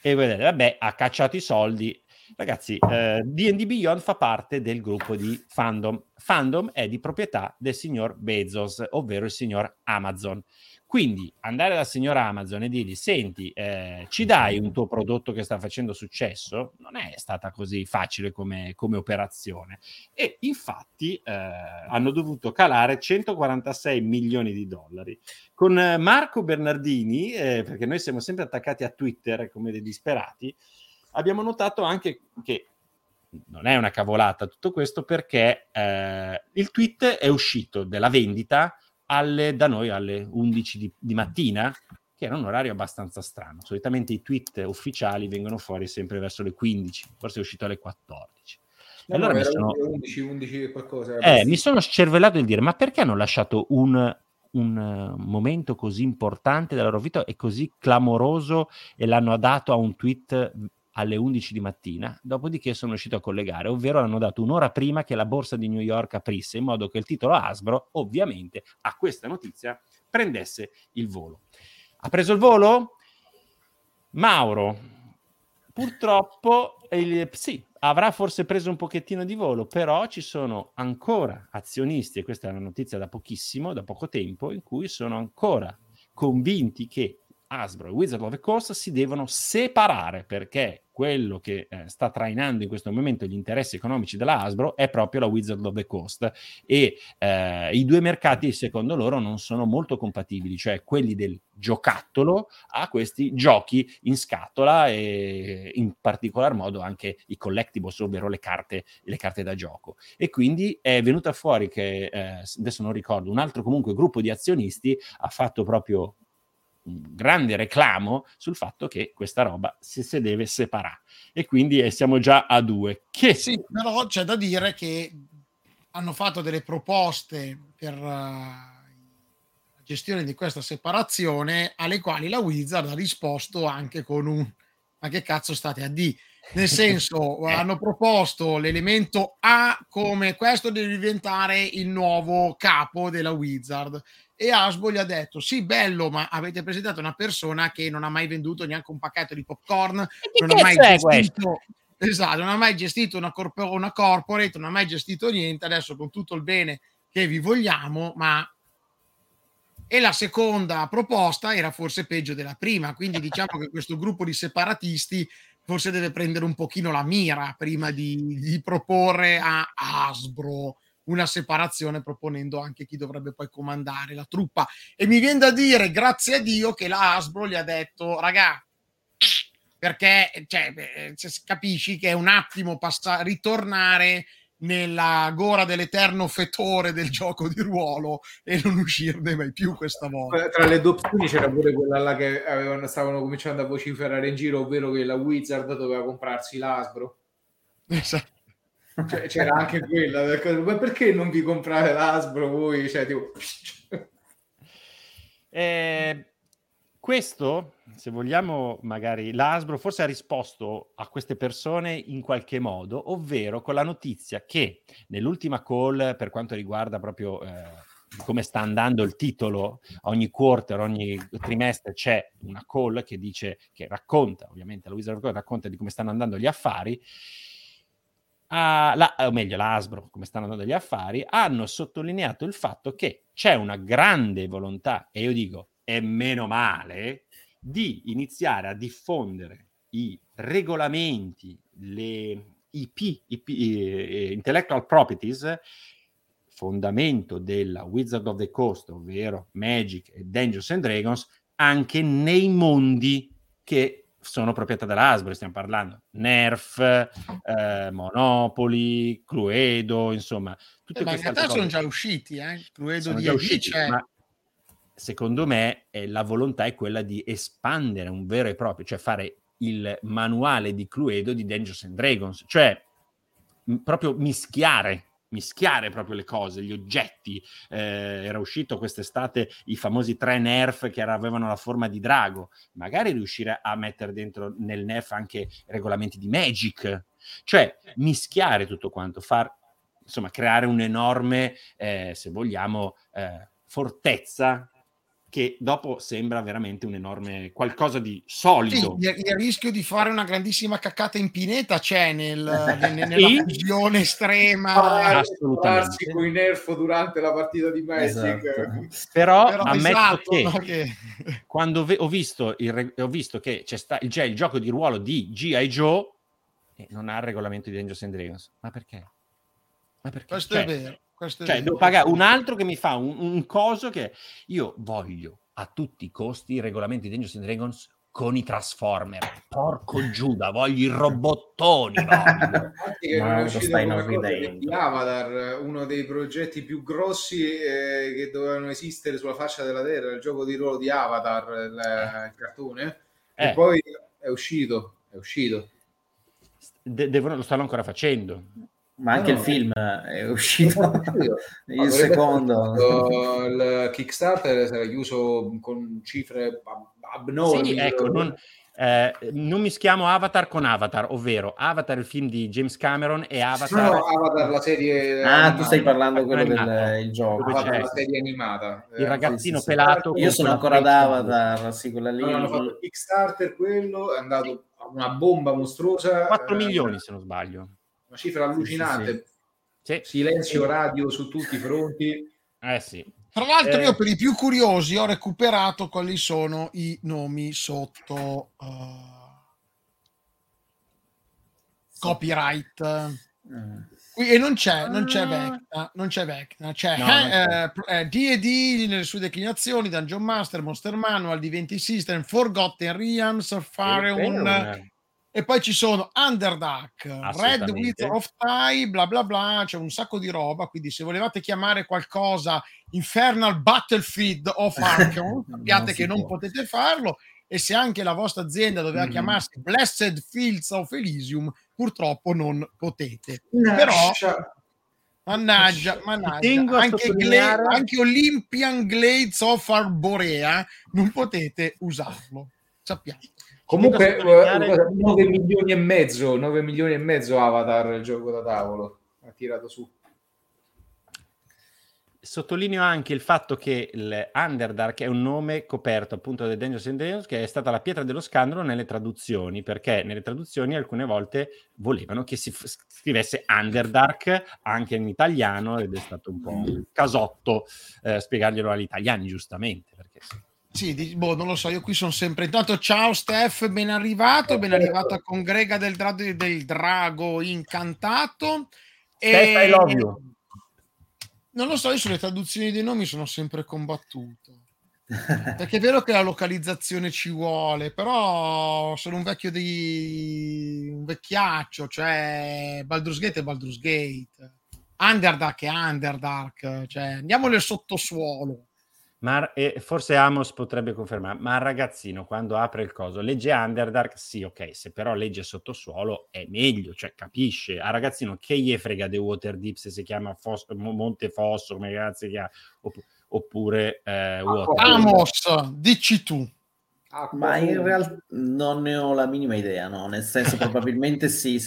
E vedete, vabbè, ha cacciato i soldi. Ragazzi, eh, D&D Beyond fa parte del gruppo di Fandom. Fandom è di proprietà del signor Bezos, ovvero il signor Amazon. Quindi andare dal signor Amazon e dirgli: Senti, eh, ci dai un tuo prodotto che sta facendo successo? Non è stata così facile come, come operazione. E infatti eh, hanno dovuto calare 146 milioni di dollari. Con eh, Marco Bernardini, eh, perché noi siamo sempre attaccati a Twitter come dei disperati, abbiamo notato anche che non è una cavolata tutto questo perché eh, il tweet è uscito della vendita alle, da noi alle 11 di, di, mattina, che era un orario abbastanza strano. Solitamente i tweet ufficiali vengono fuori sempre verso le 15, forse è uscito alle 14. No, allora no, mi sono... 11, 11 qualcosa. Eh, mi sono scervellato di dire, ma perché hanno lasciato un, un uh, momento così importante della loro vita e così clamoroso e l'hanno dato a un tweet alle 11 di mattina, dopodiché sono riuscito a collegare, ovvero hanno dato un'ora prima che la borsa di New York aprisse, in modo che il titolo Asbro, ovviamente, a questa notizia prendesse il volo. Ha preso il volo? Mauro, purtroppo il, sì, avrà forse preso un pochettino di volo, però ci sono ancora azionisti, e questa è una notizia da pochissimo, da poco tempo, in cui sono ancora convinti che Hasbro e Wizard of the Coast si devono separare perché quello che eh, sta trainando in questo momento gli interessi economici della Hasbro è proprio la Wizard of the Coast e eh, i due mercati secondo loro non sono molto compatibili, cioè quelli del giocattolo a questi giochi in scatola e in particolar modo anche i collectibles, ovvero le carte, le carte da gioco. E quindi è venuta fuori che, eh, adesso non ricordo, un altro comunque gruppo di azionisti ha fatto proprio grande reclamo sul fatto che questa roba si, si deve separare e quindi eh, siamo già a due. Che... Sì, però c'è da dire che hanno fatto delle proposte per uh, la gestione di questa separazione alle quali la Wizard ha risposto anche con un ma che cazzo state a D? Nel senso, eh. hanno proposto l'elemento A come questo deve diventare il nuovo capo della Wizard e Asbo gli ha detto sì bello ma avete presentato una persona che non ha mai venduto neanche un pacchetto di popcorn non ha mai gestito esatto, non ha mai gestito una, corp- una corporate non ha mai gestito niente adesso con tutto il bene che vi vogliamo ma e la seconda proposta era forse peggio della prima quindi diciamo che questo gruppo di separatisti forse deve prendere un pochino la mira prima di, di proporre a Asbro una separazione proponendo anche chi dovrebbe poi comandare la truppa. E mi viene da dire, grazie a Dio, che la Hasbro gli ha detto, raga, perché cioè, capisci che è un attimo passa- ritornare nella gora dell'eterno fetore del gioco di ruolo e non uscirne mai più questa volta. Tra le due opzioni c'era pure quella là che avevano, stavano cominciando a vociferare in giro, ovvero che la Wizard doveva comprarsi l'Asbro. Esatto. Cioè, c'era anche quella, ma perché non vi comprate l'Asbro voi? Cioè, tipo... eh, questo, se vogliamo, magari l'Asbro forse ha risposto a queste persone in qualche modo, ovvero con la notizia che nell'ultima call, per quanto riguarda proprio eh, come sta andando il titolo, ogni quarter, ogni trimestre c'è una call che dice, che racconta, ovviamente la Wizard racconta di come stanno andando gli affari a, la, o meglio l'Asbro, come stanno andando gli affari, hanno sottolineato il fatto che c'è una grande volontà, e io dico, è meno male, di iniziare a diffondere i regolamenti, le IP, IP eh, intellectual properties, fondamento della Wizard of the Coast, ovvero Magic e Dungeons and Dragons, anche nei mondi che sono proprietà della Hasbro, stiamo parlando Nerf, eh, Monopoli, Cluedo, insomma. Tutte eh, ma in realtà sono già usciti, eh? Cluedo sono di già usciti, c'è. ma secondo me eh, la volontà è quella di espandere un vero e proprio, cioè fare il manuale di Cluedo di Dungeons and Dragons, cioè m- proprio mischiare mischiare proprio le cose, gli oggetti. Eh, era uscito quest'estate i famosi tre nerf che avevano la forma di drago. Magari riuscire a mettere dentro nel nerf anche regolamenti di Magic. Cioè, mischiare tutto quanto, far, insomma, creare un'enorme, eh, se vogliamo, eh, fortezza che dopo sembra veramente un enorme qualcosa di Sì, solido. il, il rischio di fare una grandissima caccata in pineta c'è nel, nel- nella Sì. fusione estrema. Sparare- Assolutamente. con i nerf durante la partita di Magic. Esatto. Però, Però ammetto esatto, che no, che- quando ve- ho, visto il ho visto che c'è, sta- c'è il gioco di ruolo di G.I. Joe e non ha il regolamento di Dangerous and Dragons. Ma perché? Ma perché? questo Cioè, è vero. Questo Cioè, devo pagare un altro che mi fa un, un coso che io voglio a tutti i costi i regolamenti di Dangerous and Dragons con i Transformer. Porco Giuda, voglio i robottoni. voglio. È lo uscito stai di Avatar, uno dei progetti più grossi eh, che dovevano esistere sulla faccia della Terra, il gioco di ruolo di Avatar, il, il cartone, Eh. e poi è uscito, è uscito. De- devono- lo stanno ancora facendo. Ma anche No, il film è uscito il secondo. Il Kickstarter sarà chiuso con cifre ab- abnormi. Sì, ecco, non, eh, non mischiamo Avatar con Avatar, ovvero Avatar, il film di James Cameron, e Avatar. no, Avatar la serie Ah, tu animata. stai parlando quello del il gioco. Avatar la serie animata. il Eh, ragazzino sì, sì. pelato. Io sono ancora ad Avatar, sì, quella lì. No, hanno fatto il Kickstarter quello, è andato a una bomba mostruosa. 4 eh, milioni, se non sbaglio. Una cifra allucinante. Sì. Silenzio radio su tutti i fronti. Eh sì. Tra l'altro, Eh. io per i più curiosi ho recuperato quali sono i nomi sotto eh, copyright. Mm. Qui- E non c'è, non c'è Vecna, non c'è Vecna, c'è No, eh, eh, D&D nelle sue declinazioni, Dungeon Master, Monster Manual, D20 System, Forgotten Realms, Fareon, Eh, e poi ci sono Underdark, Red. Wither of Time, bla bla bla, c'è un sacco di roba, quindi se volevate chiamare qualcosa Infernal Battlefield of Arkham, sappiate Non si che non può. potete farlo, e se anche la vostra azienda doveva Mhm. chiamarsi Blessed Fields of Elysium, purtroppo non potete. Però, Nascia- mannaggia, mannaggia, anche, Gla- anche Olympian Glades of Arborea non potete usarlo, sappiate. Comunque, sottolineare- eh, 9 milioni e mezzo, 9 milioni e mezzo Avatar il gioco da tavolo. Ha tirato su. Sottolineo anche il fatto che il Underdark è un nome coperto appunto da Dangerous and Dragons che è stata la pietra dello scandalo nelle traduzioni, perché nelle traduzioni alcune volte volevano che si f- scrivesse Underdark anche in italiano ed è stato un po' un casotto eh, spiegarglielo agli italiani giustamente, perché sì. Sì, di- boh, non lo so, io qui sono sempre. Intanto, ciao Steph, ben arrivato, ben arrivato a Congrega del, Dra- del Drago Incantato. Steph, I love you. Non lo so, io sulle traduzioni dei nomi sono sempre combattuto. Perché è vero che la localizzazione ci vuole, però sono un vecchio di un vecchiaccio, cioè Baldur's Gate è Baldur's Gate, Underdark è Underdark, cioè andiamo nel sottosuolo. Ma e forse Amos potrebbe confermare, ma il ragazzino quando apre il coso legge Underdark, sì, ok, se però legge sottosuolo è meglio, cioè capisce. Al ragazzino che gli frega The Waterdeep se si chiama Fos- Mo- Monte Fosso, come si chiama, Opp- oppure eh, Waterdeep. Amos, dici tu. Ma in realtà non ne ho la minima idea, no? Nel senso, probabilmente sì.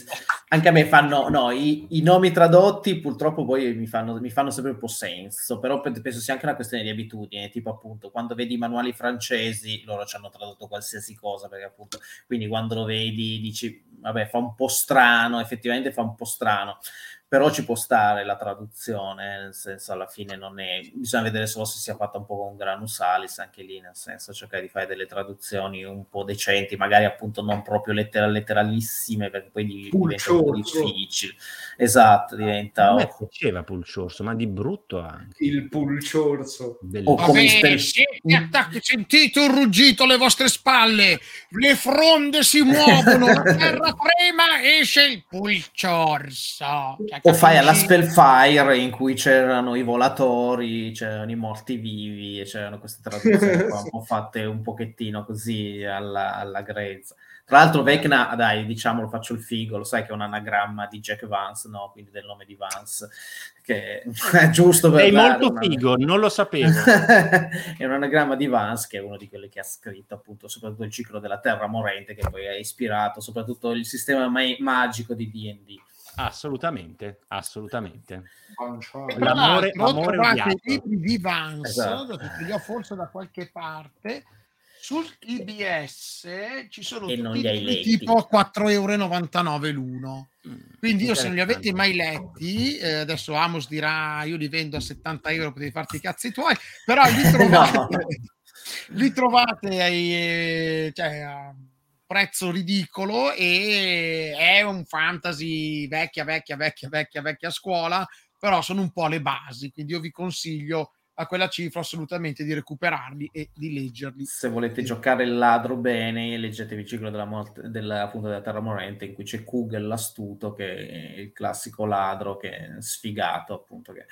Anche a me fanno, no, i, i nomi tradotti purtroppo poi mi fanno, mi fanno sempre un po' senso, però pe- penso sia anche una questione di abitudine, tipo appunto quando vedi i manuali francesi, loro ci hanno tradotto qualsiasi cosa, perché appunto, quindi quando lo vedi dici, vabbè, fa un po' strano, effettivamente fa un po' strano, però ci può stare la traduzione, nel senso alla fine non è, bisogna vedere solo se sia fatta un po' con granusalis anche lì, nel senso cercare di fare delle traduzioni un po' decenti, magari appunto non proprio letteral- letteralissime, perché poi di- diventa un po' difficile. Esatto, diventa... A me piaceva Pulciorso, ma di brutto anche. Il pulciorso. O come Vabbè, siete attacchi, sentite un ruggito alle vostre spalle, le fronde si muovono, la terra trema, esce il pulciorso. Cioè, O fai alla? Spellfire in cui c'erano i volatori, c'erano i morti vivi e c'erano queste traduzioni qua un po' fatte un pochettino così alla, alla grezza. Tra l'altro Vecna, dai, diciamolo, faccio il figo, lo sai che è un anagramma di Jack Vance, no? Quindi del nome di Vance, che è giusto per Sei molto una- figo, non lo sapevo. è un anagramma di Vance, che è uno di quelli che ha scritto appunto soprattutto il ciclo della Terra Morente, che poi ha ispirato soprattutto il sistema ma- magico di D&D. Assolutamente, assolutamente. L'amore, l'altro amore trovate odiato. i libri di Vance, Esatto. ho forse da qualche parte, sul IBS ci sono E non tutti libri letti. tipo 4,99 euro l'uno. Mm. Quindi io se non li avete mai letti, eh, adesso Amos dirà io li vendo a 70 euro, potevi farti i cazzi tuoi, però li trovate, No. li trovate ai, eh, cioè, a prezzo ridicolo e è un fantasy vecchia, vecchia, vecchia, vecchia, vecchia scuola, però sono un po' le basi, quindi io vi consiglio a quella cifra assolutamente di recuperarli e di leggerli. Se volete giocare il ladro bene, leggetevi il ciclo della morte della, appunto, della Terra Morente, in cui c'è Kugel l'astuto, che è il classico ladro che è sfigato, appunto, che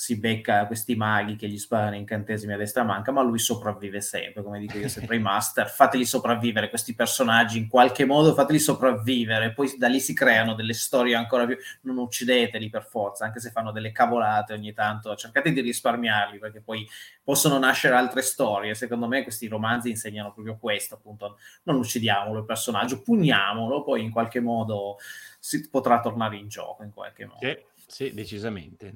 si becca questi maghi che gli sparano incantesimi a destra manca, ma lui sopravvive sempre, come dico io sempre ai master, fateli sopravvivere questi personaggi in qualche modo, fateli sopravvivere, poi da lì si creano delle storie ancora più, non uccideteli per forza, anche se fanno delle cavolate ogni tanto, cercate di risparmiarli, perché poi possono nascere altre storie. Secondo me questi romanzi insegnano proprio questo, appunto, non uccidiamolo il personaggio, pugniamolo, poi in qualche modo si potrà tornare in gioco in qualche modo. Sì, sì, decisamente.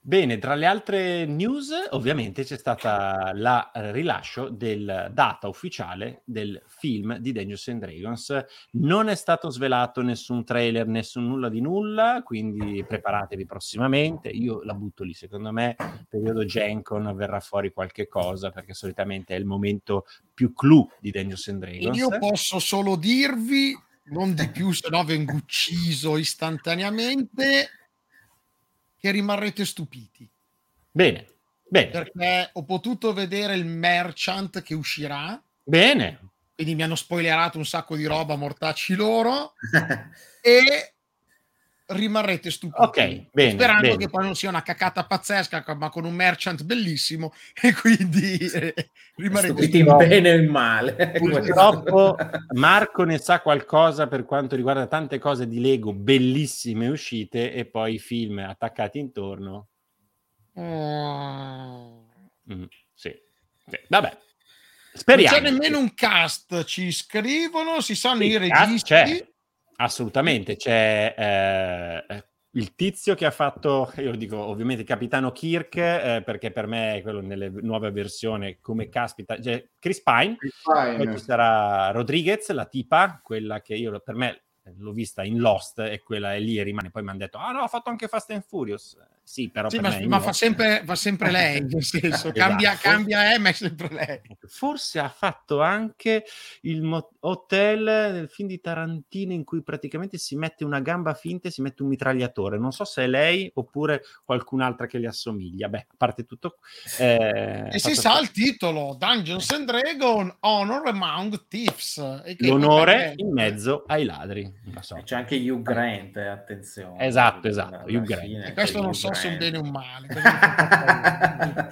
Bene, tra le altre news, ovviamente c'è stata la rilascio del data ufficiale del film di Dungeons and Dragons. Non è stato svelato nessun trailer, nessun nulla di nulla, quindi preparatevi prossimamente. Io la butto lì, secondo me, periodo Gencon verrà fuori qualche cosa, perché solitamente è il momento più clou di Dungeons and Dragons. Io posso solo dirvi, non di più, se no vengo ucciso istantaneamente, che rimarrete stupiti. Bene, bene, Perché ho potuto vedere il merchant che uscirà, bene. quindi mi hanno spoilerato un sacco di roba, mortacci loro, e rimarrete stupiti. Ok, bene, Sperando bene. che poi non sia una cacata pazzesca, ma con un merchant bellissimo, e quindi eh, rimarrete Stupiti stupiti. bene e in male. Purtroppo Marco ne sa qualcosa per quanto riguarda tante cose di Lego bellissime uscite e poi i film attaccati intorno. Mm. Mm, sì. Sì, Vabbè, Non speriamo. c'è nemmeno un cast, ci scrivono, si sanno Sì, i registi. c'è. Assolutamente, c'è eh, eh, il tizio che ha fatto, io dico ovviamente Capitano Kirk, eh, perché per me è quello nelle nuove versioni, come caspita, cioè Chris Pine, poi ci sarà Rodriguez, la tipa, quella che io per me l'ho vista in Lost e quella è lì e rimane. Poi mi hanno detto: Ah, no, ha fatto anche Fast and Furious. Sì, però Sì, per ma, in ma fa, sempre, fa sempre lei, nel senso, cambia, Esatto. cambia eh, ma è sempre lei. Forse ha fatto anche il mo- hotel del film di Tarantino in cui praticamente si mette una gamba finta e si mette un mitragliatore. Non so se è lei oppure qualcun'altra che gli assomiglia. Beh, a parte tutto. eh, E si sa il titolo Dungeons and Dragons Honor Among Thieves. L'onore in mezzo ai ladri. Non so. C'è anche Hugh Grant, eh, attenzione. Esatto, esatto, Hugh Grant. fine E questo non so se è un bene o un male.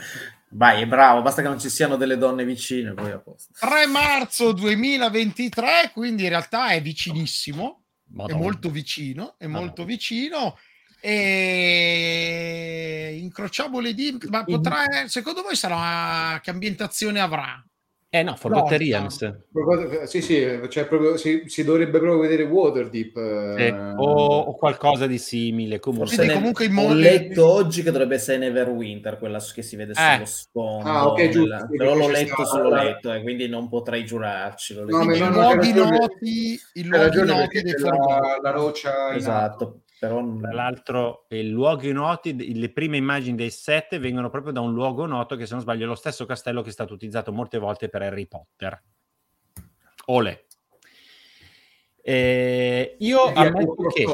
Vai, è bravo, basta che non ci siano delle donne vicine, poi a posto. 3 marzo 2023, quindi in realtà è vicinissimo, è Madonna. molto vicino, è Madonna. molto vicino. E incrociamo le dita, ma potrà, secondo voi sarà che ambientazione avrà? Eh no, Forgotten No, Sì, sì, cioè proprio, si, si dovrebbe proprio vedere Waterdeep. eh, o, o qualcosa di simile. Comunque. Forse ne- comunque ho letto oggi che dovrebbe essere Neverwinter, quella che si vede Eh. sullo sfondo. Ah, ok, giusto, nella- sì, però l'ho letto sullo letto, e quindi non potrei giurarci. No, ma I luoghi noti, i luoghi noti dei la, la roccia in alto. Esatto, però non- Tra l'altro, i luoghi noti, le prime immagini dei set vengono proprio da un luogo noto che, se non sbaglio, è lo stesso castello che è stato utilizzato molte volte per Harry Potter. Ole. Eh, io ammetto che.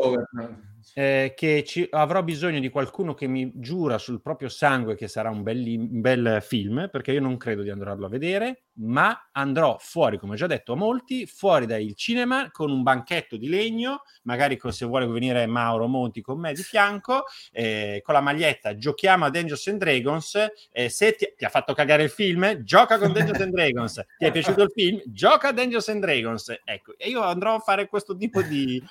Eh, che ci- avrò bisogno di qualcuno che mi giura sul proprio sangue che sarà un bel, li- un bel film, perché io non credo di andarlo a vedere, ma andrò fuori, come ho già detto a molti, fuori dal cinema con un banchetto di legno, magari con- se vuole venire Mauro Monti con me di fianco, eh, con la maglietta giochiamo a Dungeons and Dragons, eh, se ti, ti ha fatto cagare il film, gioca con Dungeons and Dragons, ti è piaciuto il film, gioca a Dungeons and Dragons, ecco, e io andrò a fare questo tipo di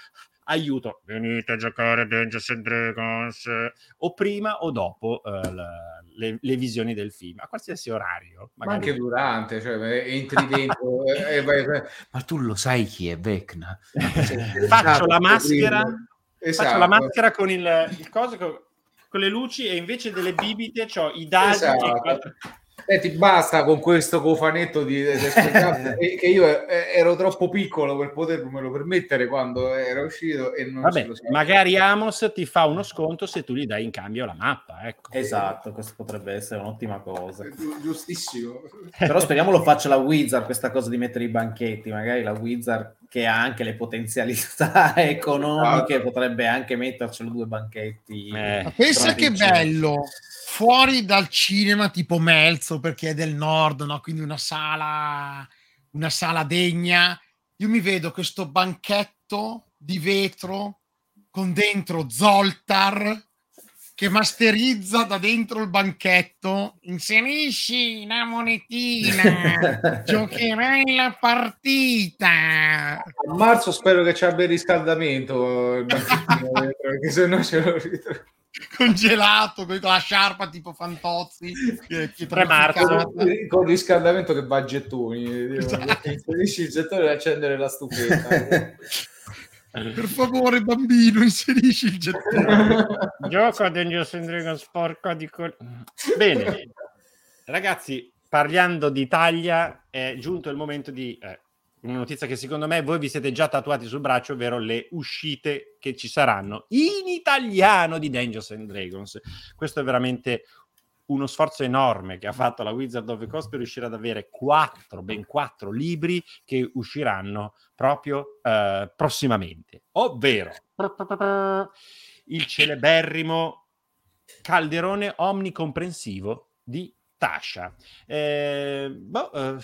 aiuto, venite a giocare a Dungeons and Dragons, o prima o dopo eh, la- le, le visioni del film, a qualsiasi orario. Ma magari- anche durante, cioè eh, entri dentro e, e vai, vai- Ma tu lo sai chi è Vecna? Faccio la maschera, Esatto. faccio la maschera con il, il coso, con, con le luci e invece delle bibite ho i dadi. Esatto. Senti, basta con questo cofanetto di, di- che io eh, ero troppo piccolo per potermelo permettere quando era uscito e non Vabbè, magari Amos ti fa uno sconto se tu gli dai in cambio la mappa. Ecco. Esatto, questo potrebbe essere un'ottima cosa. Giu- giustissimo. Però speriamo lo faccia la Wizard questa cosa di mettere i banchetti, magari la Wizard che ha anche le potenzialità economiche potrebbe anche mettercelo due banchetti. Eh, pensa che bello fuori dal cinema tipo Melzo perché è del nord, no? quindi una sala, una sala degna. Io mi vedo questo banchetto di vetro con dentro Zoltar che masterizza da dentro il banchetto. Inserisci la monetina, giocherai la partita. A marzo spero che ci abbia il riscaldamento perché se no ce lo ritrovo. Congelato con la sciarpa tipo Fantozzi. Che, che Tre marzo. trafficata. con riscaldamento che va a gettoni Esatto. inserisci il gettone e accendere la stufetta Per favore, bambino, inserisci il gettone. Gioco a Dungeons and Dragons, porco di col... Bene, ragazzi, parlando d'Italia, è giunto il momento di eh, una notizia che secondo me voi vi siete già tatuati sul braccio, ovvero le uscite che ci saranno in italiano di Dungeons and Dragons. Questo è veramente uno sforzo enorme che ha fatto la Wizard of the Coast per riuscire ad avere quattro, ben quattro libri che usciranno proprio eh, prossimamente, ovvero il celeberrimo calderone omnicomprensivo di Tasha. Eh, boh, eh,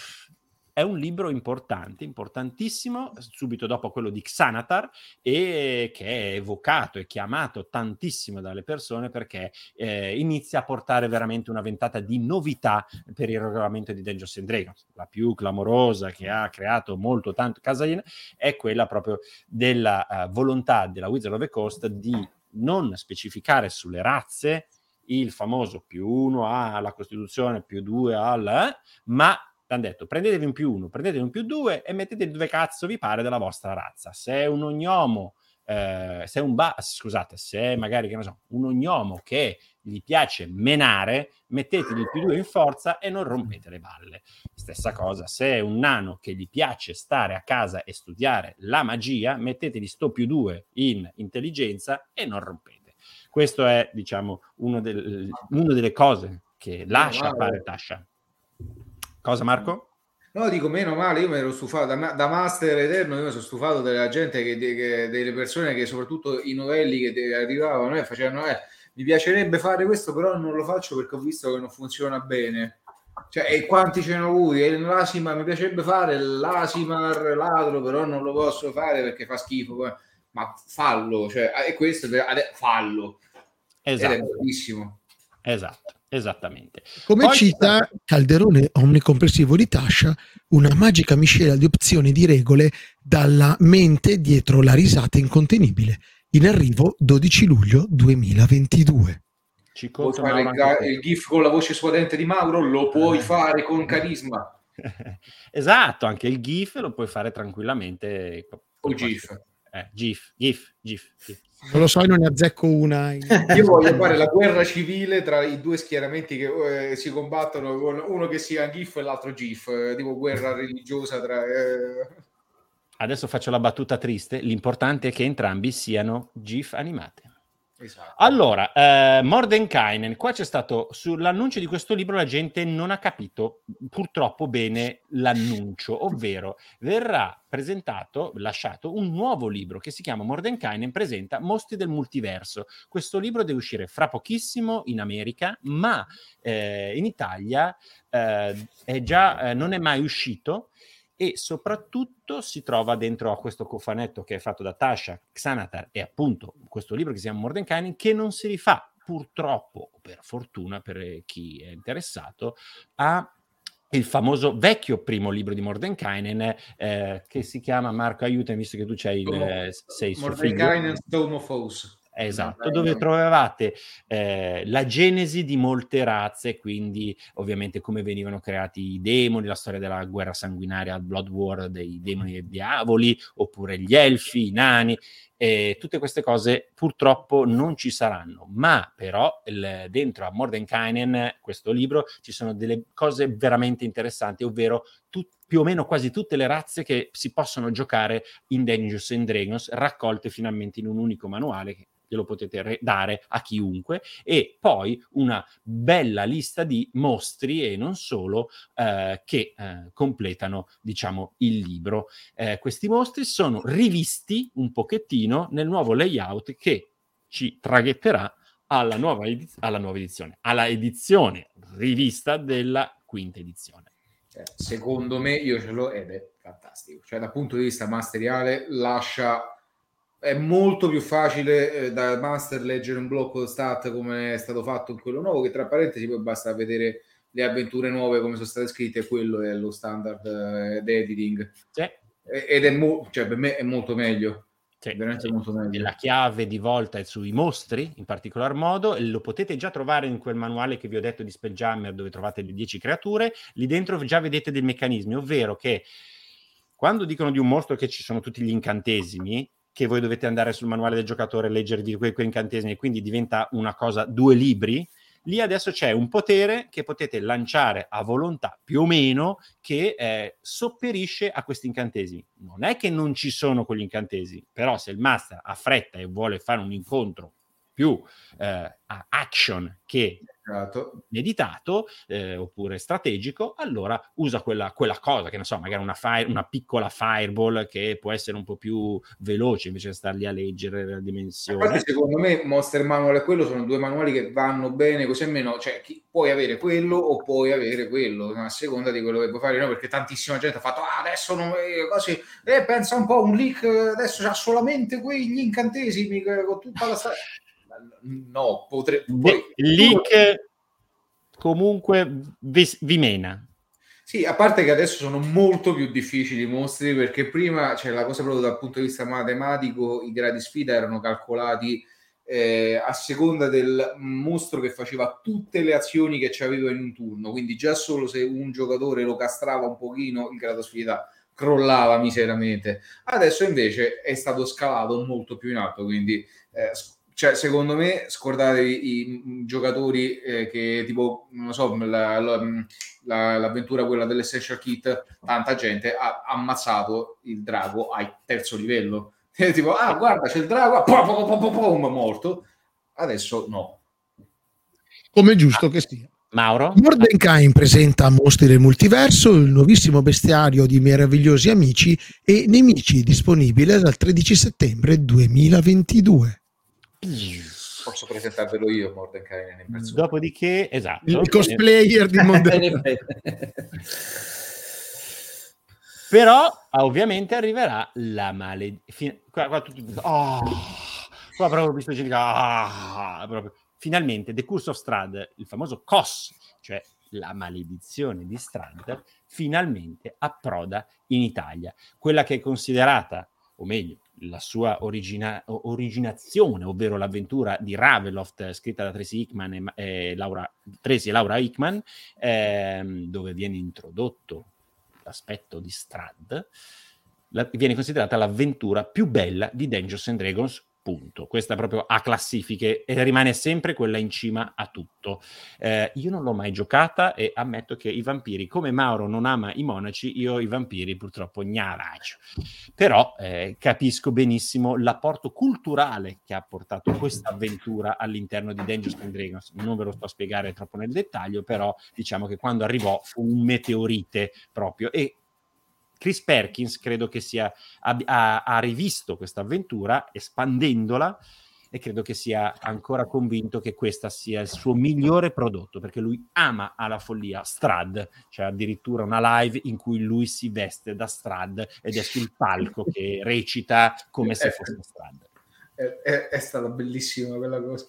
è un libro importante, importantissimo, subito dopo quello di Xanatar, e che è evocato e chiamato tantissimo dalle persone perché eh, inizia a portare veramente una ventata di novità per il regolamento di Dungeons and Dragons. La più clamorosa che ha creato molto tanto Casalina è quella proprio della eh, volontà della Wizard of the Coast di non specificare sulle razze il famoso più uno alla Costituzione, più due alla... eh, ma hanno detto prendetevi un più uno, prendetevi un più due e mettete dove cazzo vi pare della vostra razza. Se è un ognomo, eh, se è un ba- scusate, se è magari che ne so, un ognomo che gli piace menare, mettetegli il più due in forza e non rompete le balle. Stessa cosa, se è un nano che gli piace stare a casa e studiare la magia, mettetegli sto più due in intelligenza e non rompete. Questo è, diciamo, uno del- una delle cose che lascia fare Tasha. Cosa, Marco? No, dico meno male, io mi ero stufato da, da Master Eterno, io mi sono stufato della gente, che, che- delle persone che soprattutto i novelli che arrivavano e facevano, eh, mi piacerebbe fare questo, però non lo faccio perché ho visto che non funziona bene. Cioè, e quanti ce ne ho avuti? E L'Asima mi piacerebbe fare l'Asimar ladro, però non lo posso fare perché fa schifo. Ma fallo, cioè, e questo fallo. Ed è Esatto, bellissimo. esatto, esattamente. Come Poi- cita Calderone omnicomprensivo di Tascia, una magica miscela di opzioni e di regole dalla mente dietro la risata incontenibile. In arrivo 12 luglio 2022. Ci Puoi fare il, ga- il gif con la voce suadente di Mauro? Lo puoi fare con carisma. esatto, anche il GIF lo puoi fare tranquillamente. O GIF. Eh, GIF, GIF, GIF. GIF. Non lo so, io non ne azzecco una. Io voglio fare la guerra civile tra i due schieramenti che eh, si combattono, con uno che sia GIF e l'altro GIF, eh, tipo guerra religiosa tra... eh, Adesso faccio la battuta triste. L'importante è che entrambi siano GIF animate. Esatto. Allora, eh, Mordenkainen, qua c'è stato sull'annuncio di questo libro la gente non ha capito purtroppo bene l'annuncio, ovvero verrà presentato, lasciato un nuovo libro che si chiama Mordenkainen presenta Mostri del multiverso. Questo libro deve uscire fra pochissimo in America, ma eh, in Italia eh, è già, eh, non è mai uscito e soprattutto si trova dentro a questo cofanetto che è fatto da Tasha Xanatar e appunto questo libro che si chiama Mordenkainen che non si rifà purtroppo o per fortuna per chi è interessato a il famoso vecchio primo libro di Mordenkainen eh, che si chiama Marco aiutami visto che tu c'hai il, eh, sei suo figlio Esatto, dove trovavate eh, la genesi di molte razze, quindi ovviamente come venivano creati i demoni, la storia della guerra sanguinaria, Blood War dei demoni e diavoli, oppure gli elfi, i nani, e tutte queste cose purtroppo non ci saranno, ma però il, dentro a Mordenkainen, questo libro, ci sono delle cose veramente interessanti, ovvero tut- più o meno quasi tutte le razze che si possono giocare in Dangerous and Dragons, raccolte finalmente in un unico manuale glielo potete re- dare a chiunque e poi una bella lista di mostri e non solo eh, che eh, completano diciamo il libro eh, questi mostri sono rivisti un pochettino nel nuovo layout che ci traghetterà alla nuova, ediz- alla nuova edizione alla edizione rivista della quinta edizione Cioè, secondo me io ce l'ho ed è fantastico. Cioè, dal punto di vista masteriale, lascia. È molto più facile eh, da master leggere un blocco stat come è stato fatto in quello nuovo, che tra parentesi poi basta vedere le avventure nuove come sono state scritte, quello è lo standard eh, di editing. Sì. E- Ed è mo- cioè, per me è molto meglio. Sì, veramente sì. molto meglio. La chiave di volta è sui mostri, in particolar modo, e lo potete già trovare in quel manuale che vi ho detto di Spelljammer, dove trovate le 10 creature. Lì dentro già vedete dei meccanismi, ovvero che quando dicono di un mostro che ci sono tutti gli incantesimi, che voi dovete andare sul manuale del giocatore, leggervi quei, quei incantesimi, e quindi diventa una cosa, due libri, lì adesso c'è un potere che potete lanciare a volontà, più o meno, che eh, sopperisce a questi incantesimi. Non è che non ci sono quegli incantesimi, però se il master ha fretta e vuole fare un incontro più eh, action che Esatto. meditato eh, oppure strategico, allora usa quella, quella cosa che non so, magari una, fire, una piccola fireball che può essere un po' più veloce invece di star lì a leggere la dimensione. Infatti, secondo me, Monster Manual e quello sono due manuali che vanno bene così almeno, cioè, chi, puoi avere quello o puoi avere quello, a seconda di quello che vuoi fare, no? Perché tantissima gente ha fatto, ah, adesso non, eh, così, eh, pensa un po', un leak adesso c'ha solamente quegli incantesimi eh, con tutta la storia. No, potrebbe... De- leak comunque vi, vi mena. Sì, a parte che adesso sono molto più difficili i mostri perché prima, cioè la cosa proprio dal punto di vista matematico, i gradi sfida erano calcolati eh, a seconda del mostro che faceva tutte le azioni che c'aveva in un turno, quindi già solo se un giocatore lo castrava un pochino, il grado sfida crollava miseramente. Adesso invece è stato scalato molto più in alto, quindi eh, cioè, secondo me scordatevi i, i giocatori eh, che tipo, non lo so, la, la, la, l'avventura quella dell'Essential Kit, tanta gente ha ammazzato il drago al terzo livello. E tipo, ah, guarda, c'è il drago, pom, pom, pom, pom, morto. Adesso no. Come è giusto che sia. Mauro? Mordenkainen presenta Mostri del Multiverso, il nuovissimo bestiario di meravigliosi amici e nemici disponibile dal 13 settembre 2022. Posso presentarvelo io, Mordenkainen, in persona. Dopodiché, esatto. Il cosplayer di Mordenkainen. Però ovviamente arriverà la maledizione. Qua, qua tutti oh, qua proprio visto gente, ah, proprio. Finalmente The Curse of Strad, il famoso COS, cioè la maledizione di Strad, finalmente approda in Italia. Quella che è considerata, o meglio, la sua origina- originazione, ovvero l'avventura di Raveloft scritta da Tracy Hickman e, e Laura, Tracy e Laura Hickman, ehm, dove viene introdotto l'aspetto di Strad, la, viene considerata l'avventura più bella di Dungeons and Dragons punto. Questa proprio a classifiche e rimane sempre quella in cima a tutto. Eh, io non l'ho mai giocata e ammetto che i vampiri, come Mauro non ama i monaci, io i vampiri purtroppo gnaraccio. Però eh, capisco benissimo l'apporto culturale che ha portato questa avventura all'interno di Dangerous and Dragons. Non ve lo sto a spiegare troppo nel dettaglio, però diciamo che quando arrivò fu un meteorite proprio e Chris Perkins credo che sia, ha, ha rivisto questa avventura espandendola e credo che sia ancora convinto che questo sia il suo migliore prodotto perché lui ama alla follia Strad, c'è addirittura una live in cui lui si veste da Strad ed è sul palco che recita come se fosse Strad. È, è, è stata bellissima quella cosa.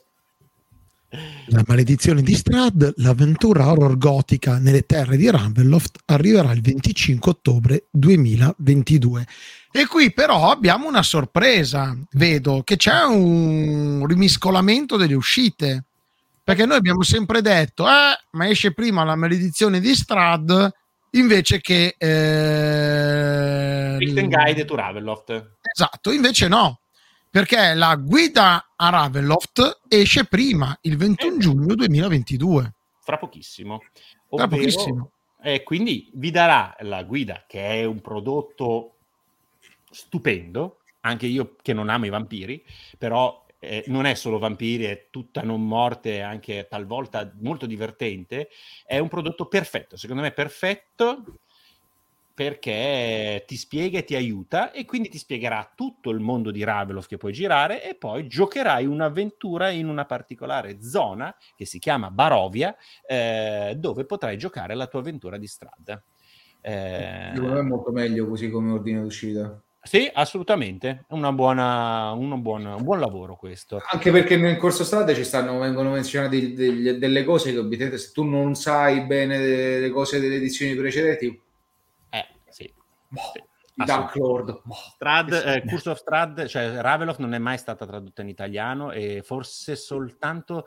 La maledizione di Strad, l'avventura horror gotica nelle terre di Ravenloft arriverà il 25 ottobre 2022. E qui però abbiamo una sorpresa, vedo che c'è un rimiscolamento delle uscite, perché noi abbiamo sempre detto, eh, ma esce prima la maledizione di Strad invece che... Eh, Guide to Ravenloft. Esatto, invece no, perché la guida a Ravenloft esce prima, il 21 eh. giugno 2022. Fra pochissimo. Ovvero, Fra pochissimo. Eh, quindi vi darà la guida, che è un prodotto stupendo, anche io che non amo i vampiri, però eh, non è solo vampiri, è tutta non morte, anche talvolta molto divertente. È un prodotto perfetto, secondo me perfetto perché ti spiega e ti aiuta e quindi ti spiegherà tutto il mondo di Ravelof che puoi girare e poi giocherai un'avventura in una particolare zona che si chiama Barovia eh, dove potrai giocare la tua avventura di strada. Eh... Secondo me è molto meglio così come ordine d'uscita. Sì, assolutamente, una buona, una buona, un buon lavoro questo. Anche perché nel corso strada ci stanno, vengono menzionate delle cose che ovviamente se tu non sai bene le cose delle edizioni precedenti Boh, Dark Lord. Boh, Strad, eh, Curse of Strad, cioè Ravelof non è mai stata tradotta in italiano e forse soltanto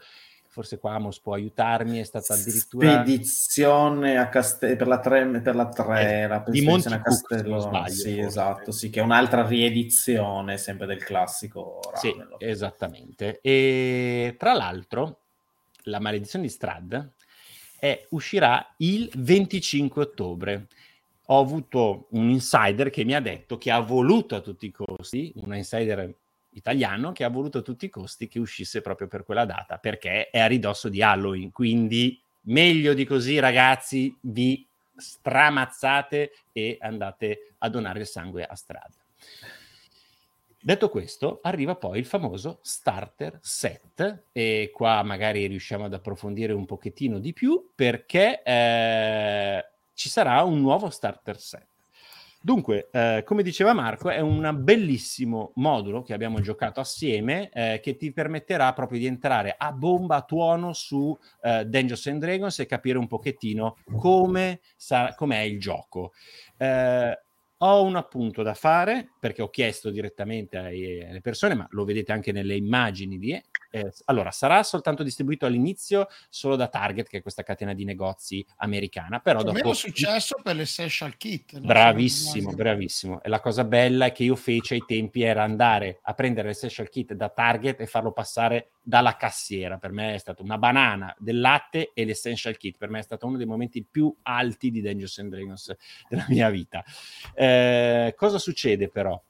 forse qua Amos può aiutarmi, è stata addirittura spedizione a Castello per la 3 per la 3 eh, la di Monte a Castello, sbaglio, sì, forse. esatto, sì, che è un'altra riedizione sempre del classico Ravenloft. Sì, esattamente. E tra l'altro la maledizione di Strad è, uscirà il 25 ottobre ho avuto un insider che mi ha detto che ha voluto a tutti i costi, un insider italiano che ha voluto a tutti i costi che uscisse proprio per quella data, perché è a ridosso di Halloween, quindi meglio di così ragazzi, vi stramazzate e andate a donare il sangue a strada. Detto questo, arriva poi il famoso starter set e qua magari riusciamo ad approfondire un pochettino di più perché eh, ci sarà un nuovo starter set. Dunque, eh, come diceva Marco, è un bellissimo modulo che abbiamo giocato assieme eh, che ti permetterà proprio di entrare a bomba, a tuono su eh, Dungeons and Dragons e capire un pochettino come sarà, com'è il gioco. Eh, ho un appunto da fare perché ho chiesto direttamente alle persone, ma lo vedete anche nelle immagini di eh, allora, sarà soltanto distribuito all'inizio solo da Target, che è questa catena di negozi americana. Però dopo... Meno successo per l'essential kit. No? Bravissimo, bravissimo. E la cosa bella è che io feci ai tempi era andare a prendere l'essential kit da Target e farlo passare dalla cassiera. Per me è stata una banana del latte e l'essential kit. Per me è stato uno dei momenti più alti di Dangerous and Dragons della mia vita. Eh, cosa succede però?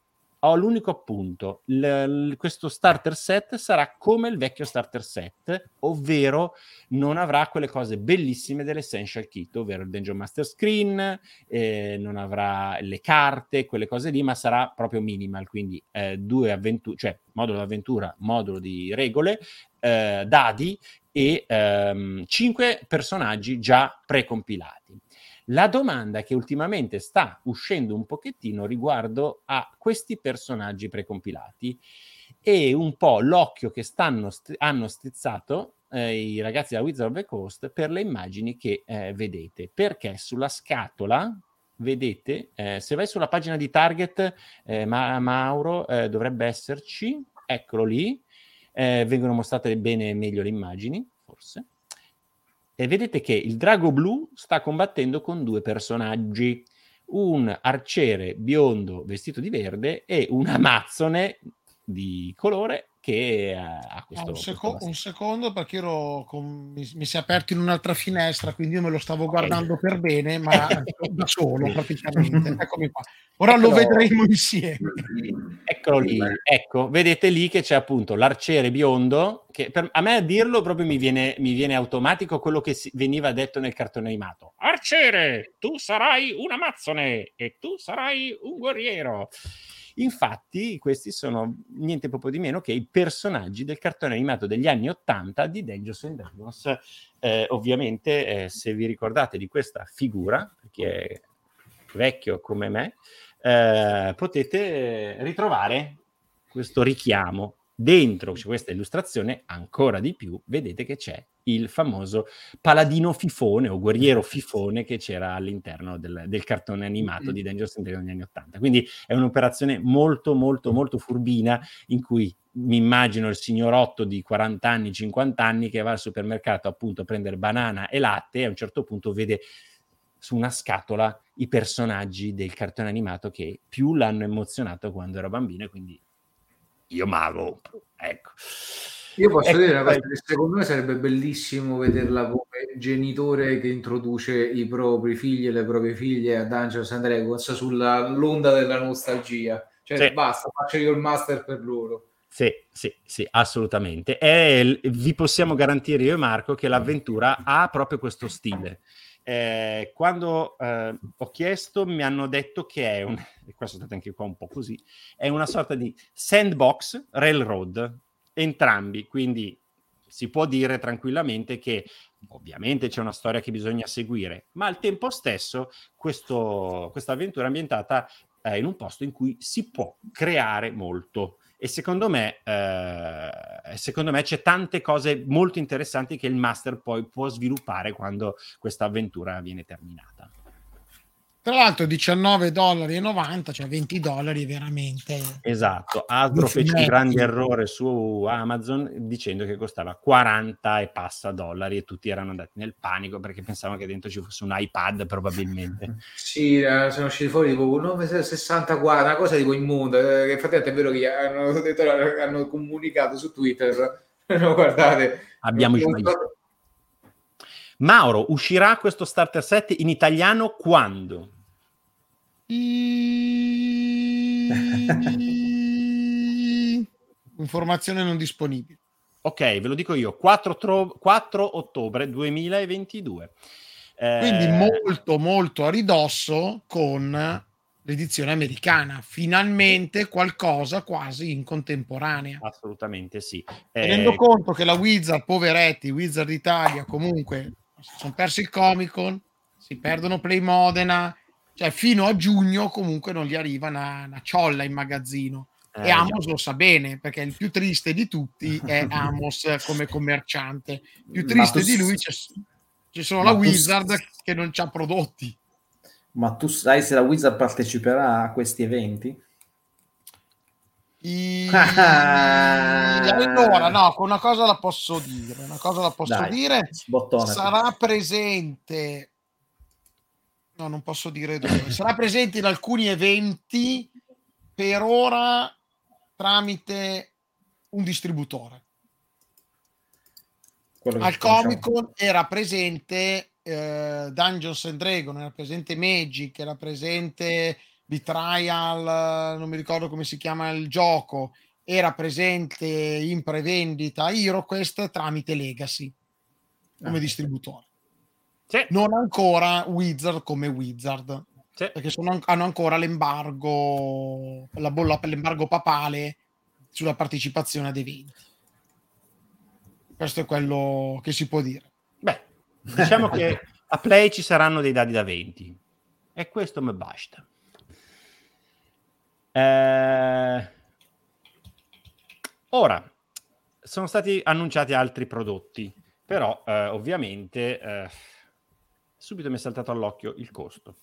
Ho l'unico appunto, l- questo starter set sarà come il vecchio starter set, ovvero non avrà quelle cose bellissime dell'essential kit, ovvero il Dungeon Master Screen, eh, non avrà le carte, quelle cose lì, ma sarà proprio minimal, quindi eh, due avventure, cioè modulo d'avventura, modulo di regole, eh, dadi e ehm, cinque personaggi già precompilati. La domanda che ultimamente sta uscendo un pochettino riguardo a questi personaggi precompilati e un po' l'occhio che stanno, st- hanno strizzato eh, i ragazzi da Wizard of the Coast per le immagini che eh, vedete, perché sulla scatola vedete, eh, se vai sulla pagina di Target, eh, Ma- Mauro eh, dovrebbe esserci, eccolo lì, eh, vengono mostrate bene meglio le immagini, forse e vedete che il drago blu sta combattendo con due personaggi, un arciere biondo vestito di verde e un amazzone di colore che ha questo, un, seco- un secondo perché io ero con- mi, mi si è aperto in un'altra finestra, quindi io me lo stavo guardando per bene, ma da solo praticamente. Eccomi qua. Ora lo Eccolo. vedremo insieme. Eccolo lì, ecco, vedete lì che c'è appunto l'arciere biondo, che per, a me a dirlo proprio mi viene, mi viene automatico quello che si- veniva detto nel cartone animato. Arciere, tu sarai un amazzone e tu sarai un guerriero. Infatti, questi sono niente proprio di meno che i personaggi del cartone animato degli anni 80 di Dangerous and Dragons. Eh, ovviamente, eh, se vi ricordate di questa figura, che è vecchio come me, eh, potete ritrovare questo richiamo dentro questa illustrazione ancora di più vedete che c'è il famoso paladino fifone o guerriero fifone che c'era all'interno del, del cartone animato di Dangerous and Dragons negli anni 80 quindi è un'operazione molto molto molto furbina in cui mi immagino il signorotto di 40 anni 50 anni che va al supermercato appunto a prendere banana e latte e a un certo punto vede su una scatola i personaggi del cartone animato che più l'hanno emozionato quando era bambino e quindi io m'avo ecco Io posso Ecco, dire poi- che secondo me sarebbe bellissimo vederla come genitore che introduce i propri figli e le proprie figlie a Dungeons and Dragons sull'onda della nostalgia. Cioè, Sì. basta, faccio io il master per loro. Sì, sì, sì, assolutamente. E vi possiamo garantire io e Marco che l'avventura ha proprio questo stile. Eh, quando eh, ho chiesto mi hanno detto che è un, e questo è stato anche qua un po' così, è una sorta di sandbox railroad, entrambi, quindi si può dire tranquillamente che ovviamente c'è una storia che bisogna seguire, ma al tempo stesso questa avventura è ambientata eh, in un posto in cui si può creare molto. E secondo me, eh, secondo me c'è tante cose molto interessanti che il master poi può sviluppare quando questa avventura viene terminata. Tra l'altro 19,90 dollari, cioè 20 dollari veramente. Esatto, Hasbro fece un grande errore su Amazon dicendo che costava 40 e passa dollari e tutti erano andati nel panico perché pensavano che dentro ci fosse un iPad probabilmente. Sì, eh, sono usciti fuori tipo 964, una cosa tipo immonda. eh, che Infatti è vero che hanno, detto- hanno comunicato su Twitter. No, guardate, Abbiamo i non suoi- so- Mauro, uscirà questo starter set in italiano quando? Informazione non disponibile. Ok, ve lo dico io, 4, tro- 4 ottobre 2022. Eh, Quindi molto molto a ridosso con l'edizione americana. Finalmente qualcosa quasi in contemporanea. Assolutamente sì. Tenendo Eh, conto che la Wizard, poveretti, Wizard Italia, comunque si sono persi il Comic Con, si perdono Play Modena, cioè fino a giugno comunque non gli arriva una, una ciolla in magazzino. eh, e. Amos lo sa bene perché il più triste di tutti è Amos come commerciante. Più triste tu di lui c'è, c'è solo la tu Wizard che non c'ha prodotti. Ma tu sai se la Wizard parteciperà a questi eventi? I- allora, no, con una cosa la posso dire, una cosa la posso Dai, dire. sbottone. sarà presente no non posso dire dove sarà presente in alcuni eventi per ora tramite un distributore al. Comic Con era presente eh, Dungeons and Dragons era presente Magic era presente Betrayal non mi ricordo come si chiama il gioco era presente in prevendita HeroQuest tramite Legacy come Ah. distributore Sì, non ancora Wizard come Wizard sì. perché sono an- hanno ancora l'embargo la bolla per l'embargo papale sulla partecipazione ad eventi questo è quello che si può dire Beh, diciamo che a Play ci saranno dei dadi da 20 e questo mi basta. Eh, Ora, sono stati annunciati altri prodotti, però eh, ovviamente eh, subito mi è saltato all'occhio il costo.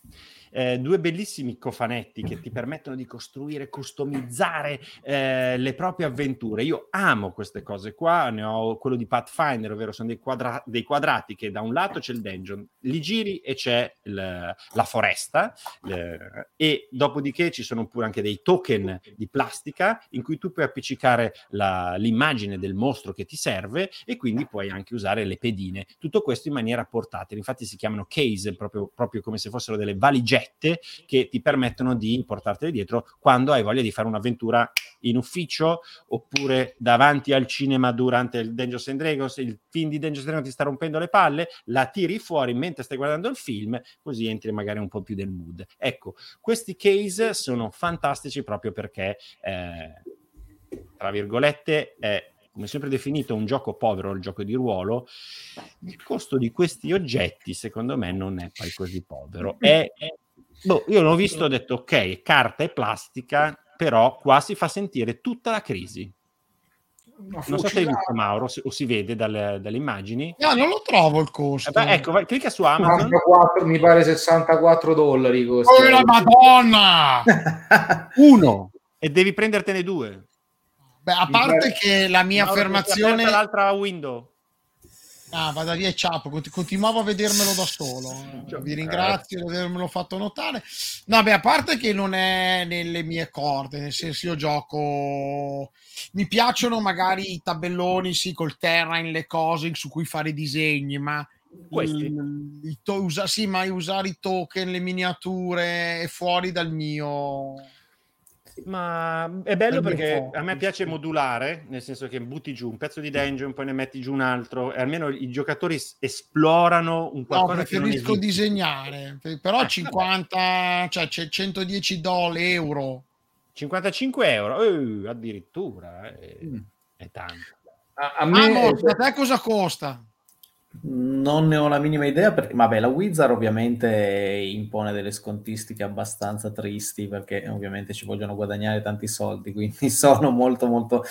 Eh, due bellissimi cofanetti che ti permettono di costruire, customizzare eh, le proprie avventure. Io amo queste cose qua, ne ho quello di Pathfinder, ovvero sono dei, quadra- dei quadrati che da un lato c'è il dungeon, li giri e c'è il, la foresta eh, e dopodiché ci sono pure anche dei token di plastica in cui tu puoi appiccicare la, l'immagine del mostro che ti serve e quindi puoi anche usare le pedine. Tutto questo in maniera portatile, infatti si chiamano case, proprio, proprio come se fossero delle valigette che ti permettono di portartele dietro quando hai voglia di fare un'avventura in ufficio oppure davanti al cinema durante il Dungeons and Dragons, il film di Dungeons and Dragons ti sta rompendo le palle, la tiri fuori mentre stai guardando il film, così entri magari un po' più nel mood. Ecco, questi case sono fantastici proprio perché, eh, tra virgolette, è come sempre definito un gioco povero, il gioco di ruolo, il costo di questi oggetti secondo me non è poi così povero. È, è, boh, io l'ho visto e ho detto ok, carta e plastica, però qua si fa sentire tutta la crisi. Non so se hai visto Mauro, se- o si vede dalle, dalle immagini. No, non lo trovo il costo. Eh beh, ecco, vai- clicca su Amazon. 64, mi pare 64 dollari costa. Oh, la Madonna! Uno e devi prendertene due. Beh, a parte che la mia Mauro, affermazione... l'altra window. Ah, vada via ciapo, Conti- continuavo a vedermelo da solo. Vi ringrazio di avermelo fatto notare. No, beh, a parte che non è nelle mie corde, nel senso io gioco... Mi piacciono magari i tabelloni, sì, col terrain, le cose su cui fare disegni, ma... Questi? il- i to- usa- sì, ma usare i token, le miniature è fuori dal mio... Ma è bello perché a me piace modulare, nel senso che butti giù un pezzo di dungeon, poi ne metti giù un altro, e almeno i giocatori esplorano un No, qualcosa che non preferisco disegnare, però Eh, 50, cioè c'è 110 dollari, euro. 55 euro, eh, addirittura, eh, Mm. è tanto. A, a me Ah, Morto, a te cosa costa? Non ne ho la minima idea perché, vabbè, la Wizard ovviamente impone delle scontistiche abbastanza tristi perché ovviamente ci vogliono guadagnare tanti soldi, quindi sono molto molto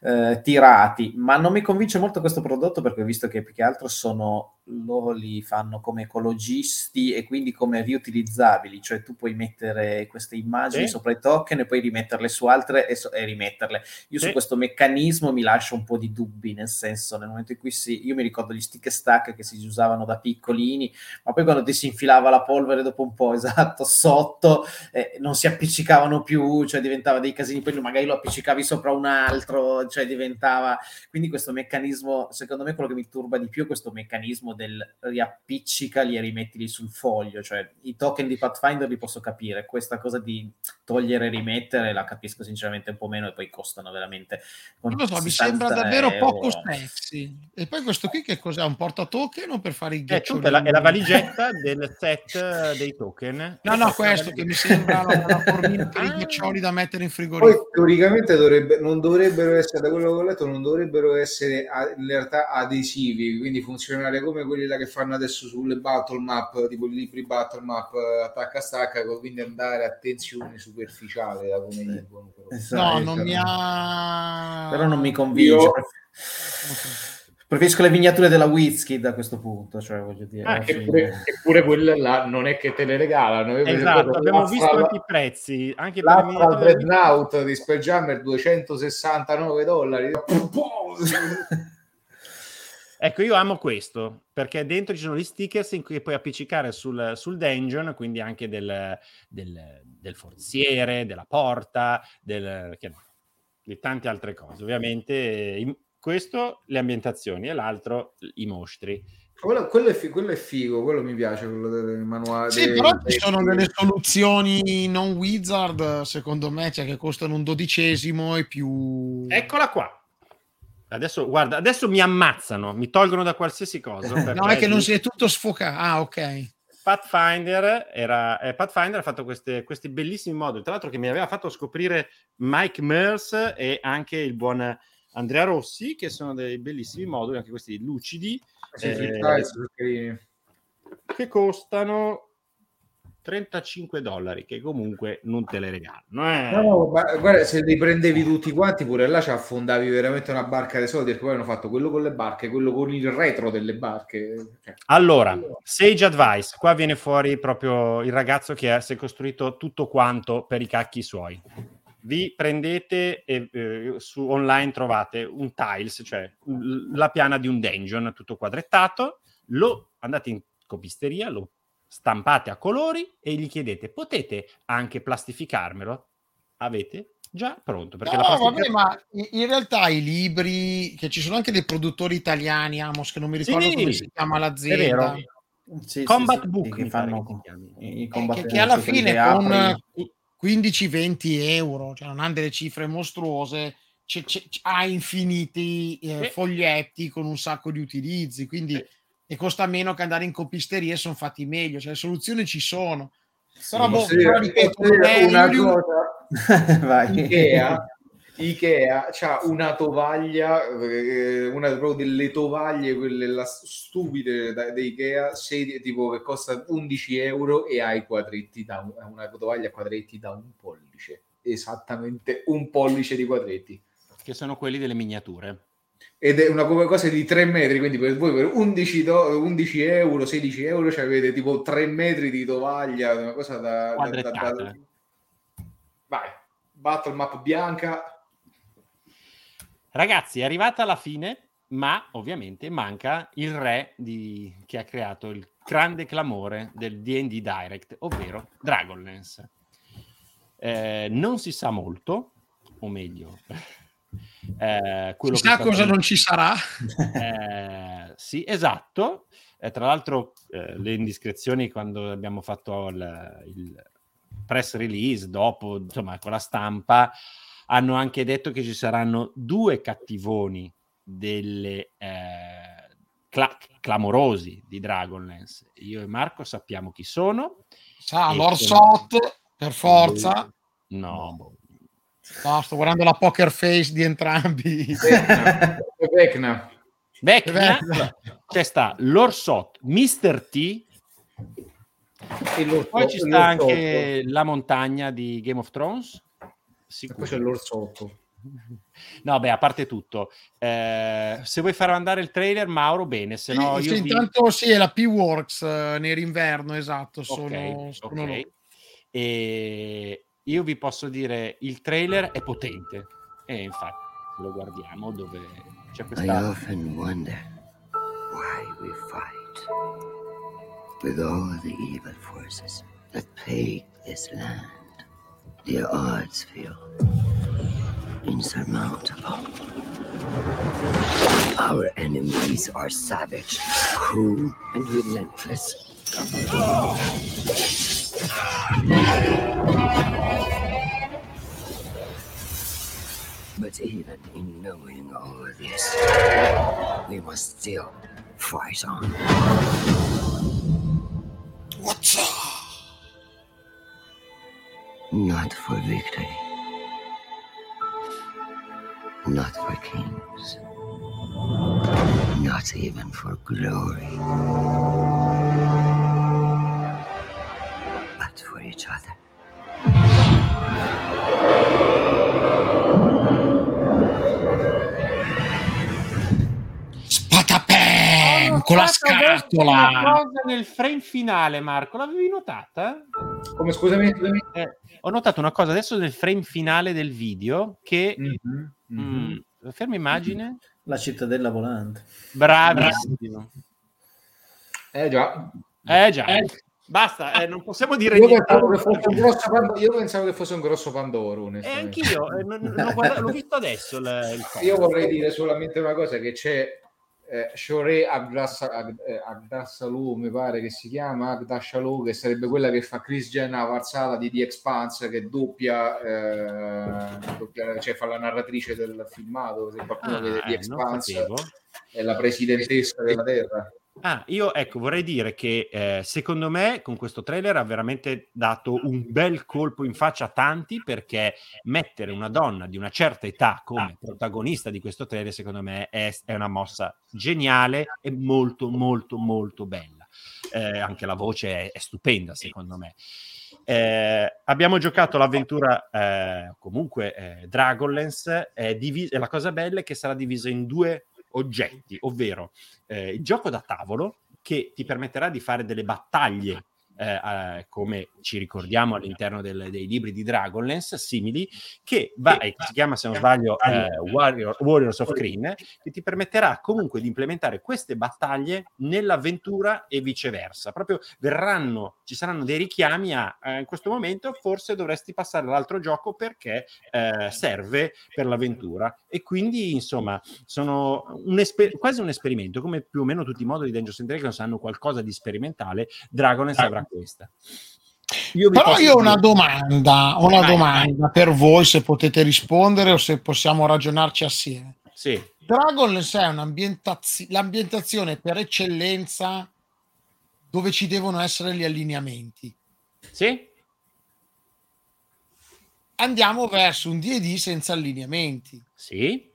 eh, tirati, ma non mi convince molto questo prodotto perché ho visto che più che altro sono, loro li fanno come ecologisti e quindi come riutilizzabili, cioè tu puoi mettere queste immagini Sì. sopra i token e poi rimetterle su altre e, so- e rimetterle. Io Sì. su questo meccanismo mi lascio un po' di dubbi, nel senso, nel momento in cui si, io mi ricordo gli stick e stack che si usavano da piccolini, ma poi quando ti si infilava la polvere dopo un po', esatto, sotto, eh, non si appiccicavano più, cioè diventava dei casini, poi magari lo appiccicavi sopra un altro, cioè diventava... Quindi questo meccanismo, secondo me quello che mi turba di più è questo meccanismo del riappiccicali e rimettili sul foglio, cioè i token di Pathfinder li posso capire, questa cosa di togliere e rimettere la capisco sinceramente un po' meno e poi costano veramente... Non lo so, mi 60 sembra davvero euro. poco sexy. E poi questo qui che cos'è? Un portatoken o per fare i Eh, ghiacciolini? tutta la- è la valigetta del set eh, dei token. No, no, questo che mi sembra una, una formina per i Ah. ghiaccioli da mettere in Poi frigorifero. teoricamente dovrebbe, non dovrebbero essere, da quello che ho letto, non dovrebbero essere in realtà adesivi, quindi funzionare come quelli là che fanno adesso sulle battle map, tipo i libri battle map eh, attacca stacca, quindi andare a tensione superficiale da come dicono. però. Esatto. No, non mi ha... Però non mi convince. Io- Preferisco le miniature della Wizkid a questo punto, cioè voglio dire... Ah, eppure, eppure quelle là non è che te le regalano. Io per Esatto, abbiamo visto anche i prezzi, anche per le L'Astra miniature- Dreadnought di Spelljammer 269 dollari. Ecco, io amo questo, perché dentro ci sono gli stickers in cui puoi appiccicare sul, sul dungeon, quindi anche del, del- del forziere, della porta, del, che di tante altre cose. Ovviamente in- questo le ambientazioni e l'altro i mostri. Quello, quello è, fi- quello è figo, quello mi piace, quello del manuale. Sì, però dei- ci sono delle soluzioni non wizard, secondo me, cioè che costano un dodicesimo e più... Eccola qua. Adesso, guarda, adesso mi ammazzano, mi tolgono da qualsiasi cosa. No, è che non si è tutto sfocato. Ah, ok. Pathfinder, era, eh, Pathfinder ha fatto queste- questi bellissimi moduli, tra l'altro che mi aveva fatto scoprire Mike Mears e anche il buon Andrea Rossi, che sono dei bellissimi moduli, anche questi lucidi, Sì, eh, carini. che costano 35 dollari, che comunque non te le regalano. eh. No, ma guarda, se li prendevi tutti quanti, pure là ci affondavi veramente una barca dei soldi, perché poi hanno fatto quello con le barche, quello con il retro delle barche. Cioè, Allora, Sage Advice, qua viene fuori proprio il ragazzo che ha- si è costruito tutto quanto per i cacchi suoi. Vi prendete e eh, su online trovate un tiles, cioè la piana di un dungeon tutto quadrettato, lo andate in copisteria, lo stampate a colori e gli chiedete potete anche plastificarmelo? Avete già pronto perché la No, plastica- vabbè, ma in realtà i libri, che ci sono anche dei produttori italiani, Amos, che non mi ricordo Sì, come si chiama è l'azienda. vero. Sì, Combat sì, sì, Book che fanno i Eh, combat che, che alla fine con apri. eh, 15-20 euro, cioè non hanno delle cifre mostruose, c'è- c'è- ha infiniti eh, Sì. foglietti con un sacco di utilizzi, quindi Sì. E costa meno che andare in copisteria e sono fatti meglio, cioè le soluzioni ci sono. Sì, Però, boh, posso però ripeto, dire eh, una io li- cosa? Vai. Ikea, Ikea c'ha una tovaglia, eh, una proprio delle tovaglie, quelle là stupide da, di Ikea, sedie, tipo che costa 11 euro e ha i quadretti da un- una tovaglia a quadretti da un pollice, esattamente un pollice di quadretti. che sono quelli delle miniature. Ed è una cosa di 3 metri, quindi per voi per 11, do- 11 euro, 16 euro, cioè avete tipo 3 metri di tovaglia, una cosa da... da, da, da- Vai, battle map bianca, Ragazzi, è arrivata alla fine, ma ovviamente manca il re di- che ha creato il grande clamore del D&D Direct, ovvero Dragonlance. Eh, non si sa molto, o meglio, eh, sta- cosa non ci sarà. Eh, sì, esatto. Eh, tra l'altro, eh, le indiscrezioni quando abbiamo fatto il, il press release, dopo, insomma, con la stampa, hanno anche detto che ci saranno due cattivoni delle eh, cla- clamorosi di Dragonlance. Io e Marco sappiamo chi sono. Sa, Lord sono- Sot, per forza. No, boh. No, sto guardando la poker face di entrambi. Vecna, Vecna. C'è sta l'Orsot, Mr. T, E l'orso- poi ci sta anche la montagna di Game of Thrones. Sicuro. c'è l'orsotto. No, beh, a parte tutto, eh, se vuoi far andare il trailer, Mauro, bene, se no Sì, io sì, vi... intanto sì, è la P-Works eh, nell'inverno, esatto, sono, Ok, sono ok. loro. E io vi posso dire, il trailer è potente. E infatti, lo guardiamo dove c'è I questa... often wonder why we fight. With all the evil forces that plague this land, the odds feel insurmountable. Our enemies are savage, cruel, and relentless. But even in knowing all this, we must still fight on. What's up? Not for victory. Not for kings. Not even for glory. Each other. Spatapem con la Una scatola. cosa nel frame finale, Marco, l'avevi notata? Come scusami? scusami? Eh, ho notato una cosa adesso nel frame finale del video che... Mhm, mhm. Mm, ferma immagine. La cittadella volante. Bravissimo. Eh già. Eh già, basta, eh, non possiamo dire Io niente. pensavo, che fosse un grosso Pandoro, io pensavo che fosse un grosso Pandoro, E onestamente. anch'io, eh, non- non l'ho, visto adesso. il- il. Io vorrei dire solamente una cosa, che c'è eh, Shore Agdassa- Ag- eh, mi pare che si chiama, Agdassalu, che sarebbe quella che fa Chris Jenna Varsala di The Expanse, che doppia, eh, doppia- cioè fa la narratrice del filmato, se qualcuno Ah, vede The eh, Expanse, è la presidentessa della Terra. Ah, io ecco, vorrei dire che eh, secondo me con questo trailer ha veramente dato un bel colpo in faccia a tanti perché mettere una donna di una certa età come protagonista di questo trailer secondo me è, è una mossa geniale e molto molto molto bella. eh, anche la voce è, è stupenda secondo me. Eh, abbiamo giocato l'avventura eh, comunque eh, Dragonlance, divis- la cosa bella è che sarà divisa in due oggetti, ovvero eh, il gioco da tavolo che ti permetterà di fare delle battaglie eh, come ci ricordiamo all'interno del- dei libri di Dragonlance simili, che va, e si chiama se non sbaglio eh, Warrior- Warriors of Kryn, che ti permetterà comunque di implementare queste battaglie nell'avventura e viceversa. Proprio verranno, ci saranno dei richiami a eh, in questo momento forse dovresti passare all'altro gioco perché eh, serve per l'avventura. E quindi, insomma, sono un esper- quasi un esperimento, come più o meno tutti i moduli di Dungeons and Dragons hanno qualcosa di sperimentale, Dragonlance avrà questa. Io Però io ho una domanda, ho una Vai, domanda per voi se potete rispondere o se possiamo ragionarci assieme. Sì. Dragonlance è un'ambientazio- l'ambientazione per eccellenza dove ci devono essere gli allineamenti. Sì? Andiamo verso un D&D senza allineamenti. Sì.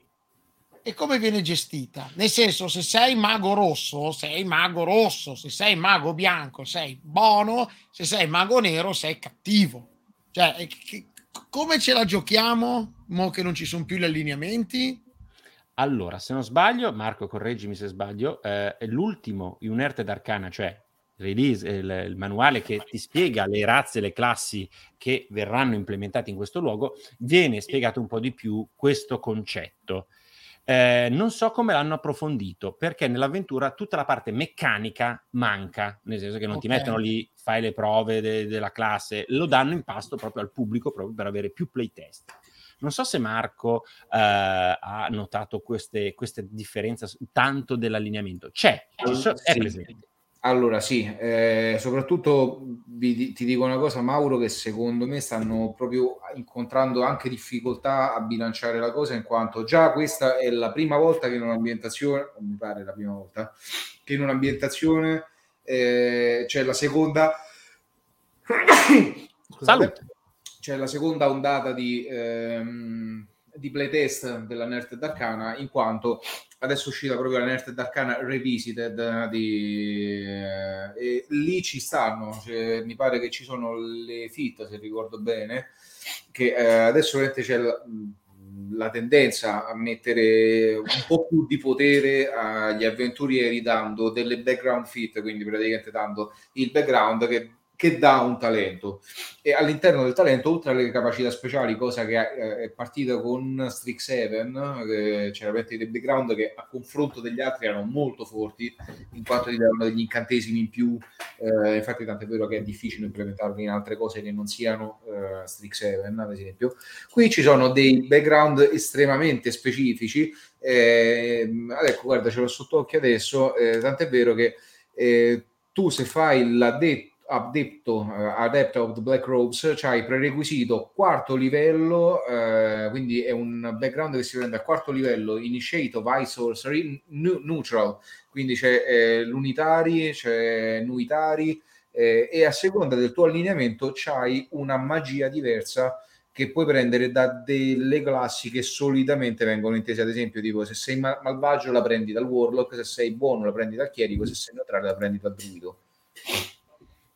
E come viene gestita? Nel senso, se sei mago rosso, sei mago rosso, se sei mago bianco, sei buono, se sei mago nero, sei cattivo. Cioè, che- come ce la giochiamo? Mo che non ci sono più gli allineamenti? Allora, se non sbaglio, Marco, correggimi se sbaglio, eh, l'ultimo Unerte Arcana, cioè release, il, il manuale che ti spiega le razze le classi che verranno implementate in questo luogo, viene spiegato un po' di più questo concetto. Eh, non so come l'hanno approfondito, perché nell'avventura tutta la parte meccanica manca, nel senso che non ti Ok. mettono lì, fai le prove de- della classe, lo danno in pasto proprio al pubblico proprio per avere più playtest. Non so se Marco eh, ha notato queste, queste differenze tanto dell'allineamento. C'è, ci so- è Sì. presente. Allora sì, eh, soprattutto vi ti dico una cosa Mauro che secondo me stanno proprio incontrando anche difficoltà a bilanciare la cosa in quanto già questa è la prima volta che in un'ambientazione, mi pare la prima volta, che in un'ambientazione eh, c'è la seconda Salute. c'è la seconda ondata di, ehm, di playtest della Nerd Arcana in quanto adesso è uscita proprio la Nerd Arcana Revisited eh, di, eh, lì ci stanno cioè, mi pare che ci sono le fit se ricordo bene che eh, adesso c'è la, la tendenza a mettere un po' più di potere agli avventurieri dando delle background fit quindi praticamente dando il background che che dà un talento. E all'interno del talento oltre alle capacità speciali cosa che eh, è partita con Strixhaven che c'era veramente dei background che a confronto degli altri erano molto forti in quanto ti davano degli incantesimi in più. Eh, infatti tanto è vero che è difficile implementarli in altre cose che non siano eh, Strixhaven ad esempio. Qui ci sono dei background estremamente specifici. Eh, ecco guarda ce l'ho sott'occhio adesso. Eh, tant'è vero che eh, tu se fai l'addetto Adepto, eh, Adept of the Black Robes, c'hai prerequisito quarto livello, eh, quindi è un background che si prende a quarto livello, Initiate of High Sorcery, nu- Neutral, quindi c'è eh, l'Unitari, c'è Nuitari, eh, e a seconda del tuo allineamento c'hai una magia diversa che puoi prendere da delle classi che solitamente vengono intese, ad esempio, tipo se sei ma- malvagio la prendi dal Warlock, se sei buono la prendi dal Chierico, se sei neutrale la prendi dal Druido.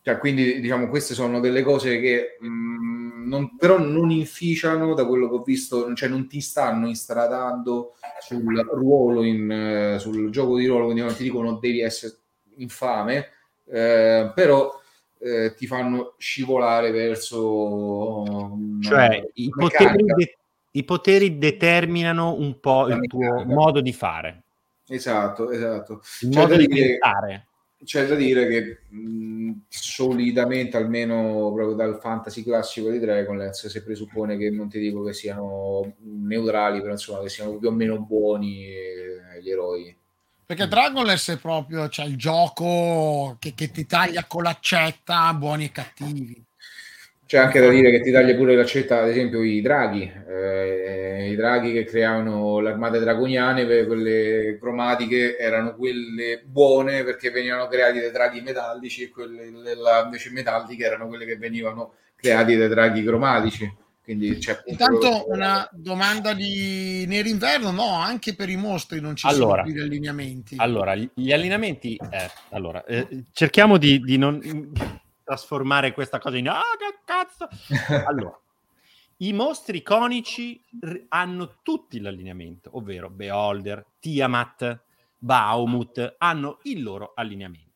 Cioè, quindi diciamo queste sono delle cose che mh, non- però non inficiano da quello che ho visto, cioè non ti stanno instradando sul ruolo, in, eh, sul gioco di ruolo, quindi non ti dicono devi essere infame, eh, però eh, ti fanno scivolare verso una- Cioè, i poteri, de- i poteri determinano un po' La il tuo modo di fare, Esatto, esatto. il C'è modo di pensare. C'è da dire che mh, solitamente, almeno proprio dal fantasy classico di Dragonlance, si presuppone che non ti dico che siano neutrali, però insomma che siano più o meno buoni eh, gli eroi. Perché Dragonlance è proprio cioè, il gioco che, che ti taglia con l'accetta buoni e cattivi. C'è anche da dire che ti taglia pure l'accetta, ad esempio, i draghi, eh, i draghi che creavano le armate dragoniane, quelle cromatiche erano quelle buone perché venivano creati dai draghi metallici e quelle là invece metalliche erano quelle che venivano creati dai draghi cromatici. Quindi c'è Intanto una domanda di Nero Inverno, no, anche per i mostri non ci Allora, sono più gli allineamenti. Allora, gli gli allineamenti, eh, allora, eh, cerchiamo di, di non trasformare questa cosa in ah, che cazzo. Allora, i mostri iconici hanno tutti l'allineamento, ovvero Beholder, Tiamat, Baumut, hanno il loro allineamento.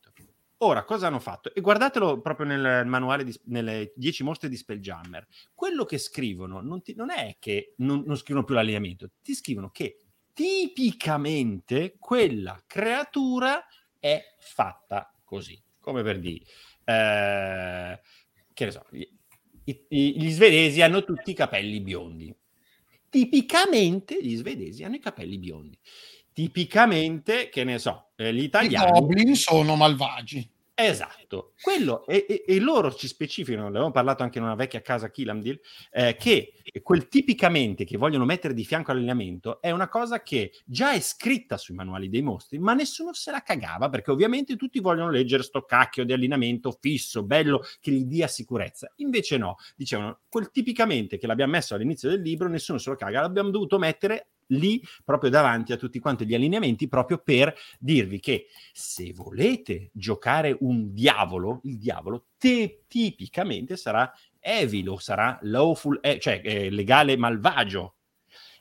Ora, cosa hanno fatto? E guardatelo proprio nel manuale, di, nelle 10 mostre di Spelljammer. Quello che scrivono non, ti- non è che non, non scrivono più l'allineamento, ti scrivono che tipicamente quella creatura è fatta così, come per dire, eh, che ne so, gli, i- gli svedesi hanno tutti i capelli biondi. Tipicamente gli svedesi hanno i capelli biondi. Tipicamente, che ne so, eh, gli I italiani... goblin sono malvagi. Esatto, quello e, e- e loro ci specificano, avevamo parlato anche in una vecchia casa Killamdil, eh, che quel tipicamente che vogliono mettere di fianco all'allineamento è una cosa che già è scritta sui manuali dei mostri, ma nessuno se la cagava perché ovviamente tutti vogliono leggere sto cacchio di allineamento fisso, bello, che gli dia sicurezza. Invece no, dicevano, quel tipicamente che l'abbiamo messo all'inizio del libro, nessuno se lo caga, l'abbiamo dovuto mettere lì proprio davanti a tutti quanti gli allineamenti proprio per dirvi che se volete giocare un diavolo, il diavolo te- tipicamente sarà evil o sarà lawful, eh, cioè eh, legale malvagio.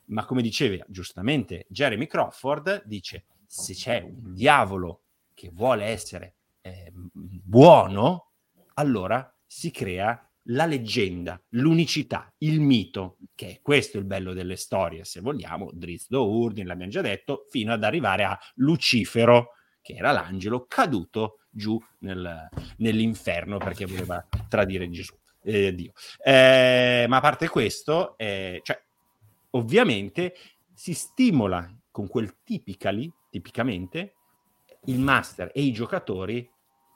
Ma come diceva giustamente Jeremy Crawford, dice se c'è un diavolo che vuole essere eh, buono, allora si crea la leggenda, l'unicità, il mito, che è questo il bello delle storie, se vogliamo, Drizzt Do'Urden, l'abbiamo già detto, fino ad arrivare a Lucifero, che era l'angelo caduto giù nel- nell'inferno perché voleva tradire Gesù, eh, Dio. Eh, ma a parte questo, eh, cioè, ovviamente si stimola con quel tipically, tipicamente, il master e i giocatori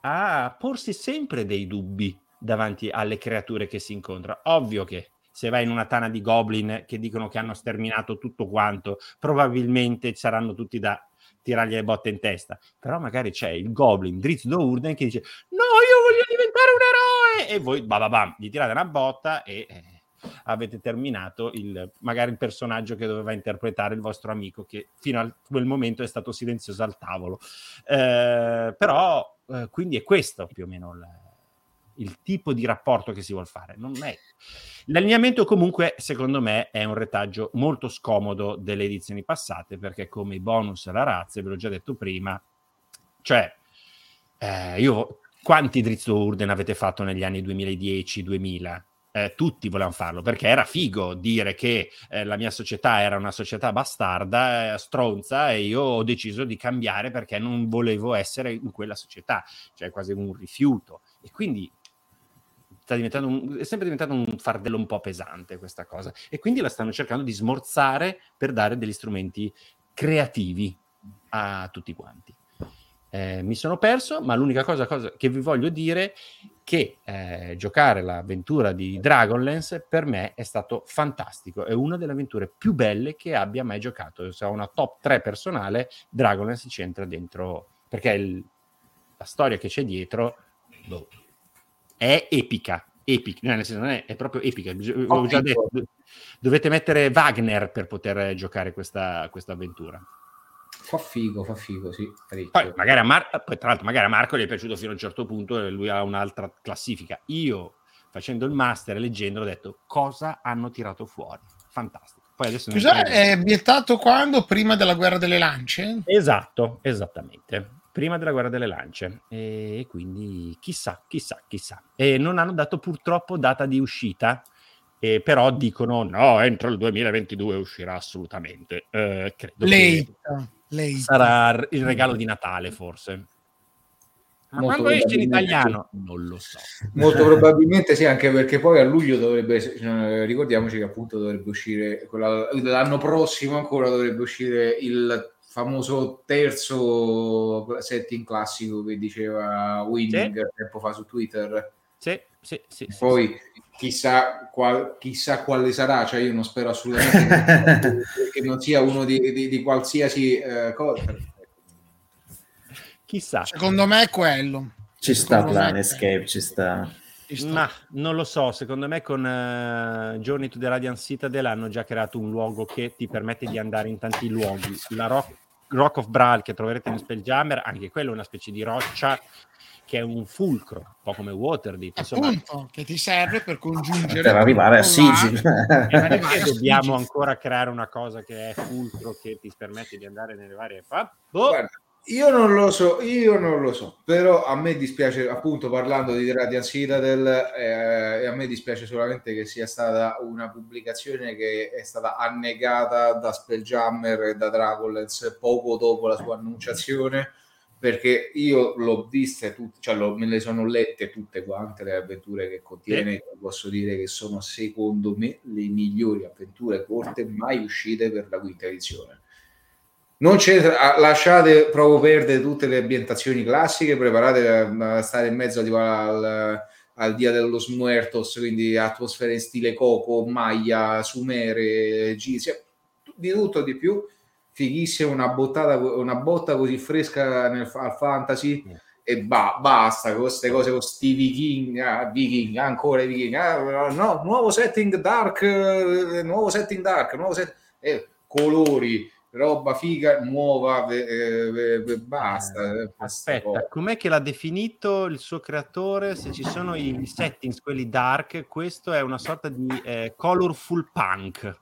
a porsi sempre dei dubbi davanti alle creature che si incontra. Ovvio che se vai in una tana di goblin che dicono che hanno sterminato tutto quanto, probabilmente saranno tutti da tirargli le botte in testa. Però magari c'è il goblin Drizzt Do'Urden che dice no, io voglio diventare un eroe! E voi, bababam, gli tirate una botta e... eh, avete terminato il, magari il personaggio che doveva interpretare il vostro amico che fino a quel momento è stato silenzioso al tavolo. Eh, però, eh, quindi è questo più o meno il, il tipo di rapporto che si vuole fare. Non è... L'allineamento comunque, secondo me, è un retaggio molto scomodo delle edizioni passate, perché come i bonus e la razza, ve l'ho già detto prima, cioè, eh, io... Quanti Drizzt Urden avete fatto negli anni 2010-2000? Eh, tutti volevano farlo perché era figo dire che eh, la mia società era una società bastarda, eh, stronza, e io ho deciso di cambiare perché non volevo essere in quella società, cioè quasi un rifiuto. E quindi un- è sempre diventato un fardello un po' pesante questa cosa. E quindi la stanno cercando di smorzare per dare degli strumenti creativi a tutti quanti. Eh, mi sono perso, ma l'unica cosa, cosa che vi voglio dire è che eh, giocare l'avventura di Dragonlance per me è stato fantastico. È una delle avventure più belle che abbia mai giocato. Se ho una top 3 personale, Dragonlance ci entra dentro perché il- la storia che c'è dietro boh, è epica. Epic, no, nel senso, non è, è proprio epica. Ho già detto, do- dovete mettere Wagner per poter giocare questa, questa avventura. Fa figo, fa figo, sì. Poi, magari a Mar- poi, tra l'altro, magari a Marco gli è piaciuto fino a un certo punto e lui ha un'altra classifica. Io, facendo il master e leggendo, ho detto cosa hanno tirato fuori. Fantastico. Poi adesso Scusa, è vietato quando? Prima della guerra delle lance? Esatto, esattamente. Prima della guerra delle lance. E quindi chissà, chissà, chissà. E non hanno dato purtroppo data di uscita, eh, però dicono no, entro il 2022 uscirà assolutamente. Eh, credo che Late. late. sarà il regalo di Natale, forse. Ma Molto quando esce in italiano? Non lo so. Molto probabilmente sì, anche perché poi a luglio dovrebbe, eh, ricordiamoci che appunto dovrebbe uscire, quella- l'anno prossimo ancora dovrebbe uscire il famoso terzo setting classico che diceva Winning tempo fa su Twitter. Sì, sì, sì. sì, Poi chissà, qual- chissà quale sarà, cioè io non spero assolutamente che non sia uno di, di- di qualsiasi eh, cosa. Chissà. Secondo me è quello. Ci sta Secondo è Planescape, ci sta. Ma non lo so, secondo me con eh, Journey to the Radiant Citadel hanno già creato un luogo che ti permette di andare in tanti luoghi. La Rock, Rock of Bral che troverete in Spelljammer, anche quello è una specie di roccia che è un fulcro, un po' come Waterdeep. Insomma, Appunto, che ti serve per congiungere Per arrivare a Sigil. perché dobbiamo ancora creare una cosa che è fulcro che ti permette di andare nelle varie boh, Guarda, io non lo so, io non lo so, però a me dispiace, appunto parlando di Radiant Citadel, eh, a me dispiace solamente che sia stata una pubblicazione che è stata annegata da Spelljammer e da Dragonlance poco dopo la sua annunciazione, perché io l'ho viste tutte, cioè l'ho- me le sono lette tutte quante le avventure che contiene, e posso dire che sono secondo me le migliori avventure corte mai uscite per la quinta edizione. Non c'entra, ah, lasciate proprio perdere tutte le ambientazioni classiche, preparate a, a stare in mezzo al, al Dia dello Muertos, quindi atmosfere in stile Coco, Maya, Sumere, Egizia, di tutto di più. Fighissima, una, bottata, una botta così fresca nel, al fantasy e ba- basta con queste cose con sti viking, ah, viking ancora i viking, ah, no, nuovo setting dark, eh, nuovo setting dark, nuovo set- eh, colori, roba figa, nuova, eh, eh, eh, basta. eh, Aspetta, cose. com'è che l'ha definito il suo creatore? Se ci sono i settings, quelli dark, questo è una sorta di eh, colorful punk.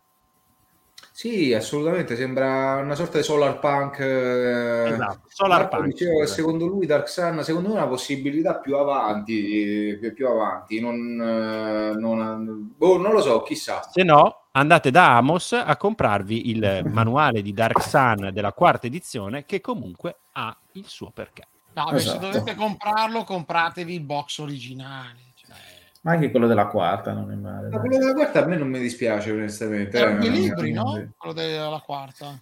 Sì, assolutamente, sembra una sorta di solar punk. eh, Esatto, solar Marco punk, diceva secondo lui Dark Sun, secondo me è una possibilità più avanti, eh, più avanti, non, eh, non, boh, non lo so, chissà. Se no, andate da Amos a comprarvi il manuale di Dark Sun della quarta edizione, che comunque ha il suo perché. No, Esatto. se dovete comprarlo, compratevi il box originale. Ma anche quello della quarta non è male. Ma quello della quarta a me non mi dispiace, onestamente. erano due eh, libri, no? Quello della quarta.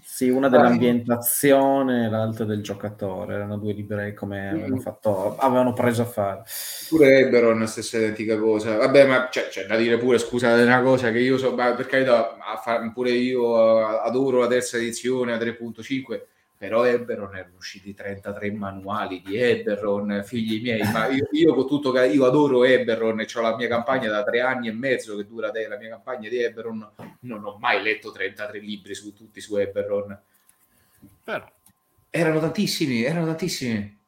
Sì, una dell'ambientazione e l'altra del giocatore. Erano due libri come avevano, fatto, avevano preso a fare. Pure Eberon, stessa identica cosa. Vabbè, ma c'è, c'è da dire pure, scusate, una cosa che io so, ma per carità, pure io eh, adoro la terza edizione a 3.5, però Eberron erano usciti 33 manuali di Eberron, figli miei, ma io, io con tutto che io adoro Eberron e ho la mia campagna da tre anni e mezzo che dura te, la mia campagna di Eberron, non ho mai letto 33 libri su tutti su Eberron. Però, Erano tantissimi, erano tantissimi.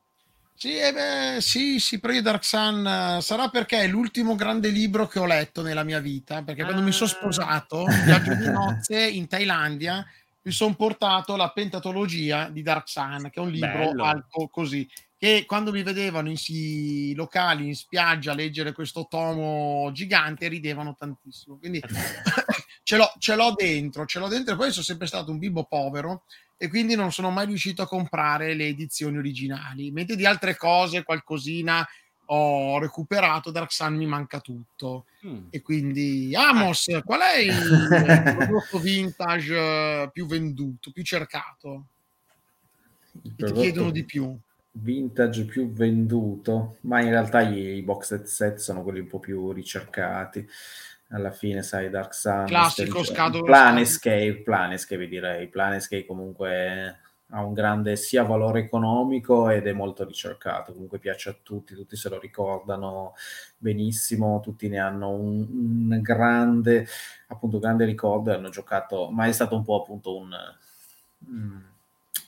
Sì, eh beh, sì, sì, però io Dark Sun sarà perché è l'ultimo grande libro che ho letto nella mia vita, perché quando mi sono sposato, in viaggio di nozze in Thailandia, mi sono portato la pentatologia di Dark Sun, che è un libro Bello. alto così, che quando mi vedevano in si locali, in spiaggia, a leggere questo tomo gigante, ridevano tantissimo. Quindi ce l'ho, ce l'ho dentro, ce l'ho dentro e poi sono sempre stato un bimbo povero e quindi non sono mai riuscito a comprare le edizioni originali. Mentre di altre cose, qualcosina ho recuperato, Dark Sun mi manca tutto. mm, E quindi, Amos, qual è il prodotto vintage più venduto, più cercato? Ti chiedono di più? vintage più venduto, ma in realtà i, box set sono quelli un po' più ricercati. Alla fine, sai, Dark Sun, Classico, scado- Planescape, Planescape direi. Planescape comunque ha un grande sia valore economico ed è molto ricercato, comunque piace a tutti, tutti se lo ricordano benissimo, tutti ne hanno un, un grande, appunto, grande ricordo e hanno giocato, ma è stato un po' appunto un... mm, eh,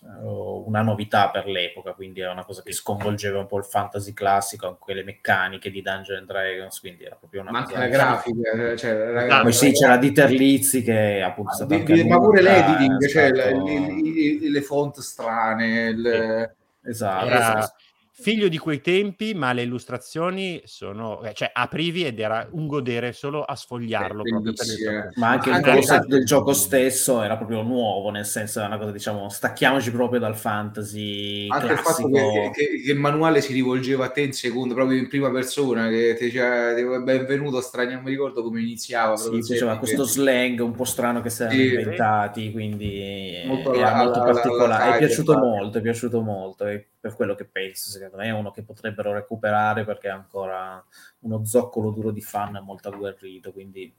una novità per l'epoca, quindi è una cosa che sconvolgeva un po' il fantasy classico, anche le meccaniche di Dungeons and Dragons, quindi era proprio una Ma anche la grafica, cioè, la- Poi sì, c'era Dieter Lizzi che appunto Di- di- ma pure l'editing, cioè stato- le, le- le- le font strane, il- Esatto, Era esatto. Figlio di quei tempi, ma le illustrazioni sono, eh, cioè aprivi ed era un godere solo a sfogliarlo. È il gioco. Ma anche il Anche- concept del gioco stesso era proprio nuovo, nel senso è una cosa, diciamo, stacchiamoci proprio dal fantasy anche il fatto classico. che, che- che il manuale si rivolgeva a te in secondo, proprio in prima persona, che ti diceva benvenuto, strano, non mi ricordo come iniziava. Sì, diceva questo slang un po' strano che si erano Sì. inventati, quindi Molto era alla- molto alla- particolare. alla è piaciuto molto, è piaciuto molto. E per quello che penso, secondo me è uno che potrebbero recuperare perché è ancora uno zoccolo duro di fan molto agguerrito. Quindi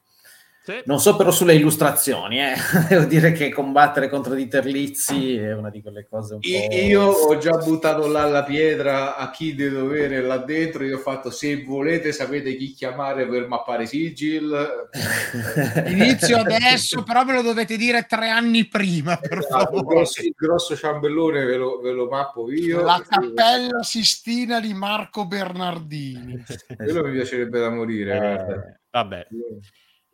Non so però sulle illustrazioni, eh. devo dire che combattere contro di Terlizzi è una di quelle cose un po'... Io ho già buttato là la pietra a chi deve dovere là dentro. Io ho fatto se volete sapete chi chiamare per mappare Sigil. Inizio adesso, però ve lo dovete dire tre anni prima, per Esatto, il, favore. grosso, il grosso ciambellone ve lo, ve lo mappo io. La cappella Sistina di Marco Bernardini. Quello mi piacerebbe da morire. Eh, vabbè.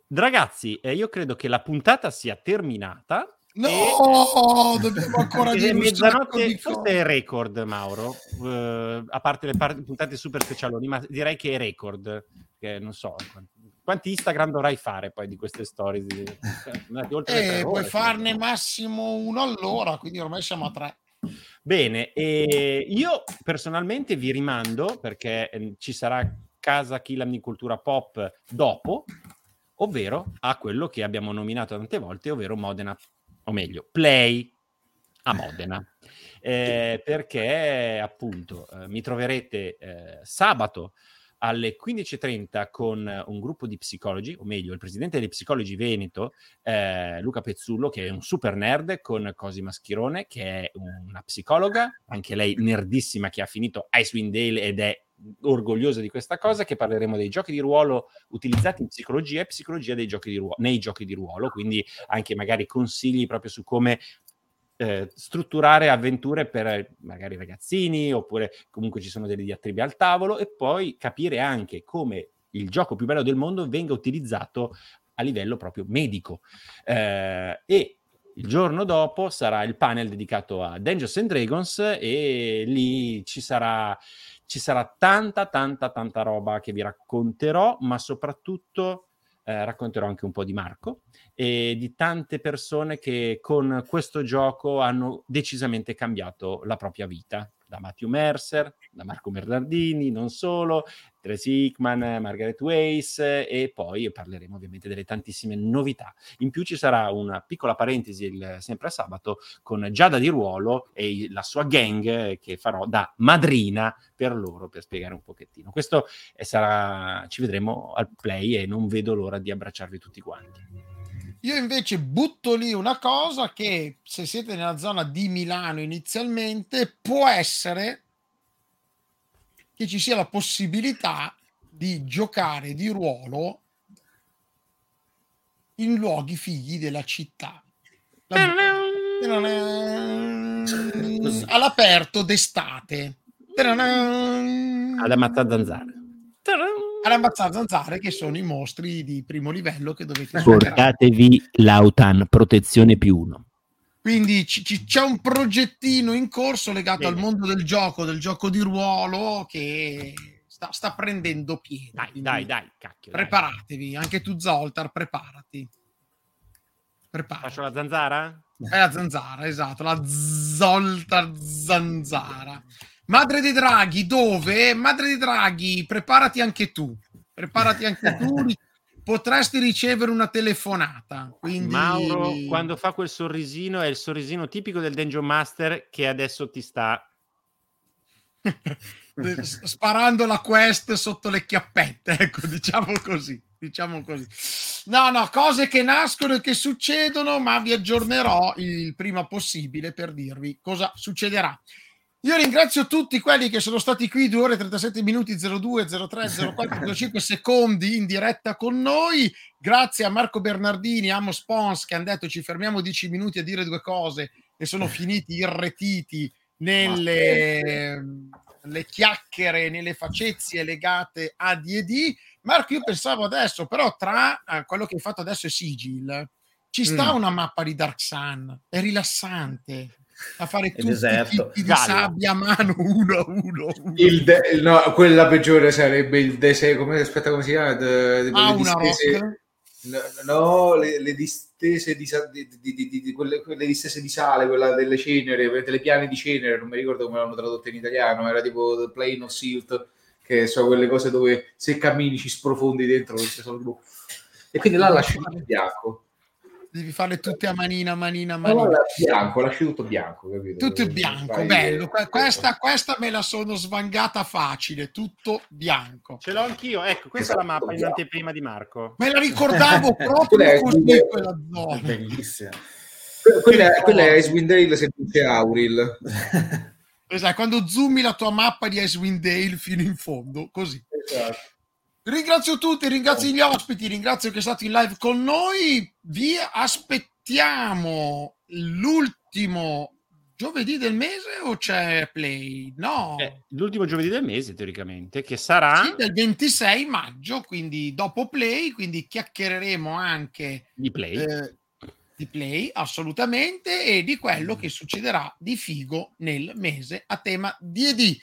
Ragazzi, eh, io credo che la puntata sia terminata. No, dobbiamo ancora dire mezzanotte, forse è record, Mauro, eh, a parte le par- puntate super specialoni, ma direi che è record, che non so quanti, Instagram dovrai fare poi di queste storie. Tre Eh, puoi farne massimo uno all'ora, quindi ormai siamo a tre. Bene, e io personalmente vi rimando perché eh, ci sarà Casa Killam di Cultura Pop dopo, ovvero a quello che abbiamo nominato tante volte, ovvero Modena, o meglio, Play a Modena. Eh, perché appunto eh, mi troverete eh, sabato alle 15.30 con un gruppo di psicologi, o meglio, il presidente dei psicologi Veneto, eh, Luca Pezzullo, che è un super nerd, con Cosima Schirone, che è una psicologa, anche lei nerdissima, che ha finito Icewind Dale ed è orgogliosa di questa cosa, che parleremo dei giochi di ruolo utilizzati in psicologia e psicologia dei giochi di ruolo, nei giochi di ruolo, quindi anche magari consigli proprio su come eh, strutturare avventure per eh, magari ragazzini oppure comunque ci sono delle diatribe al tavolo e poi capire anche come il gioco più bello del mondo venga utilizzato a livello proprio medico. Eh, e il giorno dopo sarà il panel dedicato a Dungeons and Dragons e lì ci sarà, ci sarà tanta, tanta, tanta roba che vi racconterò, ma soprattutto eh, racconterò anche un po' di Marco e di tante persone che con questo gioco hanno decisamente cambiato la propria vita. Da Matthew Mercer, da Marco Bernardini, non solo, Tracy Hickman, Margaret Weiss e poi parleremo ovviamente delle tantissime novità. In più ci sarà una piccola parentesi il, sempre a sabato con Giada di Ruolo e la sua gang eh, che farò da madrina per loro per spiegare un pochettino. Questo eh, sarà, ci vedremo al play e non vedo l'ora di abbracciarvi tutti quanti. Io invece butto lì una cosa che se siete nella zona di Milano inizialmente può essere che ci sia la possibilità di giocare di ruolo in luoghi fighi della città. La- all'aperto d'estate. Ad ammazzare zanzare. Ad ammazzare zanzare che sono i mostri di primo livello che dovete superare. Portatevi l'Autan Protezione più uno. Quindi ci- ci- c'è un progettino in corso legato Bene. al mondo del gioco, del gioco di ruolo che sta, sta prendendo piede. Dai, Quindi dai, dai, cacchio. dai. Preparatevi, anche tu Zoltar, preparati. Preparati. Faccio la zanzara? È la zanzara, esatto, la Zoltar zanzara. Madre dei draghi, dove? Madre dei draghi, preparati anche tu. Preparati anche tu. Potresti ricevere una telefonata. Quindi... Mauro, quando fa quel sorrisino, è il sorrisino tipico del Dungeon Master che adesso ti sta... Sparando la quest sotto le chiappette, ecco, diciamo così, diciamo così. No, no, cose che nascono e che succedono, ma vi aggiornerò il prima possibile per dirvi cosa succederà. Io ringrazio tutti quelli che sono stati qui 2 ore 37 minuti 02 03 04 05 secondi in diretta con noi. Grazie a Marco Bernardini, Amos Pons che hanno detto ci fermiamo 10 minuti a dire due cose e sono finiti irretiti nelle le chiacchiere, nelle facezie legate a D&D. Marco, io pensavo adesso, però tra eh, quello che hai fatto adesso e Sigil, ci sta Mm. una mappa di Dark Sun, è rilassante. A fare tutti i deserto. tipi di Gallo. sabbia a mano uno a uno. uno. Il de- no, quella peggiore sarebbe il dese come aspetta come si chiama De- de- Ah, distese- no, no, le, le distese di, sa- di- di- di- di- di- quelle, quelle distese di sale quella delle cenere delle piane di cenere non mi ricordo come l'hanno tradotto in italiano era tipo The Plane of Silt che sono quelle cose dove se cammini ci sprofondi dentro e quindi là lasci il bianco Devi farle tutte a manina, a manina, a Ma manina. guarda, bianco, lasci tutto bianco, capito? Tutto bianco, Fai- bello. Que- Questa, questa me la sono svangata facile, tutto bianco. Ce l'ho anch'io. Ecco, questa è la mappa in anteprima di Marco. Me la ricordavo proprio Quella è- così quella zona. Bellissima. Que- Quella, quella è Icewind Dale se dice Auril. Esatto, quando zoomi la tua mappa di Icewind Dale fino in fondo, così. Esatto. Ringrazio tutti, ringrazio gli ospiti, ringrazio che è stato in live con noi. Vi aspettiamo l'ultimo giovedì del mese o c'è play? No, Eh, l'ultimo giovedì del mese, teoricamente, che sarà sì, del 26 maggio, quindi dopo play, quindi chiacchiereremo anche di play. eh, di play assolutamente e di quello che succederà di figo nel mese a tema D&D.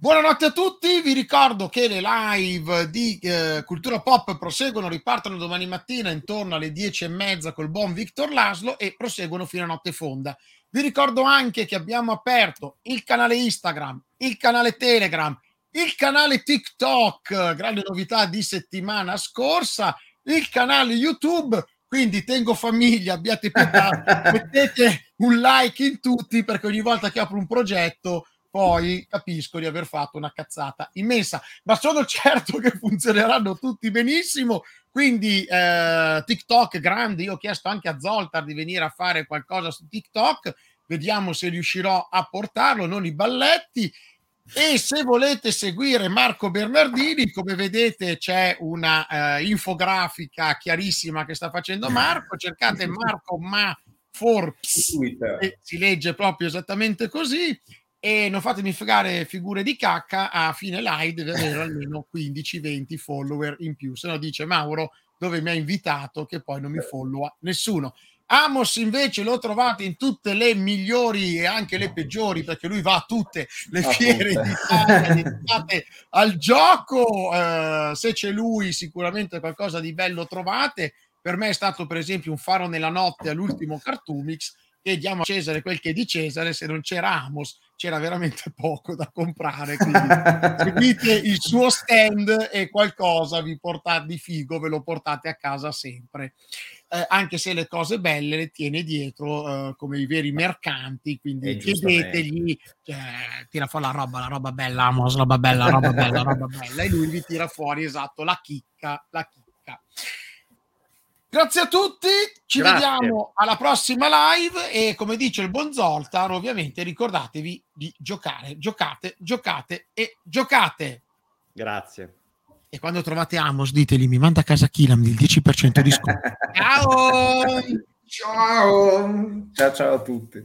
Buonanotte a tutti, vi ricordo che le live di eh, Cultura Pop proseguono, ripartono domani mattina intorno alle 10 e mezza col buon Victor Laslo e proseguono fino a notte fonda. Vi ricordo anche che abbiamo aperto il canale Instagram, il canale Telegram, il canale TikTok, grande novità di settimana scorsa, il canale YouTube, quindi tengo famiglia, abbiate pietà, mettete un like in tutti perché ogni volta che apro un progetto poi capisco di aver fatto una cazzata immensa, ma sono certo che funzioneranno tutti benissimo. Quindi eh, TikTok grande, io ho chiesto anche a Zoltar di venire a fare qualcosa su TikTok, vediamo se riuscirò a portarlo, non i balletti. E se volete seguire Marco Bernardini, come vedete c'è una eh, infografica chiarissima che sta facendo Marco, cercate Marco Ma Forbes. Si legge proprio esattamente così e non fatemi fregare figure di cacca a fine live deve avere almeno 15-20 follower in più. Se no dice Mauro dove mi ha invitato? Che poi non mi followa nessuno. Amos invece lo trovate in tutte le migliori e anche le peggiori perché lui va a tutte le A fiere tutte. d'Italia. Dedicate al gioco eh, se c'è lui sicuramente qualcosa di bello trovate. Per me è stato per esempio un faro nella notte all'ultimo Cartoomix che diamo a Cesare quel che è di Cesare se non c'era Amos c'era veramente poco da comprare quindi seguite il suo stand e qualcosa vi portate di figo ve lo portate a casa sempre Eh, anche se le cose belle le tiene dietro eh, come i veri mercanti quindi Eh, giustamente. chiedetegli cioè, tira fuori la roba la roba bella Amos roba bella roba bella roba bella e lui vi tira fuori esatto la chicca la chicca Grazie a tutti, ci Grazie. vediamo alla prossima live e come dice il buon Zoltar, ovviamente ricordatevi di giocare, giocate, giocate e giocate. Grazie. E quando trovate Amos ditegli mi manda a casa Kilam il 10% di sconto. Ciao! Ciao! Ciao ciao a tutti.